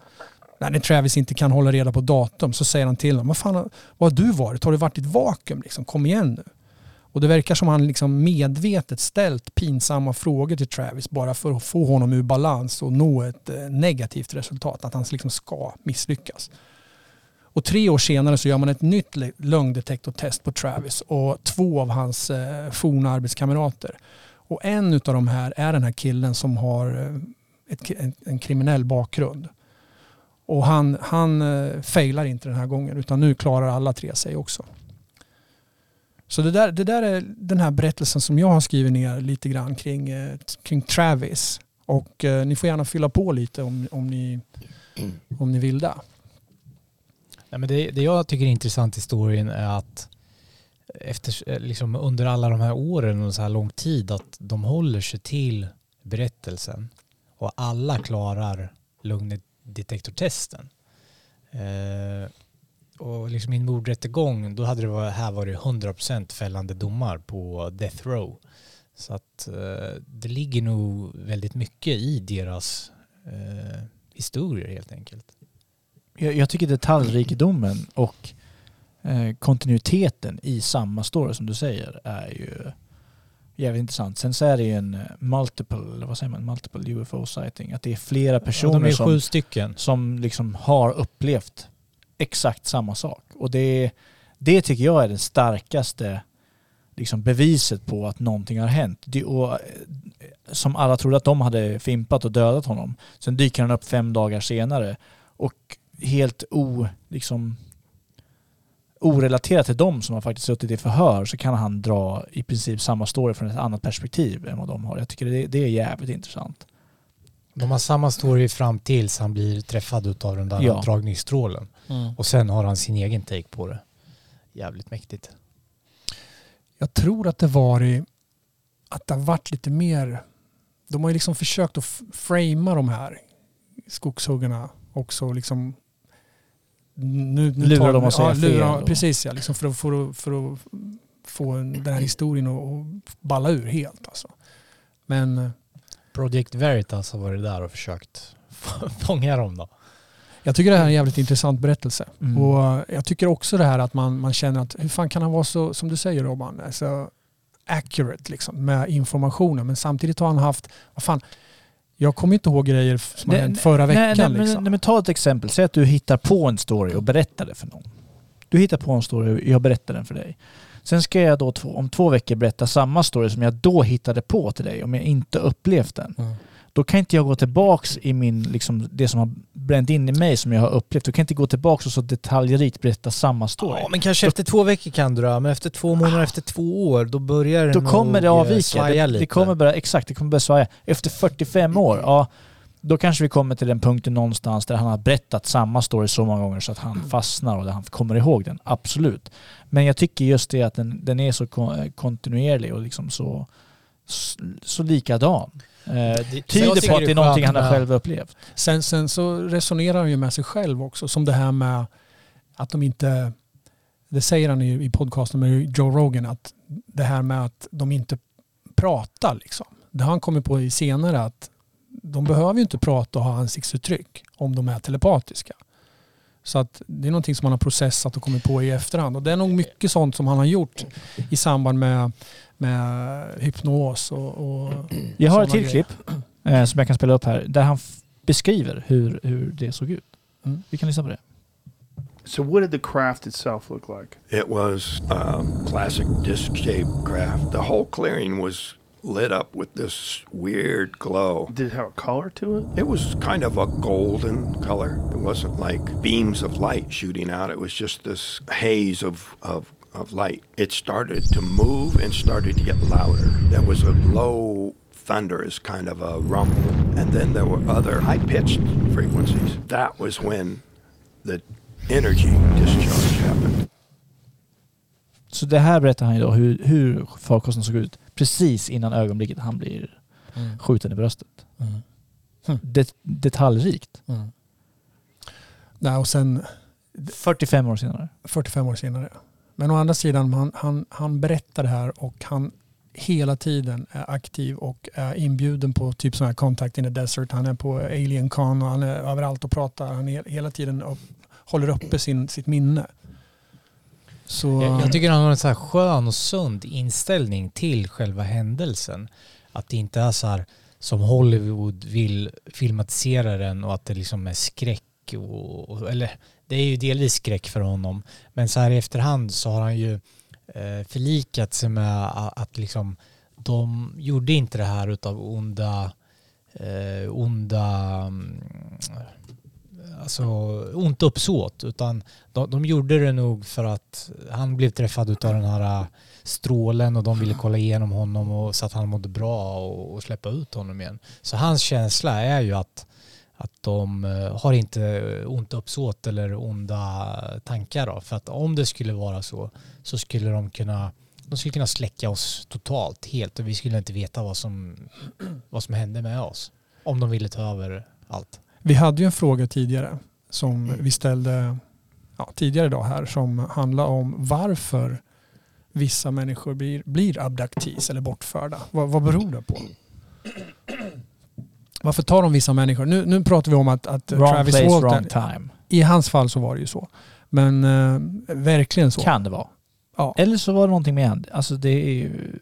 när när Travis inte kan hålla reda på datum så säger han till honom, vad fan har- vad har du varit? Har du varit i ett vakuum? Liksom, kom igen nu. Och det verkar som han liksom medvetet ställt pinsamma frågor till Travis bara för att få honom ur balans och nå ett eh, negativt resultat. Att han liksom ska misslyckas. Och tre år senare så gör man ett nytt lögndetektortest på Travis och två av hans eh, forna arbetskamrater. Och en av de här är den här killen som har eh, ett, en, en kriminell bakgrund. Och han, han eh, failar inte den här gången utan nu klarar alla tre sig också. Så det där, det där är den här berättelsen som jag har skrivit ner lite grann kring, eh, kring Travis. Och eh, ni får gärna fylla på lite om, om, ni, om ni vill det. Nej, men det, det jag tycker är intressant i historien är att efter, eh, liksom under alla de här åren och så här lång tid att de håller sig till berättelsen och alla klarar lugnet detektortesten. Eh, och liksom i en mordrättegång då hade det varit, här varit 100% fällande domar på death row. Så att eh, det ligger nog väldigt mycket i deras eh, historier helt enkelt. Jag, jag tycker detaljrikedomen och eh, kontinuiteten i samma story som du säger är ju jävligt intressant. Sen så är det ju en eh, multiple, vad säger man, multiple UFO sighting. Att det är flera personer de är som, sju stycken. som liksom har upplevt exakt samma sak. Och det, det tycker jag är det starkaste liksom beviset på att någonting har hänt. Det, och, eh, som alla trodde att de hade fimpat och dödat honom. Sen dyker han upp fem dagar senare och helt o, liksom, orelaterat till dem som har faktiskt suttit i förhör så kan han dra i princip samma story från ett annat perspektiv än vad de har. Jag tycker det, det är jävligt intressant. De har samma story fram tills han blir träffad av den där Ja. dragningsstrålen. Mm. Och sen har han sin egen take på det. Jävligt mäktigt. Jag tror att det varit att det har varit lite mer de har ju liksom försökt att framea de här skogshuggarna också liksom nu, nu Lura tar- dem att säga ja, lura, fel och- Precis ja, liksom för, att, för, att, för att få en- den här historien att att balla ur helt alltså. Men eh, Project Veritas har varit där och försökt fånga dem då. Jag tycker det här är en jävligt intressant berättelse. Mm. Och eh, jag tycker också det här att man, man känner att hur fan kan han vara så, som du säger Robban, alltså accurate liksom, med informationen. Men samtidigt har han haft, vad fan, jag kommer inte ihåg grejer som har Nej, hänt förra nej, veckan. nej, liksom. men, nej, men ta ett exempel. Säg att du hittar på en story och berättar det för någon. Du hittar på en story och jag berättar den för dig. Sen ska jag då två, om två veckor berätta samma story som jag då hittade på till dig om jag inte upplevt den. Mm. Då kan inte jag gå tillbaks i min, liksom, det som har bränt in i mig som jag har upplevt. Då kan jag inte gå tillbaks och så detaljrikt berätta samma story. Ja, men kanske efter två veckor kan du dra, men efter två månader, efter två år, då börjar det då kommer det eh, avvika. Det, det kommer börja, exakt, det kommer börja svaja. Efter 45 år, ja, Då kanske vi kommer till den punkten någonstans där han har berättat samma story så många gånger så att han fastnar och där han kommer ihåg den. Absolut. Men jag tycker just det att den, den är så kon- kontinuerlig och liksom så, så, så likadan. Eh, det tyder på att det är någonting han har själv upplevt. Sen, sen så resonerar han ju med sig själv också. Som det här med att de inte... Det säger han i, i podcasten med Joe Rogan. Att det här med att de inte pratar. Liksom. Det har han kommit på i senare. att De behöver ju inte prata och ha ansiktsuttryck om de är telepatiska. Så att det är någonting som han har processat och kommit på i efterhand. Och det är nog mycket sånt som han har gjort i samband med, med hypnos och, och Jag har ett till grejer. klipp eh, som jag kan spela upp här där han beskriver hur, hur det såg ut. Mm. Vi kan lyssna på det. So, what did the craft itself look like? It was a classic disc shaped craft. The whole clearing was lit up with this weird glow. Did it have a color to it? It was kind of a golden color. It wasn't like beams of light shooting out. It was just this haze of, of, of light. It started to move and started to get louder. There was a low thunderous kind of a rumble. And then there were other high pitched frequencies. That was when the energy discharge happened. Så det här berättar han ju då hur, hur farkosten såg ut precis innan ögonblicket han blir Mm. skjuten i bröstet. Mm. Mm. Det, detaljrikt. Mm. Nej, och sen 45 år senare. 45 år senare. Men å andra sidan, han, han, han berättar det här och han hela tiden är aktiv och är inbjuden på typ sådana här Contact in the Desert. Han är på Alien Con och han är överallt och pratar. Han är hela tiden upp, håller uppe sin, sitt minne. Så, Jag, jag tycker han har en så här skön och sund inställning till själva händelsen. Att det inte är så här som Hollywood vill filmatisera den och att det liksom är skräck och, och eller det är ju delvis skräck för honom. Men så här i efterhand så har han ju eh, förlikat sig med att, att liksom de gjorde inte det här utav onda eh, onda mm, alltså ont uppsåt utan de, de gjorde det nog för att han blev träffad utav den här eh, strålen och de ville kolla igenom honom och så att han mådde bra och, och släppa ut honom igen. Så hans känsla är ju att, att de eh, har inte ont uppsåt eller onda tankar då. För att om det skulle vara så så skulle de kunna de skulle kunna släcka oss totalt helt och vi skulle inte veta vad som, vad som hände med oss. Om de ville ta över allt. Vi hade ju en fråga tidigare som vi ställde ja, tidigare idag här som handlar om varför vissa människor blir, blir abductees eller bortförda. Vad, vad beror det på? Varför tar de vissa människor? Nu, nu pratar vi om att, att Wrong Travis place, Walton, wrong time. i hans fall så var det ju så. Men eh, verkligen så. Kan det vara. Ja. Eller så var det någonting med han. Alltså det är ju...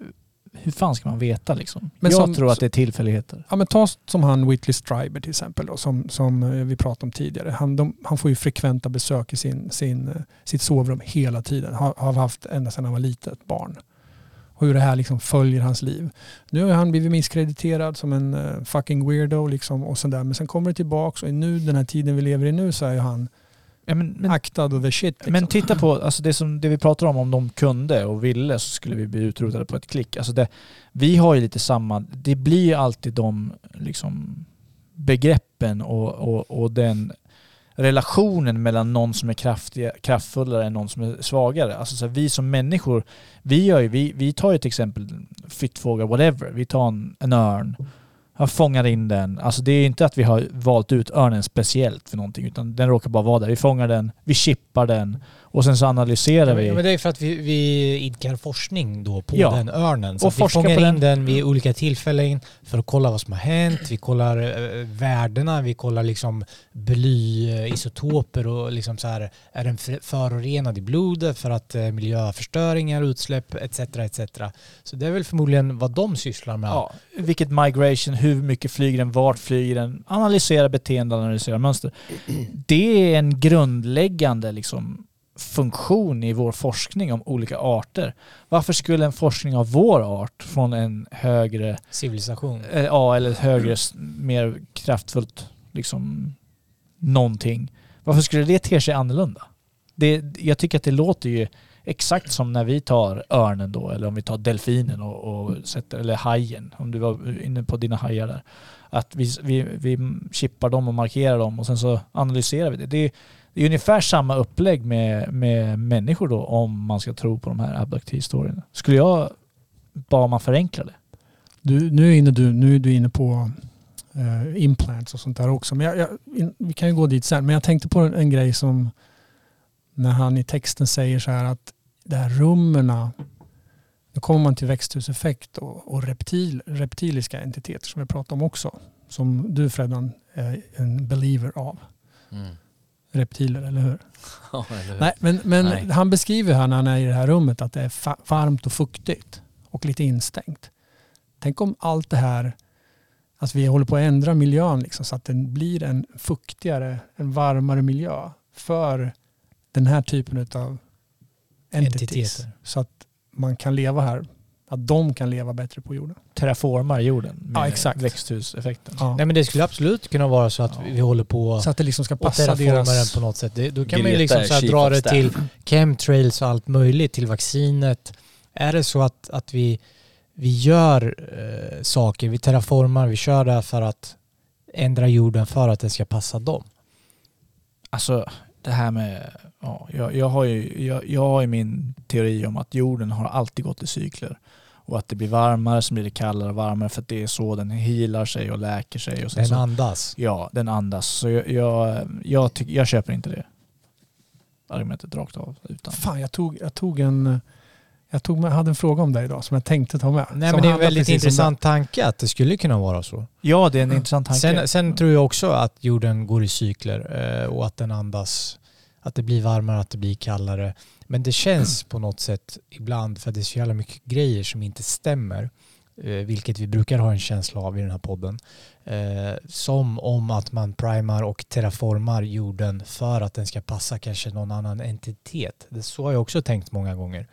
Hur fan ska man veta liksom? Men jag som- tror att det är tillfälligheter. Ja, men ta som han Whitley Strieber till exempel då, som, som eh, vi pratade om tidigare. Han, de, han får ju frekventa besök i sin, sin, eh, sitt sovrum hela tiden. Har, har haft ända sedan han var litet barn. Och hur det här liksom följer hans liv. Nu har han blivit misskrediterad som en eh, fucking weirdo liksom och sådär. Men sen kommer det tillbaks och i nu, den här tiden vi lever i nu så är han aktad och the shit. Liksom. Men titta på alltså det, som, det vi pratar om, om de kunde och ville så skulle vi bli utrotade på ett klick. Alltså det, vi har ju lite samma, det blir ju alltid de liksom, begreppen och, och, och den relationen mellan någon som är kraftiga, kraftfullare än någon som är svagare. Alltså så här, vi som människor, vi, gör ju, vi, vi tar ju till exempel flyttfågel, whatever. Vi tar en, en örn, fångar in den. Alltså det är inte att vi har valt ut örnen speciellt för någonting utan den råkar bara vara där. Vi fångar den, vi chippar den och sen så analyserar vi. Ja, men det är för att vi, vi idkar forskning då på Ja. den örnen. Så Och vi fångar på in den. den vid olika tillfällen för att kolla vad som har hänt. Vi kollar eh, värdena, vi kollar liksom blyisotoper och liksom så här, är den förorenad i blodet för att eh, miljöförstöringar, utsläpp etc. etc. Så det är väl förmodligen vad de sysslar med. Ja, vilket migration, hur mycket flyger den, vart flyger den, analysera beteende, analysera mönster. Det är en grundläggande liksom, funktion i vår forskning om olika arter. Varför skulle en forskning av vår art från en högre Civilisation. Eh, Ja, eller högre, mer kraftfullt liksom någonting. Varför skulle det te sig annorlunda? Det, jag tycker att det låter ju exakt som när vi tar örnen då, eller om vi tar delfinen och, och sätter, eller hajen, om du var inne på dina hajar där. Att vi, vi, vi chippar dem och markerar dem och sen så analyserar vi det. Det är, det är ungefär samma upplägg med, med människor då om man ska tro på de här abductee-historierna. Skulle jag, bara man förenklar det. Du, nu, är inne, du, nu är du inne på eh, implants och sånt där också. Men jag, jag, in, vi kan ju gå dit sen. Men jag tänkte på en, en grej som när han i texten säger så här att det här rummerna, då kommer man till växthuseffekt och, och reptil, reptiliska entiteter som vi pratade om också. Som du Freddan är en believer av. Mm. Reptiler, eller hur? Ja, eller hur? Nej, men, men Nej. han beskriver här när han är i det här rummet att det är varmt och fuktigt och lite instängt. Tänk om allt det här, att vi håller på att ändra miljön liksom, så att den blir en fuktigare, en varmare miljö för den här typen av entities. Entiteter. Så att man kan leva här, att de kan leva bättre på jorden. Terraformar jorden med Ja, exakt. växthuseffekten. Ja. Nej men det skulle absolut kunna vara så att vi vi håller på Så att det liksom ska och passa deras... på något sätt. Det, då kan man ju liksom så dra det till chemtrails och allt möjligt, till vaccinet. Är det så att, att vi, vi gör eh, saker, vi terraformar, vi kör det för att ändra jorden för att det ska passa dem? Alltså det här med, ja, jag, jag, har ju, jag, jag har ju min teori om att jorden har alltid gått i cykler. Och att det blir varmare, så blir det kallare och varmare för att det är så den healar sig och läker sig. Och Den så, andas. Ja, den andas. Så jag, jag, jag, tyck, jag köper inte det argumentet rakt av. Utan. Fan, jag tog, jag tog en... Jag tog med, hade en fråga om det idag som jag tänkte ta med. Nej men det är en väldigt intressant tanke att det skulle kunna vara så. Ja, det är en intressant tanke. Sen, sen tror jag också att jorden går i cykler eh, och att den andas, att det blir varmare, att det blir kallare. Men det känns på något sätt ibland, för det är så jävla mycket grejer som inte stämmer, eh, vilket vi brukar ha en känsla av i den här podden, eh, som om att man primar och terraformar jorden för att den ska passa kanske någon annan entitet. Det så har jag också tänkt många gånger.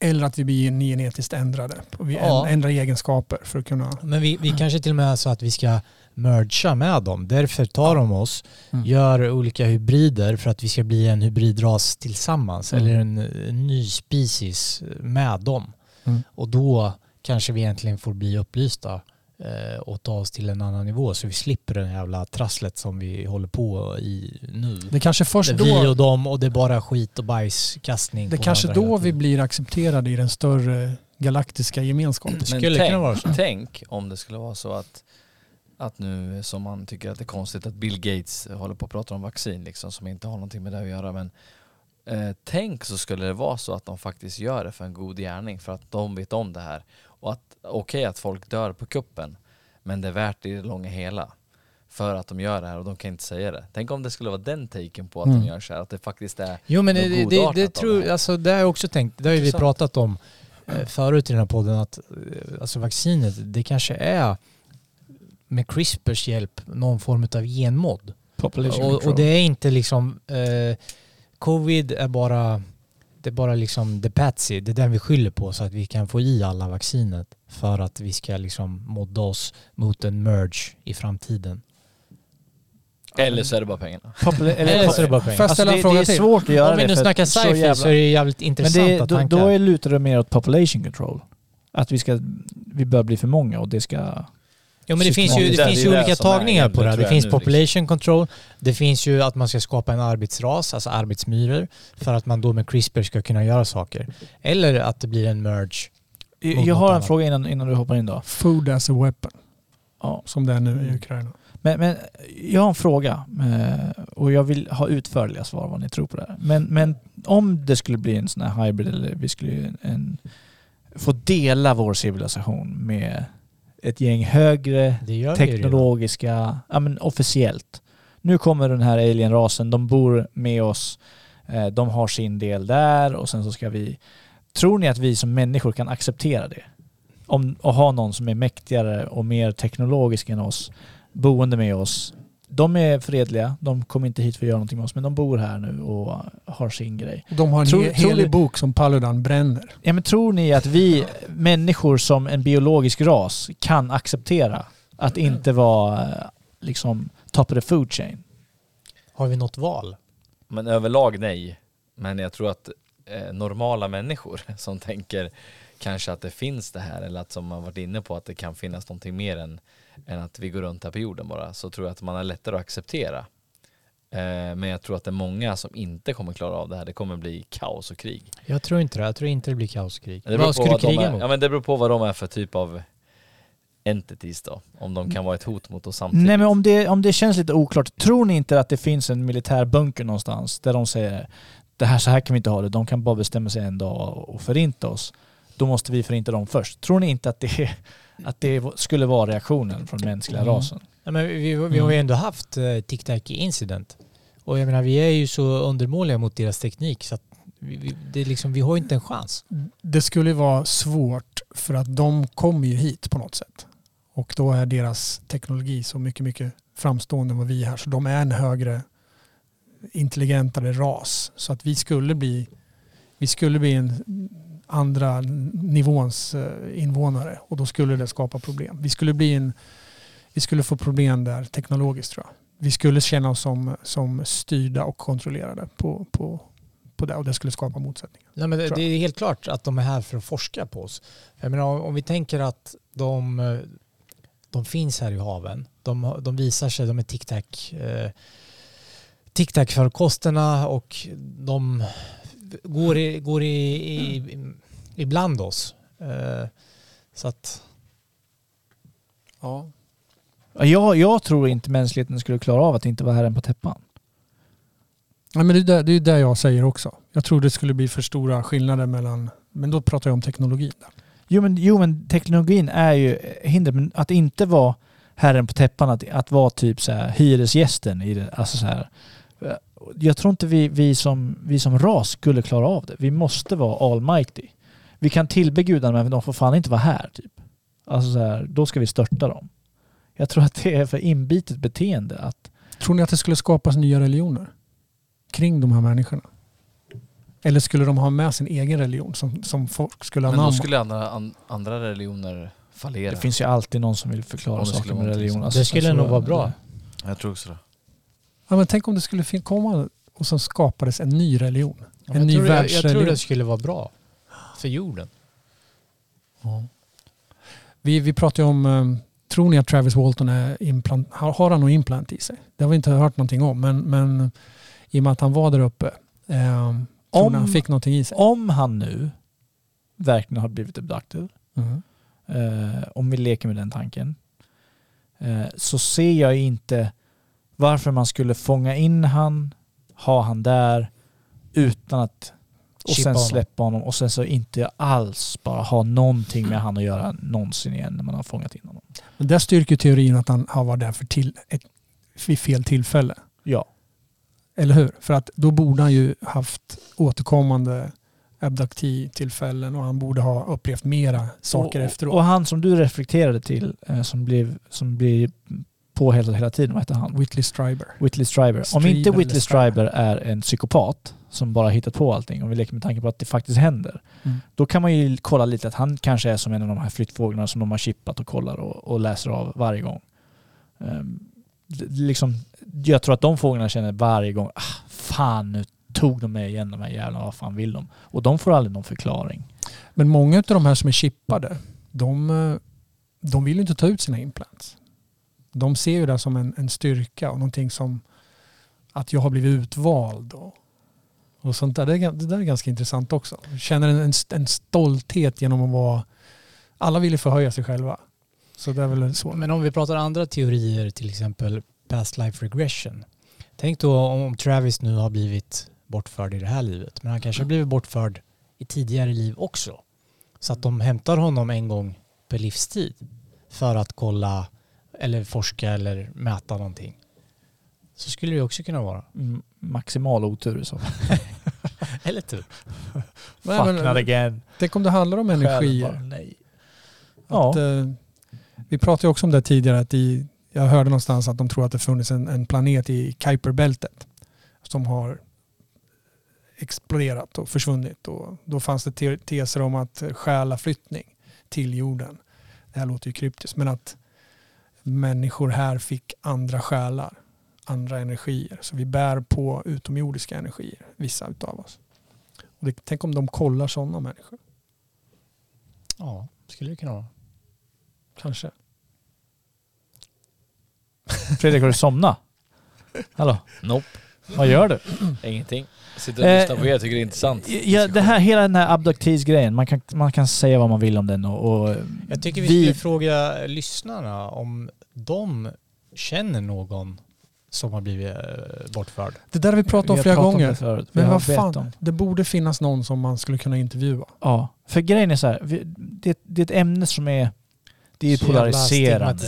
Eller att vi blir genetiskt ändrade. Vi Ja. ändrar egenskaper för att kunna... Men vi, vi kanske till och med så att vi ska mergea med dem. Därför tar de oss, Mm. gör olika hybrider för att vi ska bli en hybridras tillsammans Mm. eller en, en ny species med dem. Mm. Och då kanske vi egentligen får bli upplysta eh, och ta oss till en annan nivå så vi slipper den jävla trasslet som vi håller på i nu. Det kanske först Det är Vi då... och dem och det är bara skit och bajskastning Det kanske då vi blir accepterade i den större galaktiska gemenskapen. Det Men skulle tänk, kunna vara så. tänk om det skulle vara så att, att nu som man tycker att det är konstigt att Bill Gates håller på att prata om vaccin liksom som inte har någonting med det att göra men eh, tänk så skulle det vara så att de faktiskt gör det för en god gärning för att de vet om det här och att okej att folk dör på kuppen men det är värt det i det långa hela för att de gör det här och de kan inte säga det. Tänk om det skulle vara den taken på att Mm. de gör så här, att det faktiskt är Jo men det, det, det, tror, här. alltså, det har jag också tänkt, det har ju vi pratat om eh, förut i den här podden att eh, alltså vaccinet, det kanske är med CRISPRs hjälp någon form av genmod. Population Och, och det är inte liksom, eh, covid är bara, det är bara liksom the patsy, det är den vi skyller på så att vi kan få i alla vaccinet för att vi ska liksom modda oss mot en merge i framtiden. Eller så är det bara pengarna. Popula- Eller så är det bara pengar. Får jag ställa en det, fråga det är till? svårt att göra Om vi nu snackar så sci-fi jävla- så är det jävligt Men intressanta det, då, tankar. då är lutar det mer åt population control. Att vi ska, vi bör bli för många och det ska... Jo men det finns ju, Det finns ju olika tagningar på det. här. Det finns nu, population control, det finns ju att man ska skapa en arbetsras, alltså arbetsmyror, för att man då med CRISPR ska kunna göra saker. Eller att det blir en merge. Jag, har en annat. fråga innan, innan du hoppar in då. Food as a weapon. Ja. Som det är nu i Ukraina. Men, men jag har en fråga eh, och jag vill ha utförliga svar vad ni tror på det här. Men, men om det skulle bli en sån här hybrid eller vi skulle en, få dela vår civilisation med ett gäng högre teknologiska, ja men officiellt. Nu kommer den här alien-rasen, de bor med oss, eh, de har sin del där och sen så ska vi... Tror ni att vi som människor kan acceptera det? Om, och ha någon som är mäktigare och mer teknologisk än oss, boende med oss. De är fredliga, de kommer inte hit för att göra någonting med oss, men de bor här nu och har sin grej. De har en Tror- he- tror helig bok som Paludan bränner. Ja, men tror ni att vi människor som en biologisk ras kan acceptera att inte vara eh, liksom top of the food chain? Har vi något val? Men överlag nej. Men jag tror att eh, normala människor som tänker kanske att det finns det här eller att som man varit inne på att det kan finnas någonting mer än, än att vi går runt här på jorden bara så tror jag att man är lättare att acceptera. Eh, men jag tror att det är många som inte kommer klara av det här. Det kommer bli kaos och krig. Jag tror inte det. Jag tror inte det blir kaos och krig. Det Vad skulle vad de kriga är, mot? ja, men det beror på vad de är för typ av entities då. Om de kan vara ett hot mot oss samtidigt. Nej men om det, om det känns lite oklart, tror ni inte att det finns en militär bunker någonstans där de säger det här, så här kan vi inte ha det, de kan bara bestämma sig en dag och förinta oss. Då måste vi förinta dem först. Tror ni inte att det, att det skulle vara reaktionen från mänskliga Mm. rasen? Ja, men vi, vi har ju ändå haft eh, Tic-Tac incident. Och jag menar, vi är ju så undermåliga mot deras teknik så att vi, vi, det är liksom, vi har ju inte en chans. Det skulle vara svårt för att de kommer ju hit på något sätt. Och då är deras teknologi så mycket, mycket framstående än vad vi är här. Så de är en högre intelligentare ras. Så att vi skulle bli, vi skulle bli en andra nivåns eh, invånare och då skulle det skapa problem. Vi skulle, bli en, vi skulle få problem där teknologiskt tror jag. Vi skulle känna oss som, som styrda och kontrollerade på, på, på det och det skulle skapa motsättningar. Nej, men det, är helt klart att de är här för att forska på oss. Jag menar, om vi tänker att de, eh, de finns här i haven. De, de visar sig, de är tic-tac eh, och de går, i, går i, i, ibland oss. Eh, så att... Ja. Ja, Jag, jag tror inte mänskligheten skulle klara av att inte vara herren på täppan. Nej, men det, är det, det är det jag säger också. Jag tror det skulle bli för stora skillnader mellan, men då pratar jag om teknologin. Där. Jo men, jo men teknologin är ju hinder, men att inte vara herren på täppan, att, att vara typ så här, hyresgästen i det, alltså så här. Jag tror inte vi, vi, som, vi som ras skulle klara av det. Vi måste vara almighty. Vi kan tillbe gudarna men de får fan inte vara här typ. Alltså så här, då ska vi störta dem. Jag tror att det är för inbitet beteende att Tror ni att det skulle skapas nya religioner kring de här människorna? Eller skulle de ha med sin egen religion som, som folk skulle Men då anamma? skulle andra, an, andra religioner fallera. det finns ju alltid någon som vill förklara saker med religion. Alltså, Det skulle så- nog vara bra. Jag tror också det. Ja, men tänk om det skulle komma och så skapades en ny religion. Ja, en ny tror det, jag världsreligion. tror det skulle vara bra för jorden. Vi, vi pratar ju om, eh, tror ni att Travis Walton är implant, har, har han något implant i sig? Det har vi inte hört någonting om, men, men i och med att han var där uppe, eh, tror Om- ni han fick någonting i sig? Om han nu verkligen har blivit abducted, Mhm. eh, om vi leker med den tanken, eh, så ser jag inte varför man skulle fånga in han, ha han där, utan att och Chippa sen honom. släppa honom och sen så inte alls bara ha någonting med han att göra någonsin igen när man har fångat in honom. Men det styrker teorin att han har varit där för till, ett, vid fel tillfälle. Ja. Eller hur? För att då borde han ju haft återkommande abduktivtillfällen och han borde ha upplevt mera saker och, efteråt. Och han som du reflekterade till, eh, som, blev, som blir påhälsad hela tiden, vad heter han? Whitley Strieber. Whitley Strieber. Om inte Whitley Strieber. Är en psykopat som bara hittat på allting, om vi leker med tanke på att det faktiskt händer, Mm. då kan man ju kolla lite att han kanske är som en av de här flyttfåglarna som de har chippat och kollar och, och läser av varje gång. D- liksom, jag tror att de fåglarna känner varje gång, ah, fan nu tog de mig igen de här jävlarna, vad fan vill de? Och de får aldrig någon förklaring. Men många av de här som är chippade, de, eh, de vill ju inte ta ut sina implants. De ser ju det som en, en styrka och någonting som att jag har blivit utvald och, och sånt där. Det, är, det där är ganska intressant också. Jag känner en, en, en stolthet genom att vara... Alla vill ju förhöja sig själva. Så det är väl så. Men om vi pratar andra teorier, till exempel past life regression. Tänk då om Travis nu har blivit bortförd i det här livet, men han kanske har blivit bortförd i tidigare liv också. Så att de hämtar honom en gång per livstid för att kolla eller forska eller mäta någonting. Så skulle det också kunna vara. Mm, maximal otur i så fall. Eller tur. Fuck men- not again. Tänk om det handlar om energier. bara, nej. Att, Ja. eh, vi pratade ju också om det tidigare. Att i, jag hörde någonstans att de tror att det funnits en, en planet i Kuiperbältet som har exploderat och försvunnit. Och då fanns det te- teser om att själaflyttning till jorden. Det här låter ju kryptiskt, men att människor här fick andra själar, andra energier. Så vi bär på utomjordiska energier, vissa utav oss. Och det, tänk om de kollar sådana människor. Ja, skulle det kunna vara. Kanske. Fredrik, har du somnat? Hallå? Nope. Vad gör du? Ingenting. Sitter och Eh, lyssnar på er, tycker det är intressant. Ja, det här, hela den här abductees-grejen, man kan, man kan säga vad man vill om den och... och Jag tycker vi, skulle fråga lyssnarna om de känner någon som har blivit eh, bortförd. Det där har vi pratat om Vi flera pratat om gånger. det förut. Men vad fan, om. det borde finnas någon som man skulle kunna intervjua. Ja, för grejen är så här, det, det är ett ämne som är... Det är Så polariserande.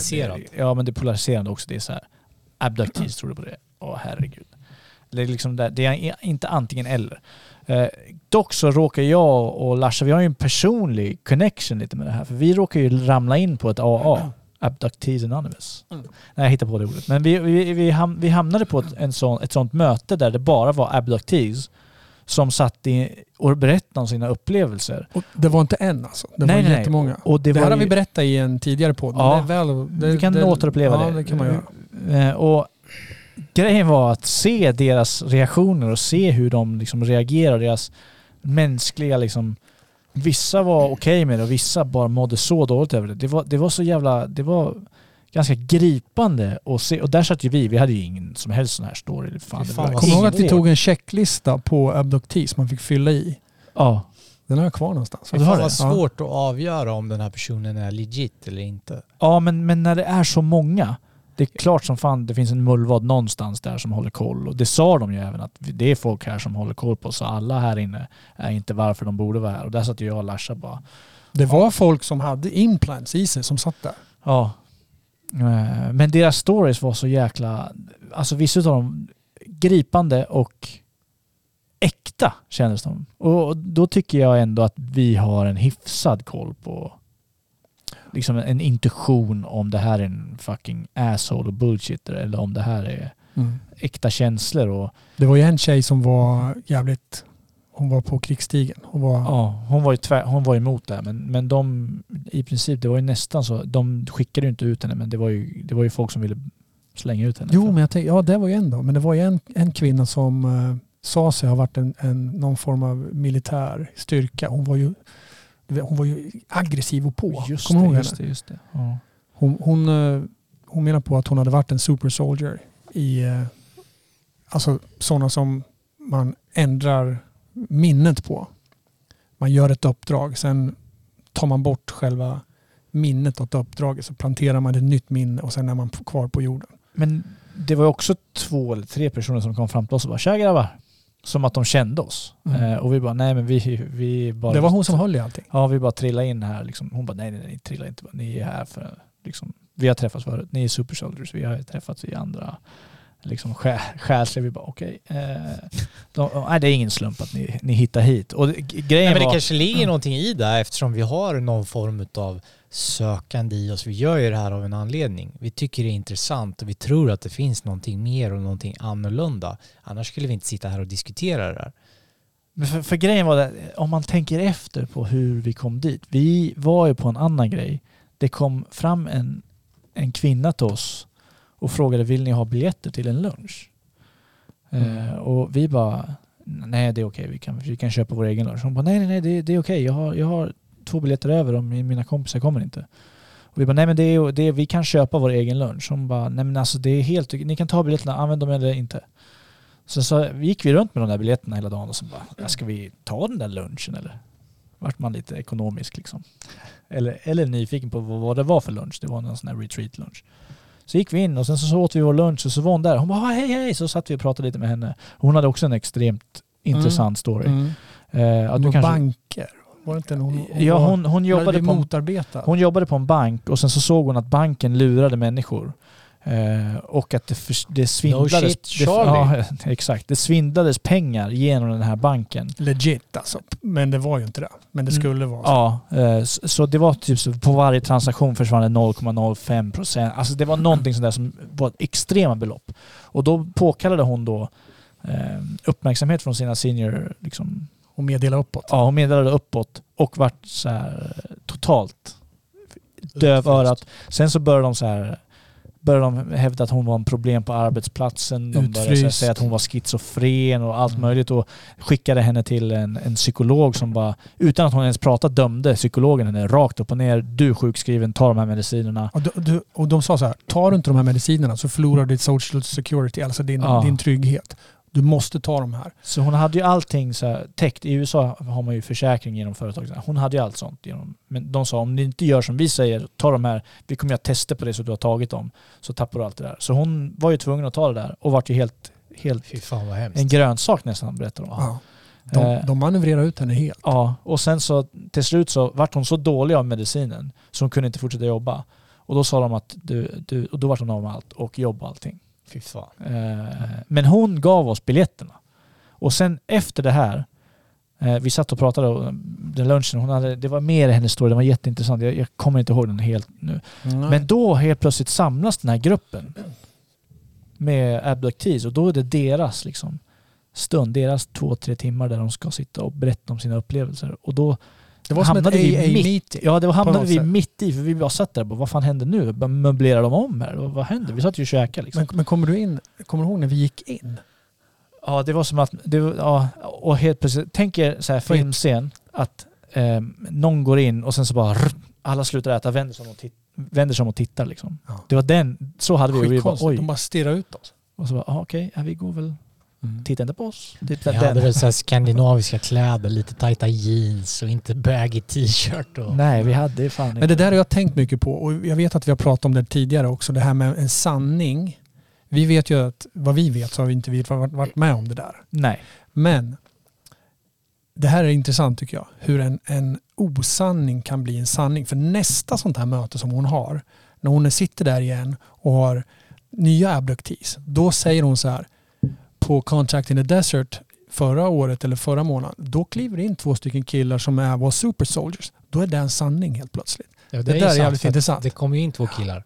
Ja, men det är polariserande också. Det är så här, abductees, tror du på det? Åh herregud. Det är, liksom där, det är inte antingen eller. Eh, dock så råkar jag och Larsa, vi har ju en personlig connection lite med det här. För vi råkar ju ramla in på ett AA. Abductees Anonymous. Nej, jag hittar på det ordet. Men vi, vi, vi, ham, vi hamnade på ett, en sån, ett sånt möte där det bara var abductees som satt i, och berättade om sina upplevelser. Och det var inte en alltså. Det Nej, var nej, jättemånga. Och det det var här har ju- vi berättat i en tidigare podd. Ja, det är väl, det, vi kan det, återuppleva ja, det. det kan man göra. Eh, Och grejen var att se deras reaktioner och se hur de liksom reagerar, deras mänskliga liksom... Vissa var okej med det och vissa bara mådde så dåligt över det. Det var, det var så jävla... Det var ganska gripande att se. Och där satt ju vi, vi hade ju ingen som helst sån här story. Fan, det var Kommer ihåg att vi tog en checklista på abductees man fick fylla i? Ja. Den har jag kvar någonstans. Det var svårt att avgöra om den här personen är legit eller inte. Ja, men, men när det är så många. Det är klart som fan det finns en mullvad någonstans där som håller koll. Och det sa de ju även att det är folk här som håller koll på. Så alla här inne är inte varför de borde vara här. Och där satt ju jag och Larsa bara. Det var folk som hade implants i sig som satt där. Ja. Eh, Men deras stories var så jäkla... Alltså vissa av dem gripande och äkta kändes de. Och då tycker jag ändå att vi har en hyfsad koll på liksom en intuition om det här är en fucking asshole och bullshitter eller om det här är Mm. äkta känslor och Det var ju en tjej som var jävligt... Hon var på krigsstigen. Hon var... ja, hon var ju tvär, hon var emot det här men, men de i princip, det var ju nästan så, de skickade ju inte ut henne men det var ju, det var ju folk som ville slänga ut henne. Jo, men jag tänkte, ja det var ju en då. Men det var ju en, en kvinna som eh, sa sig ha varit en, en, någon form av militär styrka. Hon var ju, hon var ju aggressiv och på. Just Kommer det, just det, just det. Ja. Hon, hon, eh, hon menar på att hon hade varit en super soldier i, eh, alltså sådana som man ändrar minnet på. Man gör ett uppdrag, sen tar man bort själva minnet åt uppdraget så planterar man ett nytt minne och sen är man kvar på jorden. Men det var också två eller tre personer som kom fram till oss och bara “Tja grabbar!” Som att de kände oss. Mm. Eh, och vi bara “Nej men vi, vi bara...” Det var hon som höll i allting. Ja, vi bara trillade in här liksom. Hon bara “Nej nej nej, trilla inte. Ni är här för liksom, vi har träffats förut. Ni är super soldiers. Vi har träffats i andra liksom sjä- själsliga. Vi bara okej. Eh, de- nej det är ingen slump att ni, ni hittar hit. Och grejen Nej, men det var... kanske ligger någonting i det eftersom vi har någon form av sökande i oss. Vi gör ju det här av en anledning. Vi tycker det är intressant och vi tror att det finns någonting mer och någonting annorlunda. Annars skulle vi inte sitta här och diskutera det. Men för, för grejen var det, om man tänker efter på hur vi kom dit. Vi var ju på en annan grej. Det kom fram en, en kvinna till oss och frågade vill ni ha biljetter till en lunch? Eh, och vi bara nej det är okej, vi, kan, vi kan köpa vår egen lunch. Hon bara nej nej nej det, det är okej, jag, har, jag har två biljetter över om mina kompisar kommer inte. Och vi bara nej men det är, det är, vi kan köpa vår egen lunch. Hon bara nej men alltså det är helt ni kan ta biljetterna, använd dem eller inte. Så, så gick vi runt med de där biljetterna hela dagen och så bara, "Ja, ska vi ta den där lunchen eller? Vart man lite ekonomisk liksom. Eller, eller nyfiken på vad, vad det var för lunch. Det var någon sån här retreat lunch. Så gick vi in och sen så, åt vi vår lunch och så var hon där. Hon bara hej hej! Så satt vi och pratade lite med henne. Hon hade också en extremt intressant story. Mm. Eh, att du kanske- banker. Var det inte en, hon, Ja, hon, hon, jobbade på motarbetad. hon jobbade på en bank och sen så såg hon att banken lurade människor. Eh, och att det, förs- det svindlades... shit, det, ja, exakt. Det svindlades pengar genom den här banken. Legit alltså. Men det var ju inte det. Men det skulle vara så. Ja, eh, s- så det var typ så på varje transaktion försvann det 0,05 procent. Alltså det var någonting sånt där som var extrema belopp. Och då påkallade hon då eh, uppmärksamhet från sina senior liksom, Och meddela uppåt. Ja, hon meddelade uppåt och vart så här totalt döv örat. Sen så började de så här började de hävda att hon var en problem på arbetsplatsen. De började Utfryst. säga att hon var schizofren och allt möjligt och skickade henne till en, en psykolog som bara, utan att hon ens pratat, dömde psykologen henne rakt upp och ner. Du är sjukskriven, ta de här medicinerna. Och, du, och de sa så här, tar du inte de här medicinerna så förlorar du ditt social security, alltså din, Ja. din trygghet. Du måste ta de här. Så hon hade ju allting så här täckt. I USA har man ju försäkring genom företag. Hon hade ju allt sånt. Genom, men de sa om ni inte gör som vi säger, ta de här, vi kommer göra tester på det så du har tagit dem. Så tappar du allt det där. Så hon var ju tvungen att ta det där och vart ju helt, helt Fy fan vad hemskt. en grönsak nästan berättar de. Ja. De, Eh, de manövrerar ut henne helt. Ja, och sen så till slut så vart hon så dålig av medicinen så hon kunde inte fortsätta jobba. Och då sa de att du, du och då vart hon av med allt och jobb och allting. Fy fan. Eh, men hon gav oss biljetterna. Och sen efter det här, eh, vi satt och pratade om den lunchen, hon hade, det var mer i hennes story, den var jätteintressant. Jag, jag kommer inte ihåg den helt nu. Men då helt plötsligt samlas den här gruppen med abductees och då är det deras liksom, stund, deras två, tre timmar där de ska sitta och berätta om sina upplevelser. Och då Det var som ett AA-meeting mitt, Ja, det hamnade vi sätt. mitt i, för vi bara satt där och bara, vad fan händer nu? Möblerar de om här? Vad, händer? Vi satt ju och käkade liksom. Men, men kommer du in, kommer du ihåg när vi gick in? Ja, det var som att... Det ja, och helt plötsligt, tänk er så här filmscen att eh, någon går in och sen så bara rr, alla slutar äta, vänder sig om och, tit, vänder sig om och tittar liksom. Det var den, så hade vi och vi bara oj. De bara stirrar ut oss. Och så bara, ah, okej, ja, vi går väl, titta inte på oss. Typ Jag den. hade väl så här skandinaviska kläder, lite tajta jeans och inte baggy t-shirt. Och... Nej, vi hade fan Men det där har jag tänkt mycket på och jag vet att vi har pratat om det tidigare också. Det här med en sanning. Vi vet ju att vad vi vet så har vi inte vi varit varit med om det där. Nej. Men det här är intressant tycker jag. Hur en, en osanning kan bli en sanning. För nästa sånt här möte som hon har, när hon sitter där igen och har nya abductees, då säger hon så här på Contact in the Desert förra året eller förra månaden, då kliver det in två stycken killar som är, var super soldiers. Då är det en sanning helt plötsligt. Ja, det, är där är jävligt intressant. Det kom ju in två killar.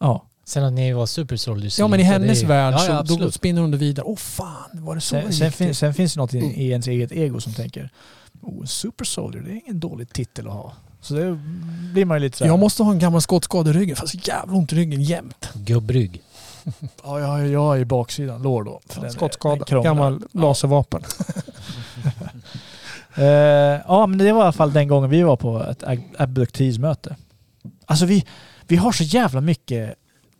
Ja. Sen att ni var super soldiers. Ja men i det är hennes ju- värld ja, så ja, då absolut. spinner hon det vidare. Åh fan, var det så Sen, det sen, fin, sen finns det något i, i ens eget ego som tänker oh, Super Soldier, det är ingen dålig titel att ha. Så det blir man ju lite så här, Jag måste ha en gammal skottskada i ryggen, fast jävla ont i ryggen jämt. Gubbrygg. Ja, jag, jag är i baksidan, lår då. För den- Skottskada, gammal laservapen. Eh, ja, men det var i alla fall den gången vi var på ett ab- abductees-möte. Alltså vi, vi har så jävla mycket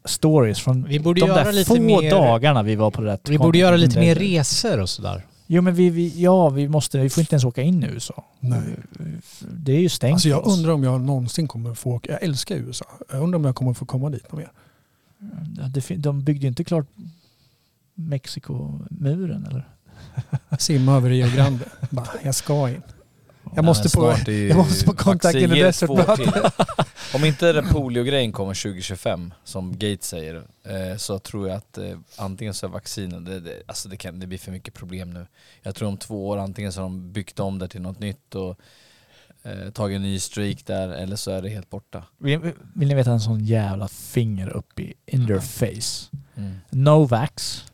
stories från Vi borde de göra där lite få mer- dagarna vi var på det där. Vi borde göra lite mer resor och sådär. Jo men vi, vi, ja, vi måste, vi får inte ens åka in i USA. Nej. Det är ju stängt Alltså jag för oss. undrar om jag någonsin kommer få åka. Jag älskar USA. Jag undrar om jag kommer få komma dit någon mer. De byggde ju inte klart Mexikomuren eller? Simma över Rio Grande. Bara, jag ska in. Jag måste på, jag på Contact in the Desert. Om inte den polio-grejen kommer 2025, som Gates säger, eh, så tror jag att eh, antingen så är vaccinen, det, det, alltså det, kan, det blir för mycket problem nu. Jag tror om två år antingen så har de byggt om det till något nytt och eh, tagit en ny streak där, eller så är det helt borta. Vill, vill ni veta en sån jävla finger upp i in their face? Mm. Novax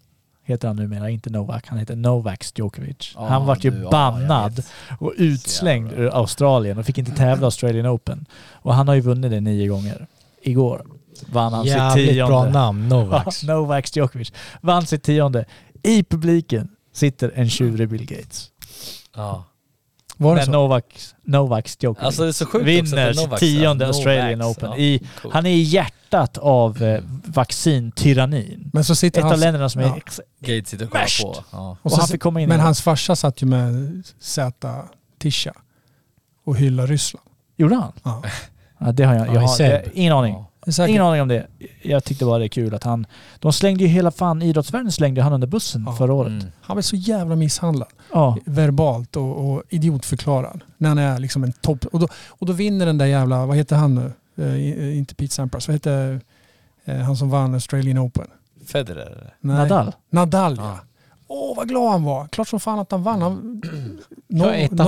heter han numera, inte Novak. Han heter Novax Djokovic. Ja, han vart ju du, ja, bannad vet. och utslängd ur Australien och fick inte tävla Australian Open. Och han har ju vunnit det nio gånger. Igår vann han Jävligt sitt tionde. bra namn, Novax. Ja, Novax Djokovic. Vann sitt tionde. I publiken sitter en tjurig Bill Gates. Ja. Var det Men så? Novax, Novax Djokovic Alltså, det är så sjukt också vinner är sitt Novax, tionde ja. Australian Open. ja. I, han är i hjärtat av eh, vaccintyrannin. Men så sitter Ett av hans- länderna som är ja. ex- Gates sitter och värst. på. Ja. Och, han fick komma in men hans farsa satt ju med Z Tisha och hyllade Ryssland. Gjorde han? Ja. Ja, det har jag, Ja, jag har, ingen aning. Säkert- Ingen aning om det. Jag tyckte bara det är kul att han... De slängde ju hela fan idrottsvärlden slängde han under bussen Ja. förra året. Mm. Han var så jävla misshandlad. Ja. Verbalt och, och idiotförklarad. När han är liksom en topp... Och då, och då vinner den där jävla... Vad heter han nu? Eh, i- inte Pete Sampras. Vad heter eh, han som vann Australian Open? Federer? Nej. Nadal. Nadal ja. Åh vad glad han var. Klart som fan att han vann. Han, no, Ja, ettan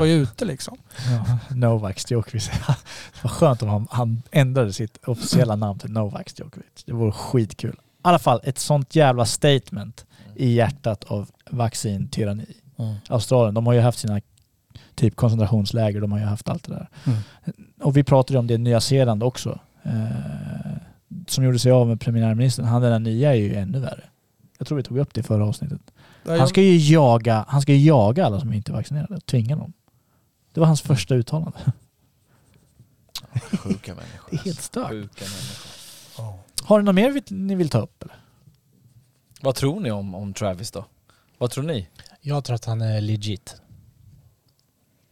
var ju ute liksom. Ja, Novax Djokovic. det var skönt om han, han ändrade sitt officiella namn till Novax Djokovic. Det vore skitkul. I alla fall ett sånt jävla statement i hjärtat av vaccintyranni. Mm. Australien, de har ju haft sina typ koncentrationsläger, de har ju haft allt det där. Mm. Och vi pratade om det i Nya Zeeland också. Eh, som gjorde sig av med premiärministern, han den där nya är ju ännu värre. Jag tror vi tog upp det i förra avsnittet. Han ska ju jaga, han ska jaga alla som inte är vaccinerade och tvinga dem. Det var hans första uttalande. Sjuka människor. Det är helt stört. Sjuka människor. Har ni något mer ni vill ta upp? Eller? Vad tror ni om, om Travis då? Vad tror ni? Jag tror att han är legit.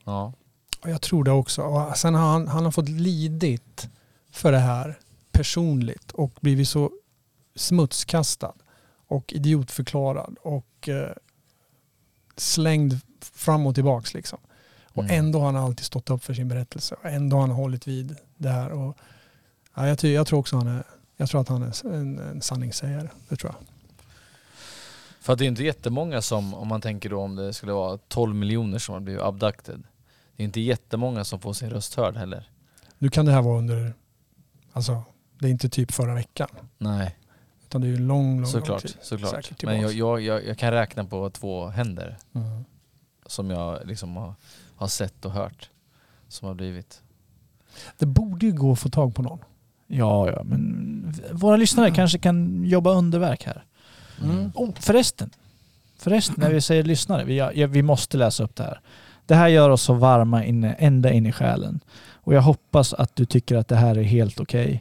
Ja. Ja, Jag tror det också. Och sen har han, han har fått lidit för det här personligt och blivit så smutskastad och idiotförklarad och eh, slängd fram och tillbaks liksom. Och Mm. ändå har han alltid stått upp för sin berättelse och ändå har han hållit vid det här. Och, ja, jag, jag tror också han är, jag tror att han är en, en sanningssägare. Det tror jag. För att det är inte jättemånga som, om man tänker då om det skulle vara 12 miljoner som har blivit abducted. Det är inte jättemånga som får sin röst hörd heller. Nu kan det här vara under, alltså det är inte typ förra veckan. Nej. Utan det är ju lång, lång, lång Såklart, tid. såklart. Säkert Men jag, jag, jag, jag kan räkna på två händer Mm. som jag liksom har, har sett och hört. Som har blivit. Det borde ju gå att få tag på någon. Ja, ja, men våra lyssnare kanske kan jobba underverk här. Mm. Oh, förresten. Förresten, när vi säger lyssnare, vi, vi måste läsa upp det här. Det här gör oss så varma inne, ända in i själen. Och jag hoppas att du tycker att det här är helt okej. Eh,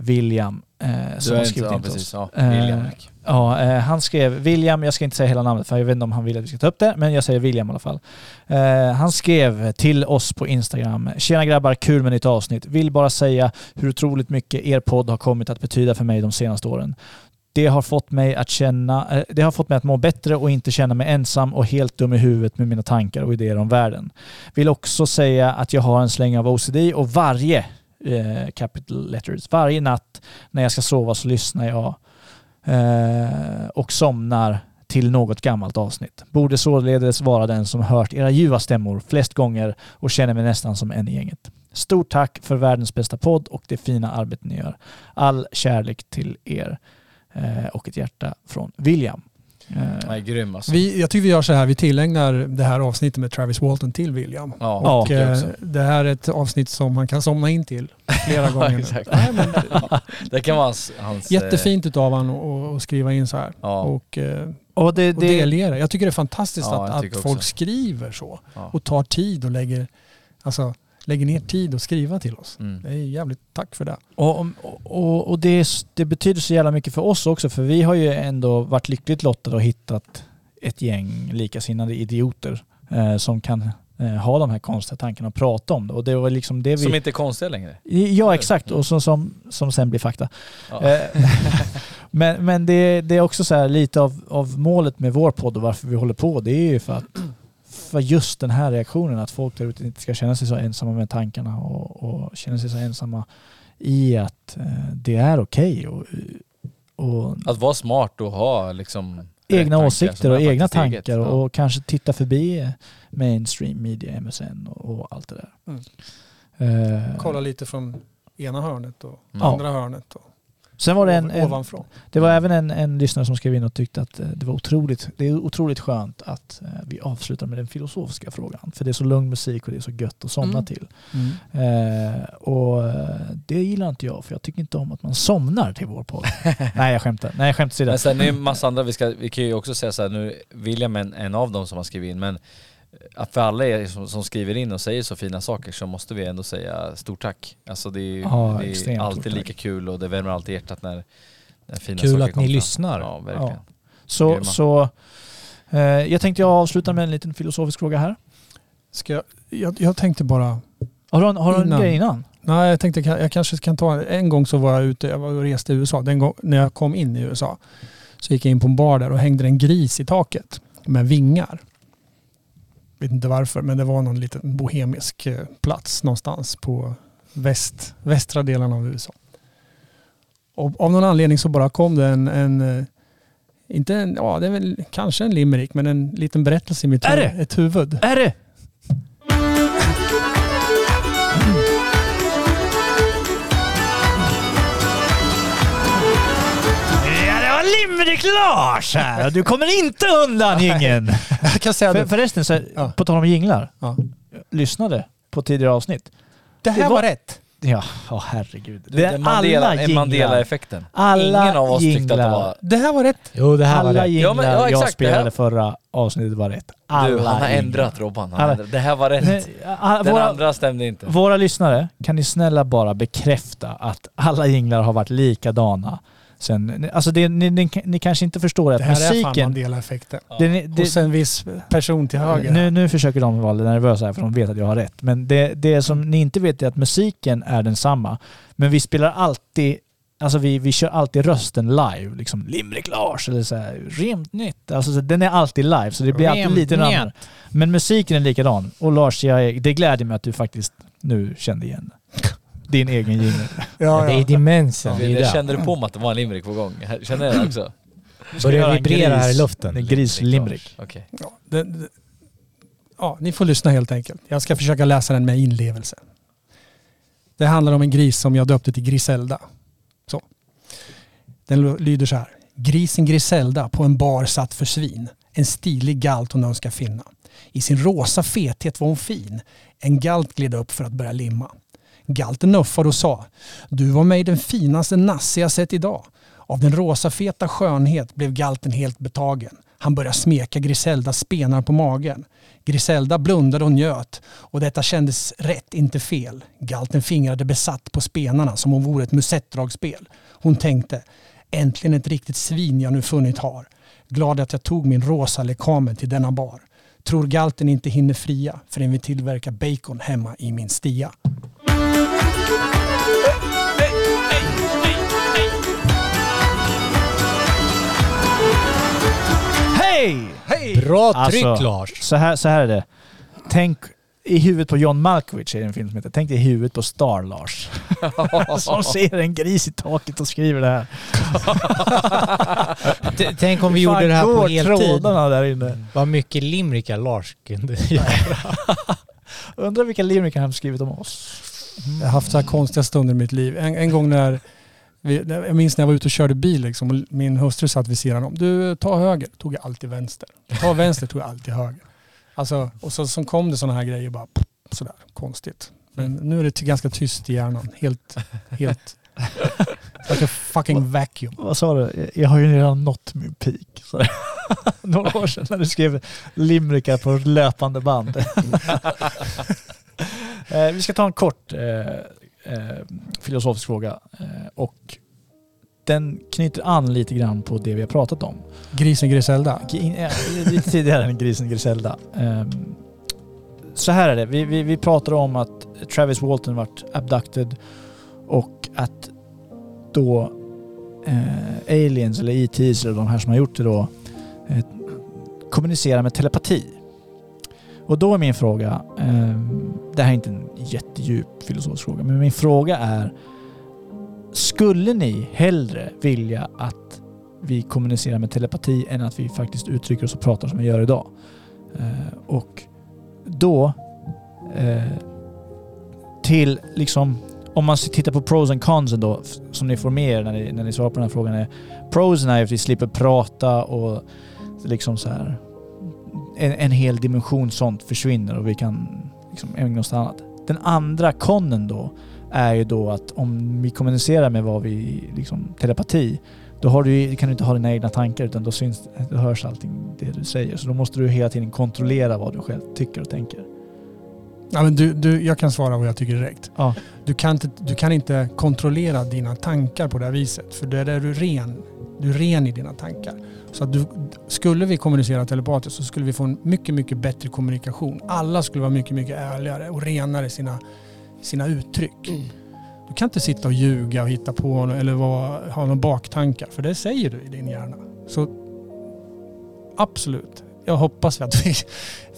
William, eh, som har inte- skrivit ja, in oss. ja, William. Eh, ja, eh, han skrev, William, jag ska inte säga hela namnet för jag vet inte om han vill att vi ska ta upp det, men jag säger William i alla fall. Eh, han skrev till oss på Instagram. Tjena grabbar, kul med nytt avsnitt. Vill bara säga hur otroligt mycket er podd har kommit att betyda för mig de senaste åren. Det har fått mig att känna, eh, det har fått mig att må bättre och inte känna mig ensam och helt dum i huvudet med mina tankar och idéer om världen. Vill också säga att jag har en släng av OCD och varje eh, capital letters, varje natt när jag ska sova så lyssnar jag eh, och somnar till något gammalt avsnitt. Borde således vara den som hört era ljuva stämmor flest gånger och känner mig nästan som en i gänget. Stort tack för världens bästa podd och det fina arbete ni gör. All kärlek till er eh, och ett hjärta från William. Eh, Nej, grym alltså. Vi, jag tycker vi gör så här, vi tillägnar det här avsnittet med Travis Walton till William. Ja, och ja, det eh, det här är ett avsnitt som man kan somna in till flera gånger. exakt. Nej, men, det kan vara hans... hans eh, jättefint utav han att skriva in så här. Ja. Och, eh, och, det, och det- delge det. Jag tycker det är fantastiskt Ja, att, att folk skriver så. Ja. Och tar tid och lägger, alltså, lägger ner tid och skriva till oss. Mm. Det är jävligt tack för det. Och, och, och det, det betyder så jävla mycket för oss också för vi har ju ändå varit lyckligt lottade och hittat ett gäng likasinnade idioter eh, som kan eh, ha de här konstiga tankarna och prata om det. Och det var liksom det vi... Som inte är konstiga längre. Ja exakt, och som, som, som sen blir fakta. Ja. Eh, men men det, det är också så här lite av, av målet med vår podd och varför vi håller på, det är ju för att för just den här reaktionen, att folk där ute inte ska känna sig så ensamma med tankarna och, och känna sig så ensamma i att eh, det är okej och, och Att vara smart och ha liksom... egna tankar åsikter och egna faktiskt eget. tankar och, Ja. och kanske titta förbi mainstream media, MSN och, och allt det där. Eh, Kolla lite från ena hörnet och Ja. andra hörnet. Och Sen var det en, en, det var även en, en lyssnare som skrev in och tyckte att eh, det var otroligt, det är otroligt skönt att eh, vi avslutar med den filosofiska frågan. För det är så lugn musik och det är så gött att somna Mm. till. Mm. Eh, och eh, det gillar inte jag för jag tycker inte om att man somnar till vår podd. Nej jag skämtar. Nej skämt åsido. Men sen är det en massa andra, vi, ska, vi kan ju också säga så här, nu William är en, en av dem som har skrivit in, men att för alla er som, som skriver in och säger så fina saker så måste vi ändå säga stort tack. Alltså det är, Ja, det är alltid tack. lika kul och det värmer alltid hjärtat när, när fina Kul saker att ni kommer fram. lyssnar. Ja, verkligen. Ja. Så, Grymma. så eh, jag tänkte jag avsluta med en liten filosofisk fråga här. Ska jag, jag, jag tänkte bara... Har du en, har du en grej innan? Nej, jag tänkte jag kanske kan ta... En gång så var jag ute, jag var och reste i USA. Den gång, när jag kom in i USA så gick jag in på en bar där och hängde en gris i taket med vingar. Vet inte varför, men det var någon liten bohemisk eh, plats någonstans på väst, västra delen av USA. Och av någon anledning så bara kom det en, en eh, inte en, ja det är väl kanske en limerick, men en liten berättelse i mitt Är huvud. det? Ett huvud. Är det? Det var här och du kommer inte undan ingen. Jag kan säga För, det. förresten, så, på tal om jinglar. Ja. Lyssnade på tidigare avsnitt. Det här var, rätt. Ja, åh herregud. Du, den Mandela- en Mandela-effekten. Alla Ingen av oss tyckte att det jinglar. var- Det här var rätt. Jo, det här alla var rätt. jinglar Ja, men- ja, jag det spelade här- förra avsnittet var rätt. Alla Du, han har jinglar. ändrat Robban. Alla-. Det här var rätt. Nej, Den våra- andra stämde inte. Våra lyssnare, kan ni snälla bara bekräfta att alla jinglar har varit likadana sen... Alltså det, ni, ni, ni kanske inte förstår att Det här är fan musiken... Mandela-effekten. Det, det, Hos en viss person till höger. nu, nu försöker de vara lite nervösa här för de vet att jag har rätt. Men det, det som ni inte vet är att musiken är densamma. Men vi spelar alltid, alltså vi, vi kör alltid rösten live. Liksom Limrik Lars eller så här, Remt nytt. Alltså så den är alltid live så det blir alltid lite annorlunda. Men musiken är likadan. Och Lars, jag, det gläder mig att du faktiskt nu kände igen din egen jingel. Ja, Det är ja. demensen. det Jag det. kände du på mig att det var en limerick på gång? Kände ni det också? Börjar vibrera här i luften. En grislimrik. Okej. Ja, det, det, ja, ni får lyssna helt enkelt. Jag ska försöka läsa den med inlevelse. Det handlar om en gris som jag döpte till Griselda. Så. Den lyder så här. Grisen Griselda på en bar satt för svin. En stilig galt hon önskar finna. I sin rosa fethet var hon fin. En galt gled upp för att börja limma. Galten nuffade och sa Du var mig den finaste nasse jag sett idag. Av den rosa feta skönhet blev galten helt betagen. Han började smeka Griseldas spenar på magen. Griselda blundade och njöt och detta kändes rätt, inte fel. Galten fingrade besatt på spenarna som om vore ett musettdragspel. Hon tänkte, äntligen ett riktigt svin jag nu funnit har. Glad att jag tog min rosa lekamen till denna bar. Tror galten inte hinner fria förrän vi tillverkar bacon hemma i min stia. Hej! Hej! Bra tryck Lars. Så här, så här är det. Tänk i huvudet på John Malkovich är det en film som heter Tänk i huvudet på Star Lars. som ser en gris i taket och skriver det här. T- Tänk om vi Hur gjorde fan det här på går heltid. trådarna där inne? Vad mycket limrikar Lars kunde göra. Undrar vilka limerickar han skrivit om oss. Jag har haft så här konstiga stunder i mitt liv. En, en gång när, vi, jag minns när jag var ute och körde bil liksom, och min hustru satt vid sidan om. Du, ta höger. Tog jag alltid vänster. Ta vänster tog jag alltid höger. Alltså, och så, så kom det sådana här grejer bara sådär konstigt. Men nu är det ganska tyst i hjärnan. Helt, helt... like a fucking vacuum. Vad sa du? Jag har ju redan nått min peak. Så. Några år sedan när du skrev limerickar på löpande band. eh, vi ska ta en kort eh, eh, filosofisk fråga. Och den knyter an lite grann på det vi har pratat om. Grisen Griselda. Lite tidigare än grisen Griselda. Ehm, så här är det. Vi, vi, vi pratar om att Travis Walton vart abducted och att då eh, aliens eller ETs eller de här som har gjort det då eh, kommunicerar med telepati. Och då är min fråga, ehm, det här är inte en jättedjup filosofisk fråga, men min fråga är skulle ni hellre vilja att vi kommunicerar med telepati än att vi faktiskt uttrycker oss och pratar som vi gör idag? Eh, och då eh, till liksom om man tittar på pros and cons då, som ni får med er när ni, när ni svarar på den här frågan är prosen är att vi slipper prata och liksom så här en, en hel dimension sånt försvinner och vi kan liksom ägna oss åt annat. Den andra konnen då är ju då att om vi kommunicerar med vad vi, liksom telepati, då du, kan du inte ha dina egna tankar utan då, syns, då hörs allting det du säger. Så då måste du hela tiden kontrollera vad du själv tycker och tänker. Ja, men du, du, jag kan svara vad jag tycker direkt. Ja. Du, kan inte, du kan inte kontrollera dina tankar på det här viset. För där är du ren. Du är ren i dina tankar. Så att du, skulle vi kommunicera telepatiskt så skulle vi få en mycket, mycket bättre kommunikation. Alla skulle vara mycket, mycket ärligare och renare i sina, sina uttryck. Du kan inte sitta och ljuga och hitta på eller vara, ha några baktankar. För det säger du i din hjärna. Så absolut. Jag hoppas att vi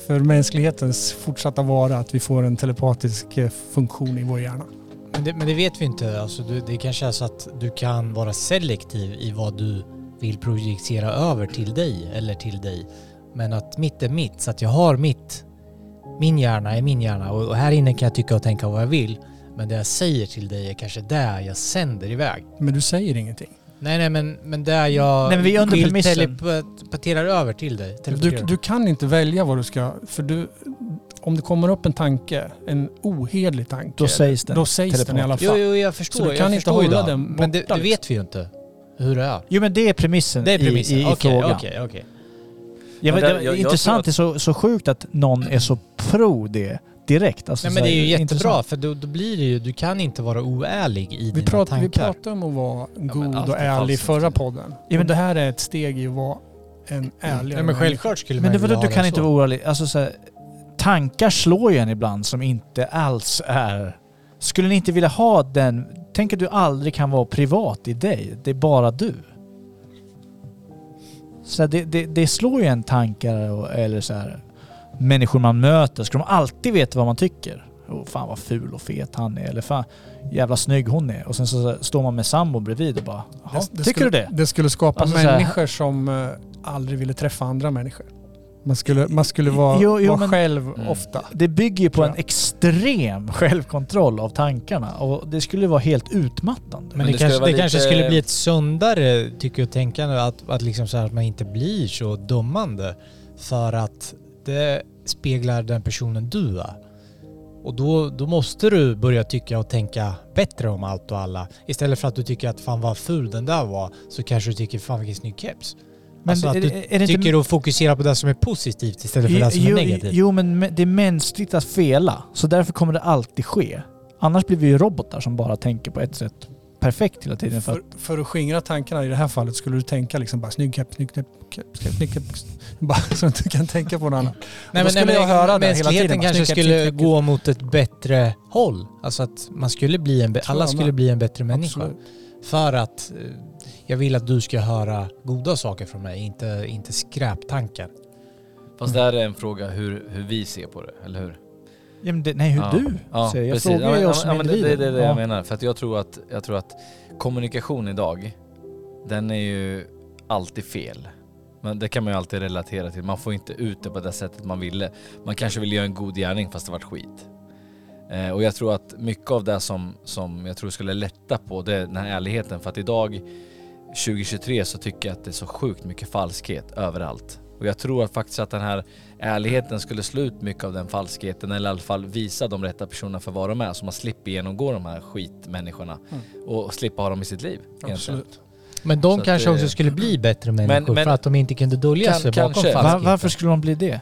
för mänsklighetens fortsatta vara att vi får en telepatisk eh, funktion i vår hjärna. Men det, men det vet vi inte. Alltså, du, det kanske är så att du kan vara selektiv i vad du vill projicera över till dig eller till dig. Men att mitt är mitt, så att jag har mitt. Min hjärna är min hjärna och, och här inne kan jag tycka och tänka vad jag vill. Men det jag säger till dig är kanske där jag sänder iväg. Men du säger ingenting. Nej, nej, men, men där jag Nej, men vi under vill telepaterar över till dig. Du, teleporterar. du kan inte välja vad du ska... För du, om det kommer upp en tanke, en ohederlig tanke. Då sägs den Då sägs den i alla fall. Jo, jo, jag förstår. Så du jag kan inte hålla det. den Men det, borta, det vet vi ju inte hur det är. Jo men det är premissen, Det är premissen. i, i, i Okej, frågan. okej, okej. Ja, men Men det, jag- intressant, det är så, så sjukt att någon är så pro det direkt. Alltså, Nej så men det är ju jättebra intressant. för då, då blir det ju, du kan inte vara oärlig i Vi, dina prat, vi tankar. pratade om att vara god allt och är ärlig i falskt. förra podden. Ja, men- det här är ett steg i att vara en ärligare Nej men självklart skulle Men man det ju var du kan det inte så. vara oärlig. Alltså, så här, tankar slår ju en ibland som inte alls är... Skulle ni inte vilja ha den... Tänk att du aldrig kan vara privat i dig. Det är bara du. Så det, det, det slår ju en tankar och, eller så här, människor man möter. Ska de alltid veta vad man tycker? Oh, fan vad ful och fet han är. Eller fan jävla snygg hon är. Och sen så står man med sambo bredvid och bara... "Jaha, tycker skulle, du det? Det skulle skapa Alltså människor som eh, aldrig ville träffa andra människor. Man skulle, man skulle vara, Jo, jo, vara men- själv Mm. ofta. Det bygger ju på en extrem självkontroll av tankarna och det skulle vara helt utmattande. Men, Men det, det kanske, det kanske lite- skulle bli ett sundare tycker jag tänkande att, att, liksom så här, att man inte blir så dömande för att det speglar den personen du är. Och då, då måste du börja tycka och tänka bättre om allt och alla. Istället för att du tycker att fan vad ful den där var så kanske du tycker fan vilken snygg keps. Men alltså är att det- du är det inte- tycker och fokuserar på det som är positivt istället för det som är jo, negativt. jo, men me- det är mänskligt att fela. Så därför kommer det alltid ske. Annars blir vi ju robotar som bara tänker på ett sätt perfekt hela tiden. För För, att, för att skingra tankarna i det här fallet skulle du tänka liksom bara snygg keps, snygg keps, snygg keps. Bara så att du kan tänka på något annat. Och då skulle jag höra det hela mänskligheten tiden. bara, kanske skulle gå mot ett bättre håll. Alltså att man skulle bli en, alla skulle bli en bättre människa. Absolut. För att eh, jag vill att du ska höra goda saker från mig, inte, inte skräptankar. Fast det här är en fråga hur, hur vi ser på det, eller hur? ja, men det, nej, hur Ja. du Ja, säger. Jag precis. frågar ja, ju men, oss ja, som men det, det, är det Ja. jag menar. För att jag tror att, jag tror att kommunikation idag, den är ju alltid fel. Men det kan man ju alltid relatera till. Man får inte ut det på det sättet man ville. Man kanske vill göra en god gärning fast det vart skit. Eh, och jag tror att mycket av det som, som jag tror skulle lätta på det är den här ärligheten. För att idag, 2023, så tycker jag att det är så sjukt mycket falskhet överallt. Och jag tror att faktiskt att den här ärligheten skulle slå ut mycket av den falskheten eller i alla fall visa de rätta personerna för vad de är så man slipper genomgå de här skitmänniskorna och slippa ha dem i sitt liv. Absolut. Men de Så kanske det- också skulle bli bättre människor men- för att de inte kunde dölja Kan- sig bakom kanske. Falskheten. varför skulle de bli det?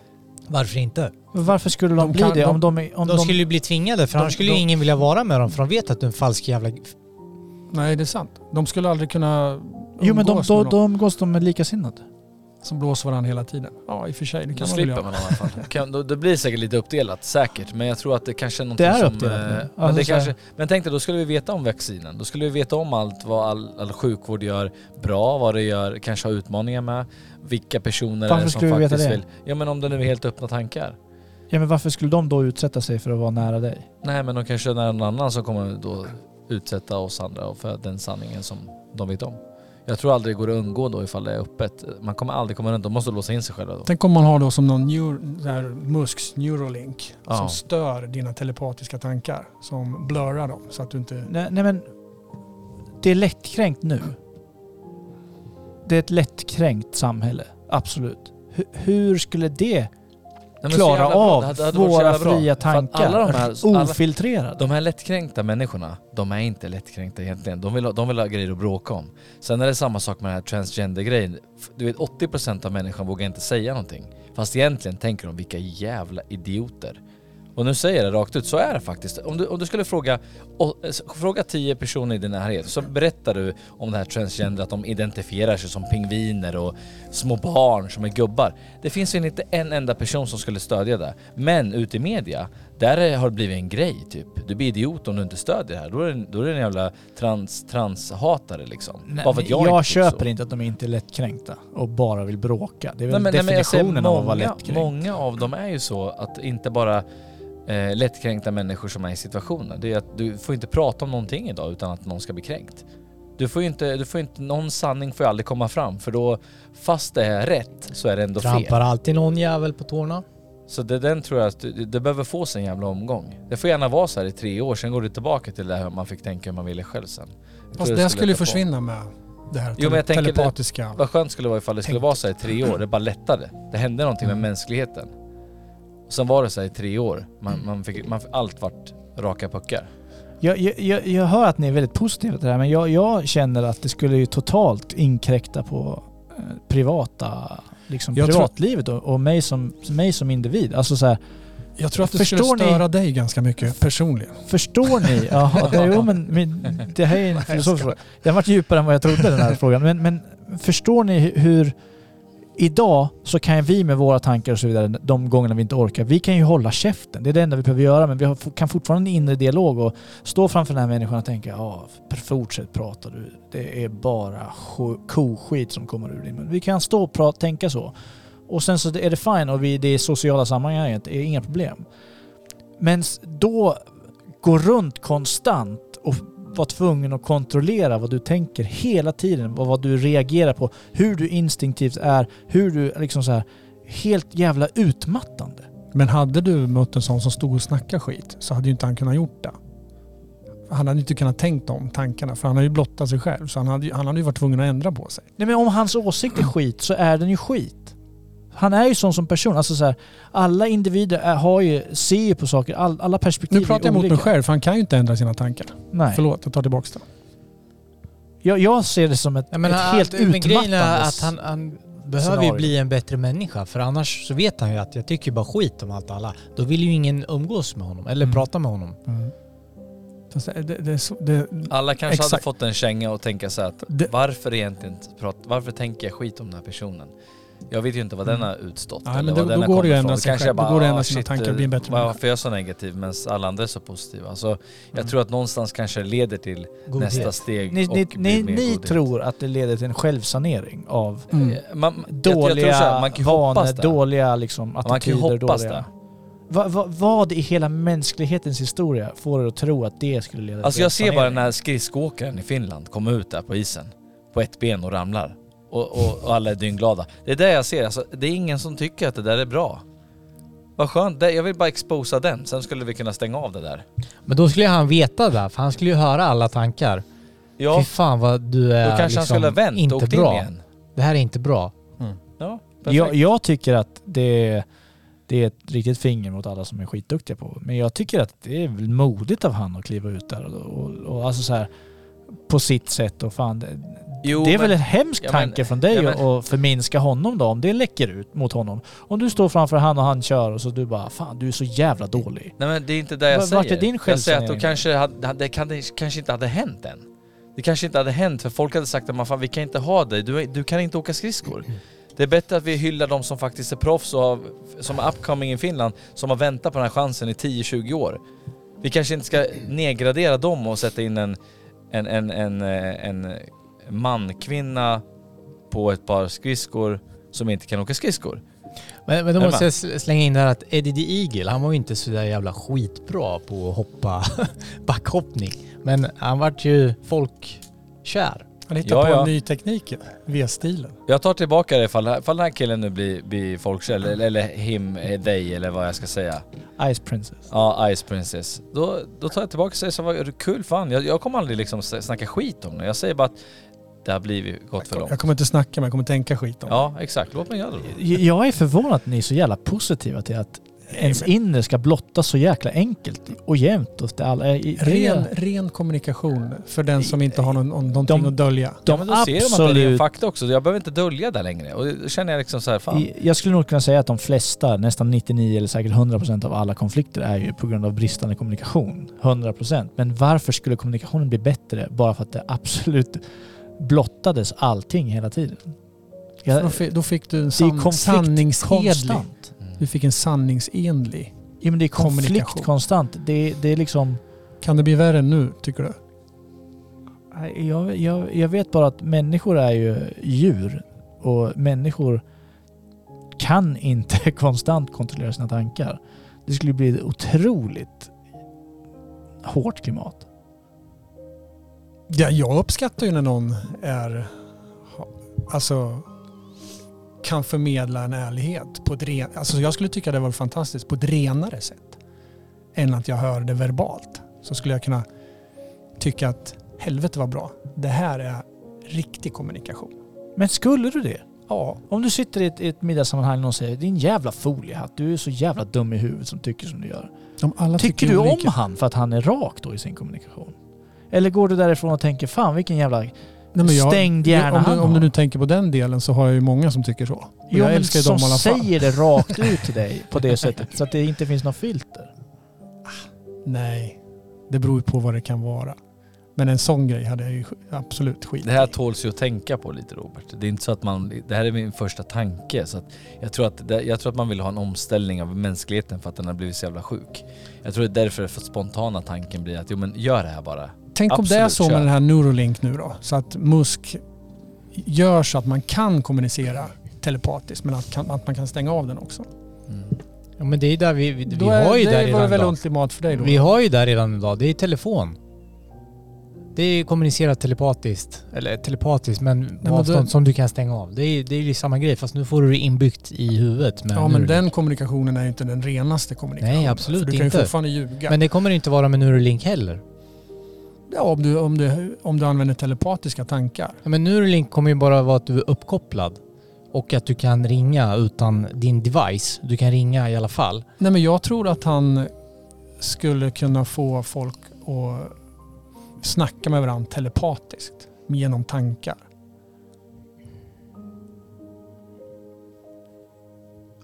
Varför inte? Varför skulle de, De bli kan- det? Om de- de, om de, skulle ju bli tvingade för de- annars skulle de- ingen vilja vara med dem för de vet att du är en falsk jävla... Nej, det är sant. De skulle aldrig kunna Jo men de, då, då någon umgås de med likasinnade. som blåser varandra hela tiden. Ja, i och för sig. Det Då kan man väl slipper göra. man i alla fall. Kan, då, det blir säkert lite uppdelat, säkert. Men jag tror att det kanske är någonting Det är som... uppdelat nu. eh, Alltså men, det så här- kanske, men tänk dig, då skulle vi veta om vaccinen. Då skulle vi veta om allt vad all, all sjukvård gör bra, vad det gör, kanske har utmaningar med. Vilka personer Varför är som skulle vi veta faktiskt det? vill... Ja men om det nu är helt öppna tankar. Ja men varför skulle de då utsätta sig för att vara nära dig? Nej men de kanske är någon annan som kommer då utsätta oss andra för den sanningen som de vet om. Jag tror aldrig det går att undgå då ifall det är öppet. Man kommer aldrig komma runt, de måste låsa in sig själva då. Tänk om man har då som någon neur, här Musks Neuralink Ja. som stör dina telepatiska tankar. Som blurrar dem så att du inte... Nej, nej men det är lättkränkt nu. Det är ett lättkränkt samhälle, absolut. Hur, hur skulle det Nej, klara av Det hade- hade våra fria tankar? alla de här- ofiltrerade. De här lättkränkta människorna, de är inte lättkränkta egentligen. De vill, ha, de vill ha grejer att bråka om. Sen är det samma sak med den här transgender-grejen. Du vet 80% av människan vågar inte säga någonting. Fast egentligen tänker de vilka jävla idioter. Och nu säger jag det rakt ut, så är det faktiskt. Om du, om du skulle fråga, och, eh, fråga 10 personer i din närhet så berättar du om det här transgender, att de identifierar sig som pingviner och små barn som är gubbar. Det finns ju inte en enda person som skulle stödja det. Men ute i media, där är- har det blivit en grej typ. Du blir idiot om du inte stödjer det här. Då är det, då är det en jävla trans, transhatare liksom. Nej, Bara för att jag jag, inte tycker köper inte att de inte är lättkränkta och bara vill bråka. Det är Nej, väl nej, men jag säger definitionen av att vara många, lättkränkt. många av dem är ju så att inte bara eh, lättkränkta människor som är i situationen. Det är att du får inte prata om någonting idag utan att någon ska bli kränkt. Du får inte, du får inte, någon sanning får ju aldrig komma fram för då, fast det är rätt, så är det ändå Trampar fel. alltid någon jävel på tårna. Så det, den tror jag att det, det behöver få sig en jävla omgång. Det får gärna vara så här i tre år, sen går det tillbaka till det här man fick tänka hur man ville själv sen. Jag Fast det skulle ju lätta på. försvinna med det här Jo men jag tänker, telepatiska... det, vad skönt skulle det vara ifall det skulle vara så här i tre år, det bara lättade. Det hände någonting Mm. med mänskligheten. Sen var det så här i tre år. Man, man fick, man, allt vart raka puckar. Jag, jag, jag, hör att ni är väldigt positiva till det här men jag, jag känner att det skulle ju totalt inkräkta på eh, privata, liksom Jag privatlivet och, och mig, som, mig som individ. Alltså så här, Jag tror att det Förstår skulle ni- störa dig ganska mycket personligen. Förstår ni? Jaha, det, jo, men, men det här är en filosofisk fråga. Den varit djupare än vad jag trodde den här frågan. Men, men förstår ni hu- hur... Idag så kan vi med våra tankar och så vidare, de gångerna vi inte orkar, vi kan ju hålla käften. Det är det enda vi behöver göra. Men vi kan fortfarande en inre dialog och stå framför den här människan och tänka ja, fortsätt prata du. Det är bara koskit som kommer ur din mun. Vi kan stå och prata, tänka så. Och sen så är det fine och vi, det är sociala sammanhanget, det är inga problem. Men då gå runt konstant och vara tvungen att kontrollera vad du tänker hela tiden och vad du reagerar på, hur du instinktivt är, hur du liksom så här helt jävla utmattande. Men hade du mött en sån som stod och snackade skit så hade ju inte han kunnat gjort det. Han hade inte kunnat tänkt de tankarna för han har ju blottat sig själv så han hade, han hade ju varit tvungen att ändra på sig. Nej men om hans åsikt är skit så är den ju skit. Han är ju sån som person. Alltså så här, alla individer är, har ju, ser ju på saker, all, alla perspektiv Nu pratar jag mot mig själv för han kan ju inte ändra sina tankar. Nej. Förlåt, jag tar tillbaka det. Jag, jag ser det som ett, menar, ett helt grejen är utmattande att han, han behöver ju scenario. bli en bättre människa för annars så vet han ju att jag tycker bara skit om allt alla. Då vill ju ingen umgås med honom eller Mm. prata med honom. Fast det, det, det, Alla kanske hade Exakt. fått en känga och tänka så här att Det- varför egentligen inte prata, varför tänker jag skit om den här personen? Jag vet ju inte vad den har utstått. Nej, eller men vad då- den då har går det ju ändra ifrån. sig Kanske själv. jag Då går det att ändra sina tankar och bli en bättre Varför människa. är jag så negativ medan alla andra är så positiva? Alltså, jag Mm. tror att någonstans kanske det leder till Godhet. nästa steg Ni, och ni, ni, ni tror att det leder till en självsanering av Mm. Man- jag- jag tror dåliga så här, man kan vanor, dåliga liksom, Man kan attityder. hoppas dåliga. det. Va, va, vad i hela mänsklighetens historia får er att tro att det skulle leda Alltså till jag ser bara den här skridskoåkaren i Finland komma ut där på isen på ett ben och ramlar. Och, och, och alla är dyngglada. Det är det jag ser, alltså, det är ingen som tycker att det där är bra. Vad skönt, Det- jag vill bara exposa den, sen skulle vi kunna stänga av det där. Men då skulle han veta det, för han skulle ju höra alla tankar. Ja. Fy fan vad du är Då kanske han liksom skulle ha vänt och inte åkt in bra. igen. Det här är inte bra. Ja, jag, jag tycker att det, det är ett riktigt finger mot alla som är skitduktiga på Men jag tycker att det är väl modigt av han att kliva ut där och, och, och alltså så här på sitt sätt och fan. Det, Jo, det är men- väl en hemsk Ja, men- tanke från dig ja, men- att förminska honom då, om det läcker ut mot honom. Om du står framför han och han kör och så du bara fan du är så jävla dålig. Nej men det är inte det jag Va- säger. vart är din jag säger att då kanske det kan, det kanske inte hade hänt än. Det kanske inte hade hänt för folk hade sagt att man fan, vi kan inte ha dig, du, du kan inte åka skridskor. Det är bättre att vi hyllar de som faktiskt är proffs och har, som är upcoming i Finland, som har väntat på den här chansen i 10-20 år. Vi kanske inte ska nedgradera dem och sätta in en, en, en, en, eh, en man-kvinna på ett par skridskor som inte kan åka skridskor. Men, men då måste jag slänga in där att Eddie the Eagle, han var ju inte så där jävla skitbra på att hoppa backhoppning. Men han vart ju folkkär. Han hittar Ja, på ja. en ny teknik, V-stilen. Jag tar tillbaka det ifall, ifall den här killen nu blir, blir folkkär, eller, eller him, eh, dig eller vad jag ska säga. Ice Princess. Ja, Ice Princess. Då, då tar jag tillbaka och säger så vad kul fan. Jag, jag kommer aldrig liksom snacka skit om det. Jag säger bara att det har blivit gått för långt. Jag kommer inte snacka men jag kommer tänka skit om. Ja, exakt. Låt mig göra det då. Jag är förvånad att ni är så jävla positiva till att ens inre ska blottas så jäkla enkelt och jämnt hos det alla. Ren, ren kommunikation för den som inte har någon, någonting De- att dölja. de Ja, men då ser de att det är absolut- fakta också. Jag behöver inte dölja det längre. Och då känner jag liksom så här, fan. I- Jag skulle nog kunna säga att de flesta, nästan 99 eller säkert 100% av alla konflikter är ju på grund av bristande kommunikation. 100%. Men varför skulle kommunikationen bli bättre bara för att det absolut blottades allting hela tiden? Jag- Då fick, då fick du en san, sanningsenlig... konstant. Du fick en sanningsenlig Ja, men det är konflikt konstant. Det, det är liksom... Kan det bli värre nu, tycker du? Jag, jag, jag vet bara att människor är ju djur och människor kan inte konstant kontrollera sina tankar. Det skulle bli ett otroligt hårt klimat. Ja, jag uppskattar ju när någon är... Alltså kan förmedla en ärlighet på ett ren, Alltså jag skulle tycka det var fantastiskt på ett renare sätt. Än att jag hör det verbalt. Så skulle jag kunna tycka att helvete var bra. Det här är riktig kommunikation. Men skulle du det? Ja. Om du sitter i ett, i ett middagssammanhang och någon säger din jävla foliehatt, du är så jävla dum i huvudet som tycker som du gör. Tycker, tycker du olika. om han för att han är rak då i sin kommunikation? Eller går du därifrån och tänker fan vilken jävla Nej, men jag- stängd hjärna om, du, om du nu tänker på den delen så har jag ju många som tycker så. Och Jo jag älskar ju dem i alla fall. säger det rakt ut till dig på det sättet så att det inte finns något filter. Nej, det beror ju på vad det kan vara. Men en sån grej hade jag ju absolut skit Det här tåls ju att tänka på lite Robert. Det är inte så att man, det här är min första tanke så att jag tror att, jag tror att man vill ha en omställning av mänskligheten för att den har blivit så jävla sjuk. Jag tror det är därför för spontana tanken blir att jo men gör det här bara. Tänk om det är Absolut, så med den här Neuralink nu då. Så att Musk gör så att man kan kommunicera telepatiskt men att, att man kan stänga av den också. Ja men det är där vi, vi, vi är- har ju det där redan väl ultimat för dig då? Vi har ju där redan idag, det är telefon. Det är kommunicerat telepatiskt, eller telepatiskt men på men avstånd det- som du kan stänga av. Det är, det är ju samma grej fast nu får du det inbyggt i huvudet. Ja men den kommunikationen är ju inte den renaste kommunikationen. Nej absolut för du kan inte. ju fortfarande ljuga. Men det kommer inte vara med Neuralink heller. Ja, om du, om, du, om du använder telepatiska tankar. Ja, men Neuralink kommer ju bara vara att du är uppkopplad. Och att du kan ringa utan din device. Du kan ringa i alla fall. Nej men jag tror att han skulle kunna få folk att snacka med varandra telepatiskt genom tankar.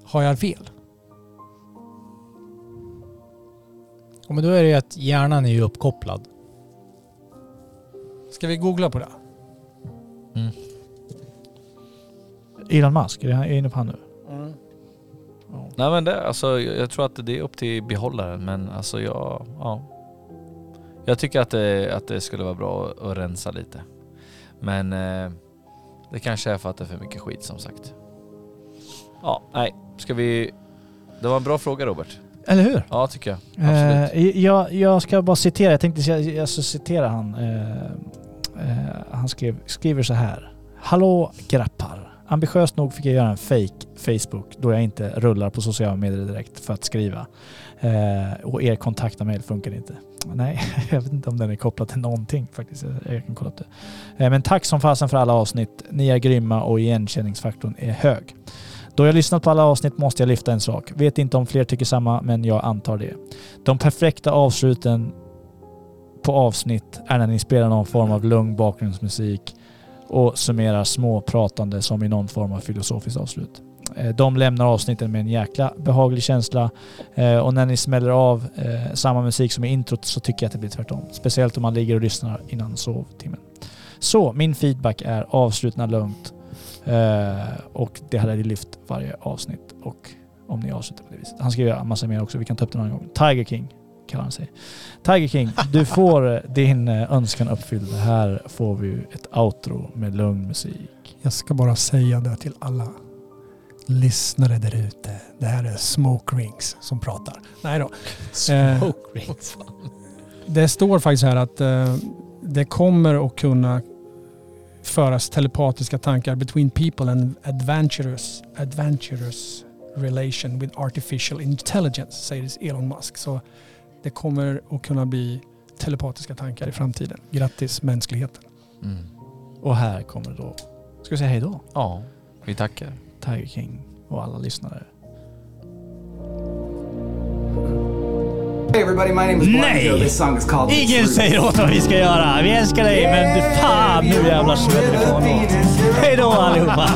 Har jag fel? Ja, men då är det ju att hjärnan är ju uppkopplad. Ska vi googla på det? Elon Musk, är jag inne på han nu? Nej men det, alltså jag jag tror att det är upp till behållaren men alltså jag, ja. Jag tycker att det, att det skulle vara bra att, att rensa lite. Men eh, det kanske är för att det är för mycket skit som sagt. Ja, nej. Ska vi... Det var en bra fråga Robert. Eller hur? Ja, tycker jag. Absolut. Eh, jag, jag ska bara citera, jag tänkte jag, jag ska citera han. Eh, eh, han skrev, skriver så här. Hallå grappar. Ambitiöst nog fick jag göra en fake Facebook då jag inte rullar på sociala medier direkt för att skriva. Eh, och er kontaktmail funkar inte. Nej, jag vet inte om den är kopplad till någonting faktiskt. Jag- Jag kan kolla upp det. Eh, men tack som fasen för alla avsnitt. Ni är grymma och igenkänningsfaktorn är hög. Då jag lyssnat på alla avsnitt måste jag lyfta en sak. Vet inte om fler tycker samma, men jag antar det. De perfekta avsluten på avsnitt är när ni spelar någon form av lugn bakgrundsmusik och summerar småpratande som i någon form av filosofiskt avslut. Eh, de lämnar avsnitten med en jäkla behaglig känsla eh, och när ni smäller av eh, samma musik som i introt så tycker jag att det blir tvärtom. Speciellt om man ligger och lyssnar innan sovtimmen. Så min feedback är avslutna lugnt och det hade jag lyft varje avsnitt och om ni avslutar på det viset. Han skriver en massa mer också, vi kan ta upp det någon gång. Tiger King kallar han sig. Tiger King, du får eh, din eh, önskan uppfylld. Här får vi ett outro med lugn musik. Jag ska bara säga det till alla lyssnare där ute. Det här är Smoke Rings som pratar. Nej då. Smoke rings. Det står faktiskt här att eh, det kommer att kunna föras telepatiska tankar between people and adventurous, adventurous relation with artificial intelligence, säger Elon Musk. Så det kommer att kunna bli telepatiska tankar i framtiden. Grattis mänskligheten. Mm. Och här kommer då... Ska vi säga hej då? Ja, vi tackar. Tiger King och alla lyssnare. Hey everybody, my name is Nej! This song is called Ingen säger åt vad vi ska göra. Vi älskar dig, men du fan nu jävlar smäller det på något. Hej då allihopa!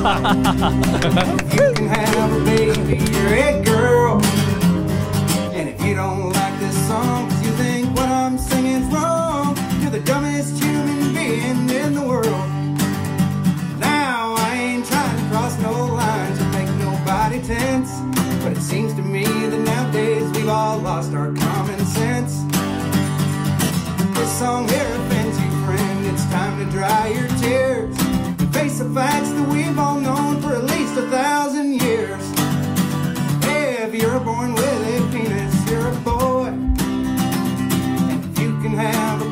You can have a baby, you're a girl. And if you don't like this song, 'cause you think what I'm singing's wrong, you're the dumbest we've all lost our common sense. This song here offends you, friend. It's time to dry your tears. And face the facts that we've all known for at least a thousand years. Hey, if you're born with a penis, you're a boy. And if you can have a